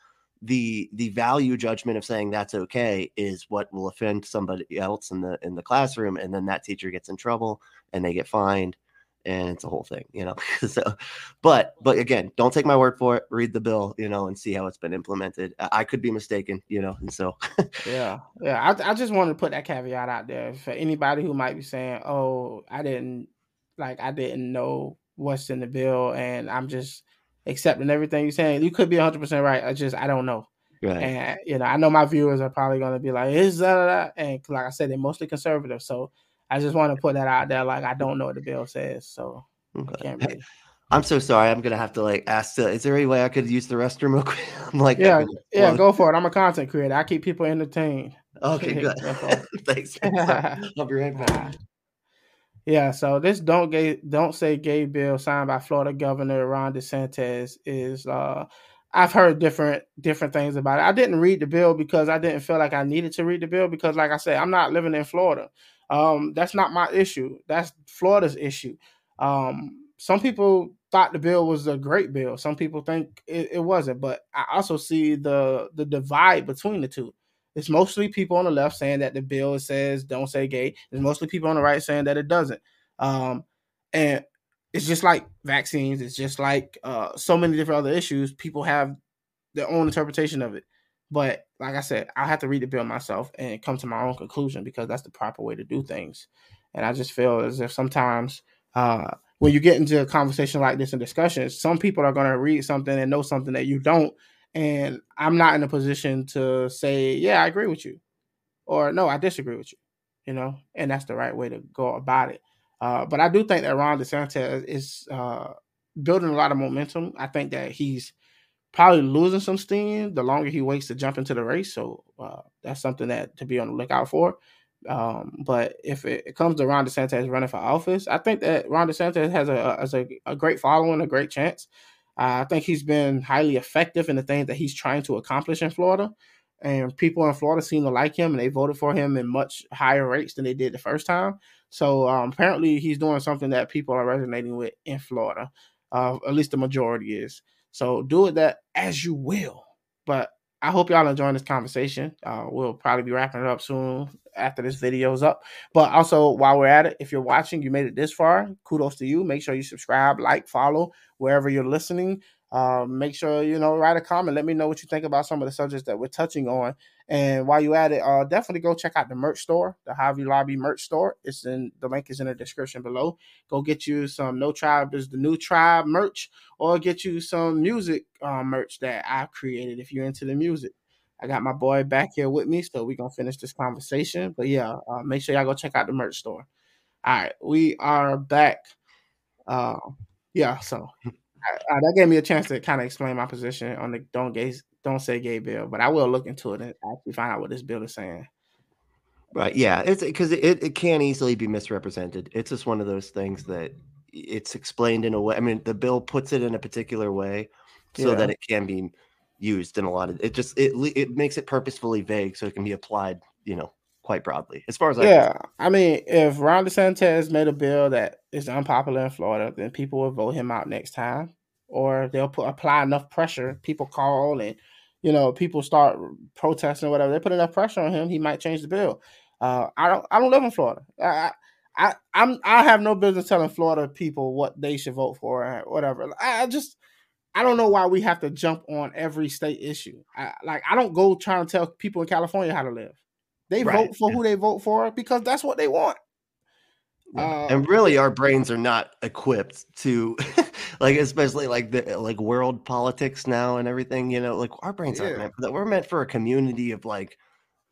the the value judgment of saying that's okay is what will offend somebody else in the in the classroom, and then that teacher gets in trouble and they get fined, and it's a whole thing, you know. so, but but again, don't take my word for it. Read the bill, you know, and see how it's been implemented. I, could be mistaken, you know, and so. Yeah, yeah. I I just wanted to put that caveat out there for anybody who might be saying, "Oh, I didn't like I didn't know what's in the bill, and I'm just accepting everything you're saying." You could be 100 percent right. I just I don't know, Right. and you know I know my viewers are probably going to be like, "Is that?" And like I said, they're mostly conservative, so I just want to put that out there. Like I don't know what the bill says, so I can't really. I'm so sorry. I'm gonna have to like ask. The, is there any way I could use the restroom real quick? I'm like, Yeah, I'm yeah. Go for it. I'm a content creator. I keep people entertained. Okay, good. Go. Thanks. I'll be right back. Yeah, so this don't gay don't say gay bill signed by Florida Governor Ron DeSantis is uh I've heard different different things about it. I didn't read the bill because I didn't feel like I needed to read the bill because like I said, I'm not living in Florida. Um that's not my issue. That's Florida's issue. Um some people thought the bill was a great bill. Some people think it, it wasn't, but I also see the the divide between the two. It's mostly people on the left saying that the bill says don't say gay. There's mostly people on the right saying that it doesn't. Um, and it's just like vaccines. It's just like uh, so many different other issues. People have their own interpretation of it. But like I said, I have to read the bill myself and come to my own conclusion because that's the proper way to do things. And I just feel as if sometimes uh, when you get into a conversation like this and discussions, some people are going to read something and know something that you don't. And I'm not in a position to say, yeah, I agree with you, or no, I disagree with you, you know, and that's the right way to go about it. Uh, but I do think that Ron DeSantis is uh, building a lot of momentum. I think that he's probably losing some steam the longer he waits to jump into the race. So uh, that's something that to be on the lookout for. Um, but if it, it comes to Ron DeSantis running for office, I think that Ron DeSantis has a has a, a great following, a great chance. I think he's been highly effective in the things that he's trying to accomplish in Florida, and people in Florida seem to like him, and they voted for him in much higher rates than they did the first time. So um, apparently, he's doing something that people are resonating with in Florida. Uh, at least the majority is. So do it that as you will. But I hope y'all enjoying this conversation. Uh, we'll probably be wrapping it up soon after this video is up. But also, while we're at it, if you're watching, you made it this far, kudos to you. Make sure you subscribe, like, follow wherever you're listening. Uh, make sure you know write a comment. Let me know what you think about some of the subjects that we're touching on. And while you're at it, uh, definitely go check out the merch store, the Javi Lobby merch store. It's in the link is in the description below. Go get you some No Tribe is the new tribe merch, or get you some music uh, merch that I've created if you're into the music. I got my boy back here with me, so we're gonna finish this conversation. But yeah, uh, make sure y'all go check out the merch store. All right, we are back. Uh, yeah, so uh, that gave me a chance to kind of explain my position on the don't gay, don't say gay bill, but I will look into it and actually find out what this bill is saying. Right. Yeah. It's because it, it can easily be misrepresented. It's just one of those things that it's explained in a way. I mean, the bill puts it in a particular way so Yeah. that it can be used in a lot of it just it it makes it purposefully vague so it can be applied, you know, quite broadly. As far as I Yeah, I mean, if Ron DeSantis made a bill that is unpopular in Florida, then people will vote him out next time, or they'll put apply enough pressure. People call and you know people start protesting or whatever. They put enough pressure on him, he might change the bill. Uh, I don't. I don't live in Florida. I, I, I'm. I have no business telling Florida people what they should vote for or whatever. I, I just. I don't know why we have to jump on every state issue. I, like I don't go trying to tell people in California how to live. They Right, vote for who they vote for because that's what they want. Uh, and really our brains are not equipped to like especially like the like world politics now and everything you know like our brains aren't meant for that we're meant for a community of like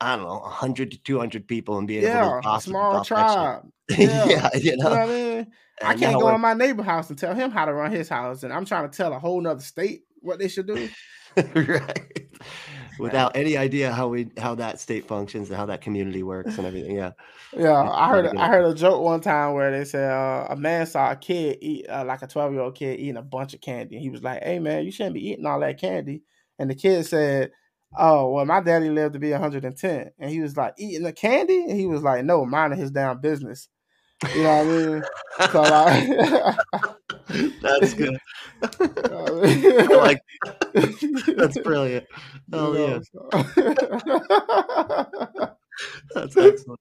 i don't know 100 to 200 people and being able to small tribe. Yeah, yeah you know, what I mean. I can't go in my neighbor house and tell him how to run his house, and I'm trying to tell a whole nother state what they should do. right without any idea how we how that state functions and how that community works and everything. Yeah. Yeah, It's I heard I heard a joke one time where they said uh, a man saw a kid eat uh, like a twelve year old kid eating a bunch of candy. And he was like, "Hey man, you shouldn't be eating all that candy." And the kid said, "Oh well, my daddy lived to be 110." And he was like, "Eating the candy?" And he was like, "No, minding his damn business." You know what I mean? So like, That's good. I I like that's brilliant. Oh You yeah. know, That's excellent.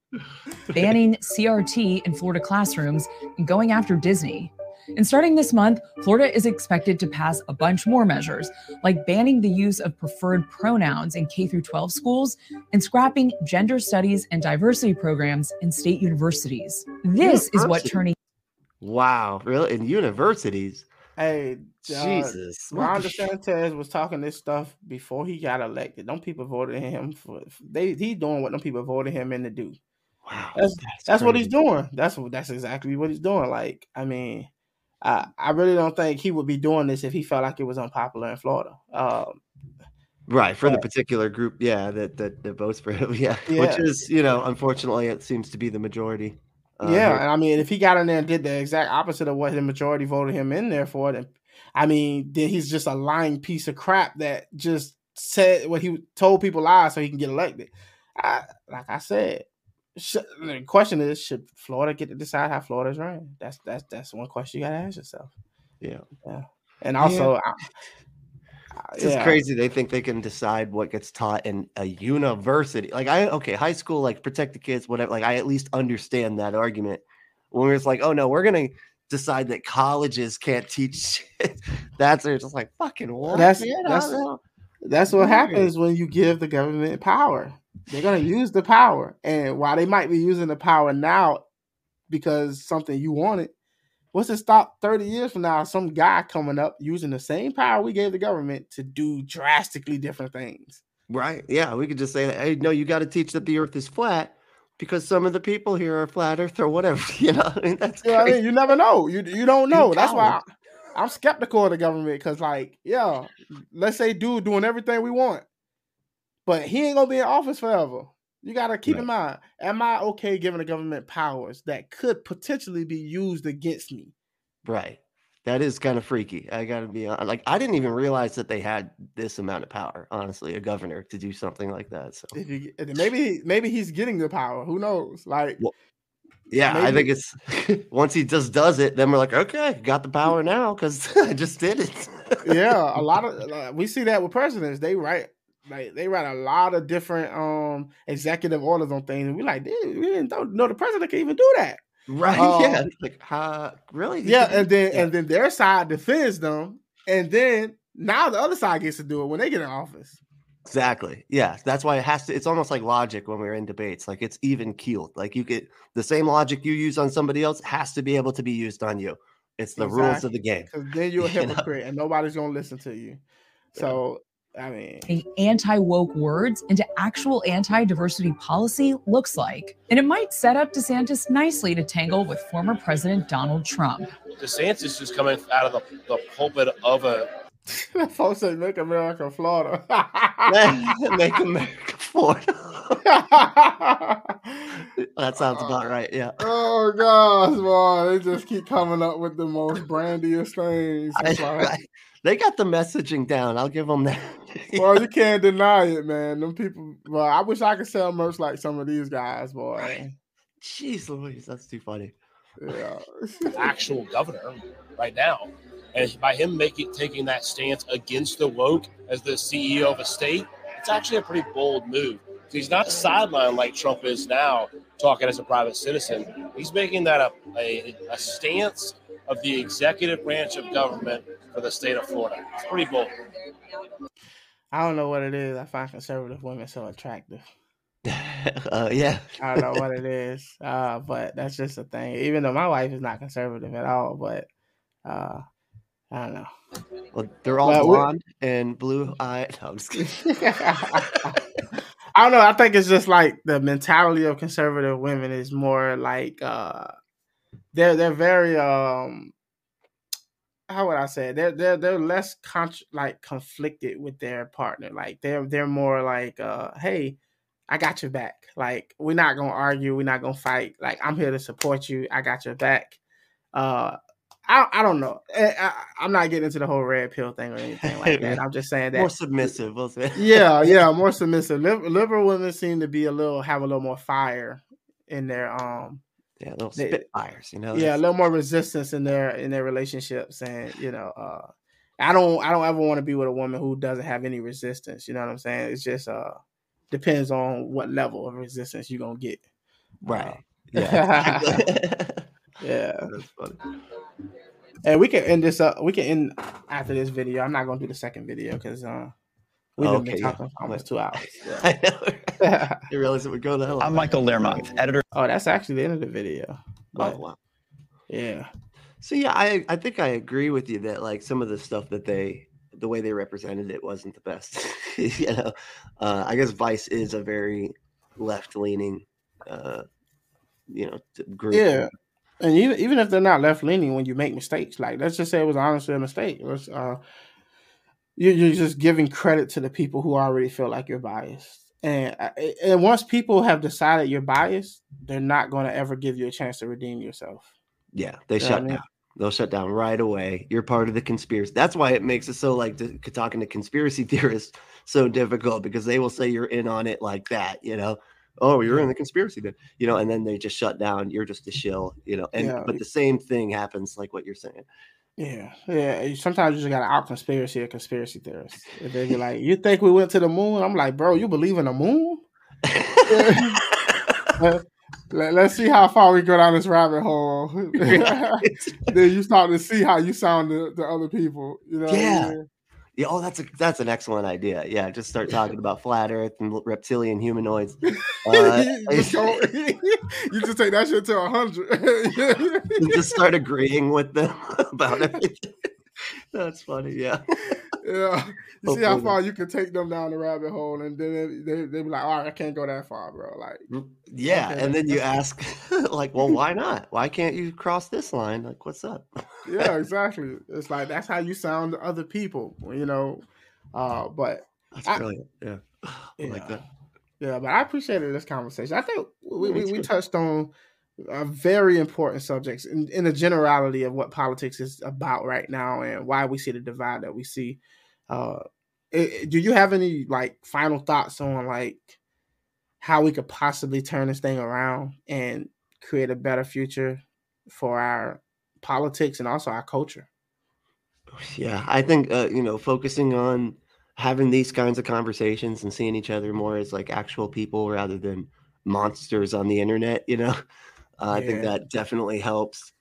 banning CRT in Florida classrooms and going after Disney. And starting this month, Florida is expected to pass a bunch more measures, like banning the use of preferred pronouns in K through 12 schools and scrapping gender studies and diversity programs in state universities. This is what University? turning Wow, really? In universities? Hey, uh, Jesus. what Ron DeSantis was talking this stuff before he got elected. Them people voted him for they. He's doing what them people voted him in to do. Wow, That's that's that's what he's doing. That's what that's exactly what he's doing. Like, I mean, I I really don't think he would be doing this if he felt like it was unpopular in Florida. Um, Right, for the particular group, yeah, that that, that votes for him, yeah. Yeah. Which is, you know, unfortunately it seems to be the majority. uh, yeah, here. and I mean, if he got in there and did the exact opposite of what the majority voted him in there for, then I mean, then he's just a lying piece of crap that just said what he told people lies so he can get elected. I, like I said, should, the question is, should Florida get to decide how Florida's ran? That's that's that's one question you got to ask yourself. Yeah. Yeah, and also, I, I- It's yeah. crazy. They think they can decide what gets taught in a university. Like I okay, high school, like protect the kids, whatever. Like I at least understand that argument. When it's like, oh no, we're gonna decide that colleges can't teach shit. That's it's just like fucking what? That's? That's that's what happens when you give the government power. They're gonna use the power, and while they might be using the power now because something you wanted, what's to stop thirty years from now some guy coming up using the same power we gave the government to do drastically different things? Right. Yeah, we could just say, hey, no, you got to teach that the earth is flat because some of the people here are flat earth or whatever. You know, I mean, that's You know I mean? You never know. You you don't know. That's why. I, I'm skeptical of the government because, like, yeah, let's say dude doing everything we want, but he ain't gonna be in office forever. You gotta keep in mind: Am I okay giving the government powers that could potentially be used against me? Right. That is kind of freaky. I got to be honest. Like, I didn't even realize that they had this amount of power, honestly, a governor to do something like that. So, maybe maybe he's getting the power. Who knows? Like, yeah, I think it's once he just does it, then we're like, okay, got the power now because I just did it. yeah, a lot of uh, we see that with presidents. They write like they write a lot of different um executive orders on things, and we like, dude, we didn't know, know the president can even do that. right. Um, yeah. Like, uh, really? Yeah, and then yeah. and then their side defends them, and then now the other side gets to do it when they get in office. Exactly. Yeah. That's why it has to, it's almost like logic when we're in debates. Like, it's even keeled. Like, you get the same logic you use on somebody else has to be able to be used on you. It's the rules of the game. Because then you're a You know? hypocrite, and nobody's gonna listen to you. So I mean, anti woke words into actual anti diversity policy looks like. And it might set up DeSantis nicely to tangle with former President Donald Trump. DeSantis is coming out of the, the pulpit of a folks say make America Florida. Make America Florida. that sounds about right. Yeah. oh gosh, boy, they just keep coming up with the most brandiest things. I- like- right. They got the messaging down. I'll give them that. well, you can't deny it, man. Them people. Well, I wish I could sell merch like some of these guys, boy. Jeez Louise, that's too funny. Yeah. actual governor right now. And by him making taking that stance against the woke as the CEO of a state, it's actually a pretty bold move. He's not sidelined like Trump is now, talking as a private citizen. He's making that a, a, a stance of the executive branch of government for the state of Florida. It's pretty bold. I don't know what it is. I find conservative women so attractive. uh, yeah. I don't know what it is, uh, but that's just a thing. Even though my wife is not conservative at all, but uh, I don't know. Well, they're all Well, we- blonde and blue eyed. No, I'm just kidding. I don't know. I think it's just like the mentality of conservative women is more like uh, they're they're very um how would I say it? they're they're they're less con- like conflicted with their partner. Like they're they're more like, uh, hey, I got your back. Like we're not gonna argue, we're not gonna fight. Like I'm here to support you. I got your back. Uh, I I don't know. Eh, I, am not getting into the whole red pill thing or anything like that. I'm just saying that more submissive. We'll yeah, yeah, more submissive. Liberal women seem to be a little have a little more fire in their um yeah, little spitfires, you know. Yeah, a little more resistance in their in their relationships, and you know, uh, I don't I don't ever want to be with a woman who doesn't have any resistance. You know what I'm saying? It's just uh depends on what level of resistance you're gonna get. Right. Uh, yeah. yeah. That's funny. And we can end this up. We can end after this video. I'm not gonna do the second video because uh, we've Okay, been yeah. talking for almost two hours. I know. you realize it would go that long. I'm Michael Learmonth, editor. Oh, that's actually the end of the video. But, Oh wow. Yeah. So yeah, I I think I agree with you that like some of the stuff that they the way they represented it wasn't the best. you know, uh, I guess Vice is a very left leaning, uh, you know, group. Yeah. And even even if they're not left leaning, when you make mistakes, like let's just say it was honestly a mistake, it was, uh, you, you're just giving credit to the people who already feel like you're biased. And uh, and once people have decided you're biased, they're not going to ever give you a chance to redeem yourself. Yeah, they You know shut I mean? down. They'll shut down right away. You're part of the conspiracy. That's why it makes it so like to, talking to conspiracy theorists so difficult because they will say you're in on it like that. You know, oh, you're in the conspiracy, then you know, and then they just shut down. You're just a shill. You know, and Yeah. but the same thing happens like what you're saying. Yeah, yeah. Sometimes you just got to out conspiracy a conspiracy theorist. And they be like, "You think we went to the moon?" I'm like, "Bro, you believe in the moon?" Let, us see how far we go down this rabbit hole. then you start to see how you sound to, to other people. You know? what I Yeah. mean? Yeah, oh, that's a that's an excellent idea. Yeah, just start talking about flat Earth and reptilian humanoids. Uh, Just go- you just take that shit to a hundred. just start agreeing with them about everything. That's funny. Yeah. Yeah, you see how far you can take them down the rabbit hole, and then they, they, be like, "All right, I can't go that far, bro." Like, Yeah, Okay, and then you ask, like, well, why not? Why can't you cross this line? Like, what's up? yeah, exactly. It's like that's how you sound to other people, you know. Uh, but That's I- brilliant. Yeah, I like that. Yeah, but I appreciated this conversation. I think we, we, we touched on uh, very important subjects in, in the generality of what politics is about right now and why we see the divide that we see. Uh, i- do you have any like final thoughts on like how we could possibly turn this thing around and create a better future for our politics and also our culture? Yeah, I think uh, you know, focusing on having these kinds of conversations and seeing each other more as like actual people rather than monsters on the internet. You know, uh, I think that definitely helps.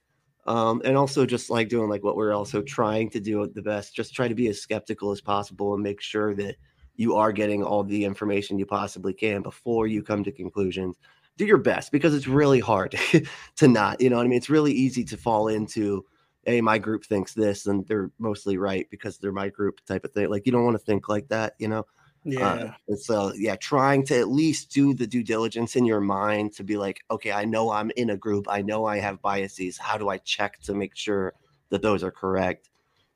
Um, and also just like doing like what we're also trying to do at the best, just try to be as skeptical as possible and make sure that you are getting all the information you possibly can before you come to conclusions. Do your best because it's really hard to not, you know what I mean? It's really easy to fall into, hey, my group thinks this and they're mostly right because they're my group type of thing. Like you don't want to think like that, you know? Yeah. Uh, and so, yeah, trying to at least do the due diligence in your mind to be like, okay, I know I'm in a group. I know I have biases. How do I check to make sure that those are correct?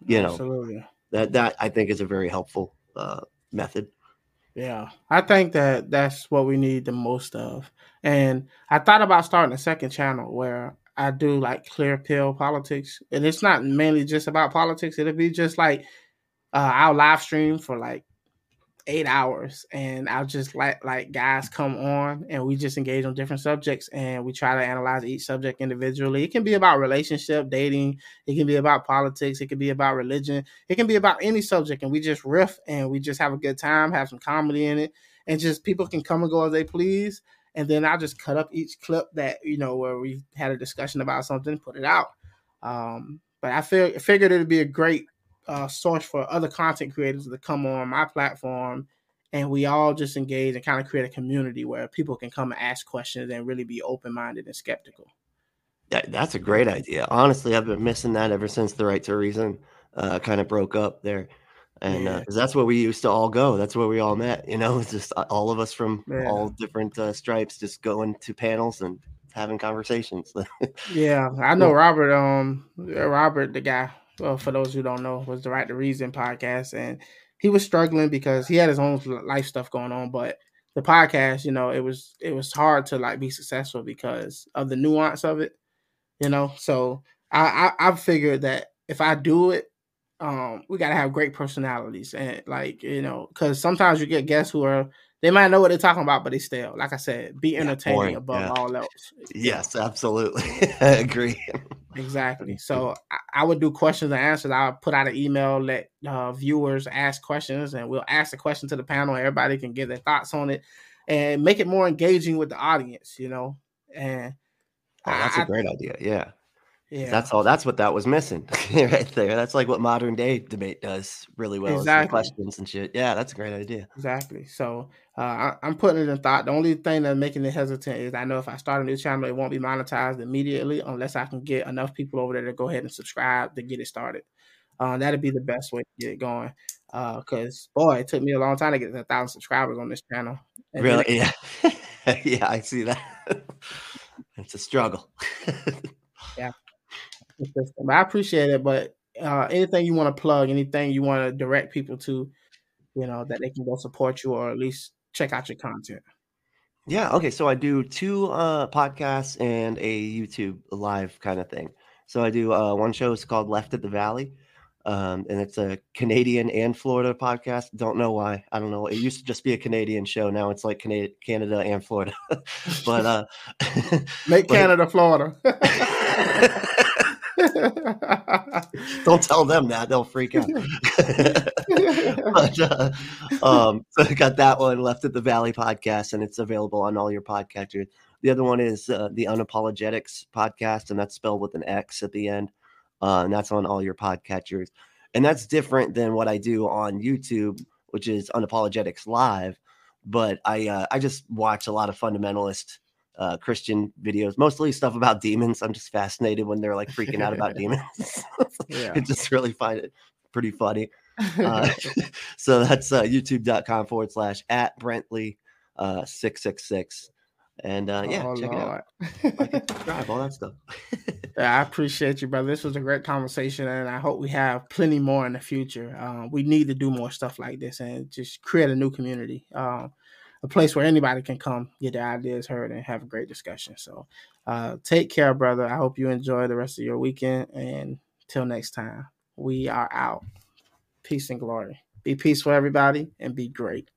You know, Absolutely. that that I think is a very helpful uh, method. Yeah, I think that that's what we need the most of. And I thought about starting a second channel where I do like clear pill politics, and it's not mainly just about politics. It'll be just like uh, I'll live stream for like eight hours, and I'll just let like guys come on, and we just engage on different subjects, and we try to analyze each subject individually. It can be about relationship, dating. It can be about politics. It can be about religion. It can be about any subject, and we just riff and we just have a good time, have some comedy in it, and just people can come and go as they please. And then I'll just cut up each clip that you know where we had a discussion about something, put it out. Um, but I feel figured it'd be a great uh, source for other content creators to come on my platform, and we all just engage and kind of create a community where people can come and ask questions and really be open minded and skeptical. That, that's a great idea. Honestly, I've been missing that ever since the Right to Reason uh, kind of broke up there. And Yeah. uh that's where we used to all go. That's where we all met. You know, it's just uh, all of us from Yeah. all different uh, stripes just going to panels and having conversations. Yeah, I know. Robert. Um, Robert, the guy well, for those who don't know, was the Right to Reason podcast, and he was struggling because he had his own life stuff going on. But the podcast, you know, it was it was hard to like be successful because of the nuance of it, you know. So I I, I figured that if I do it, um, we gotta have great personalities and like you know, because sometimes you get guests who are they might know what they're talking about, but they still, like I said, be entertaining boring, above yeah. all else. Yes, absolutely. I agree. Exactly. So I, would do questions and answers. I'll put out an email, let uh, viewers ask questions, and we'll ask the question to the panel. Everybody can give their thoughts on it, and make it more engaging with the audience. You know, and Oh, that's I- a great idea. Yeah. Yeah. That's all. That's what that was missing right there. That's like what modern day debate does really well. Exactly. questions and shit. Yeah, that's a great idea. Exactly. So uh, I, I'm putting it in thought. The only thing that's making it hesitant is I know if I start a new channel, it won't be monetized immediately unless I can get enough people over there to go ahead and subscribe to get it started. Uh, that'd be the best way to get it going. Because boy, it took me a long time to get a thousand subscribers on this channel. And Really? Yeah. yeah, I see that. it's a struggle. yeah. I appreciate it. But uh, anything you want to plug, anything you want to direct people to, you know, that they can go support you or at least check out your content. Yeah. Okay. So I do two uh, podcasts and a YouTube live kind of thing. So I do uh, one show is called Left at the Valley, um, and it's a Canadian and Florida podcast. Don't know why. I don't know. It used to just be a Canadian show. Now it's like Canada, Canada and Florida. but uh, Make but- Canada, Florida. Don't tell them that; they'll freak out. but, uh, um, so I got that one left at the Valley podcast, and it's available on all your podcatchers. The other one is uh, the Unapologetix podcast, and that's spelled with an X at the end, uh, and that's on all your podcatchers. And that's different than what I do on YouTube, which is Unapologetics Live. But I uh, I just watch a lot of fundamentalist uh, Christian videos, mostly stuff about demons. I'm just fascinated when they're like freaking out about demons. Yeah. I just really find it pretty funny. Uh, so that's uh, youtube.com forward slash at Brentley uh, 666. And uh, yeah, Oh, check it out. Lord. Like subscribe, all that stuff. Yeah, I appreciate you, brother. This was a great conversation, and I hope we have plenty more in the future. Um, we need to do more stuff like this and just create a new community, um, a place where anybody can come, get their ideas heard, and have a great discussion. So, uh, take care, brother. I hope you enjoy the rest of your weekend, and till next time, we are out. Peace and glory. Be peaceful, everybody, and be great.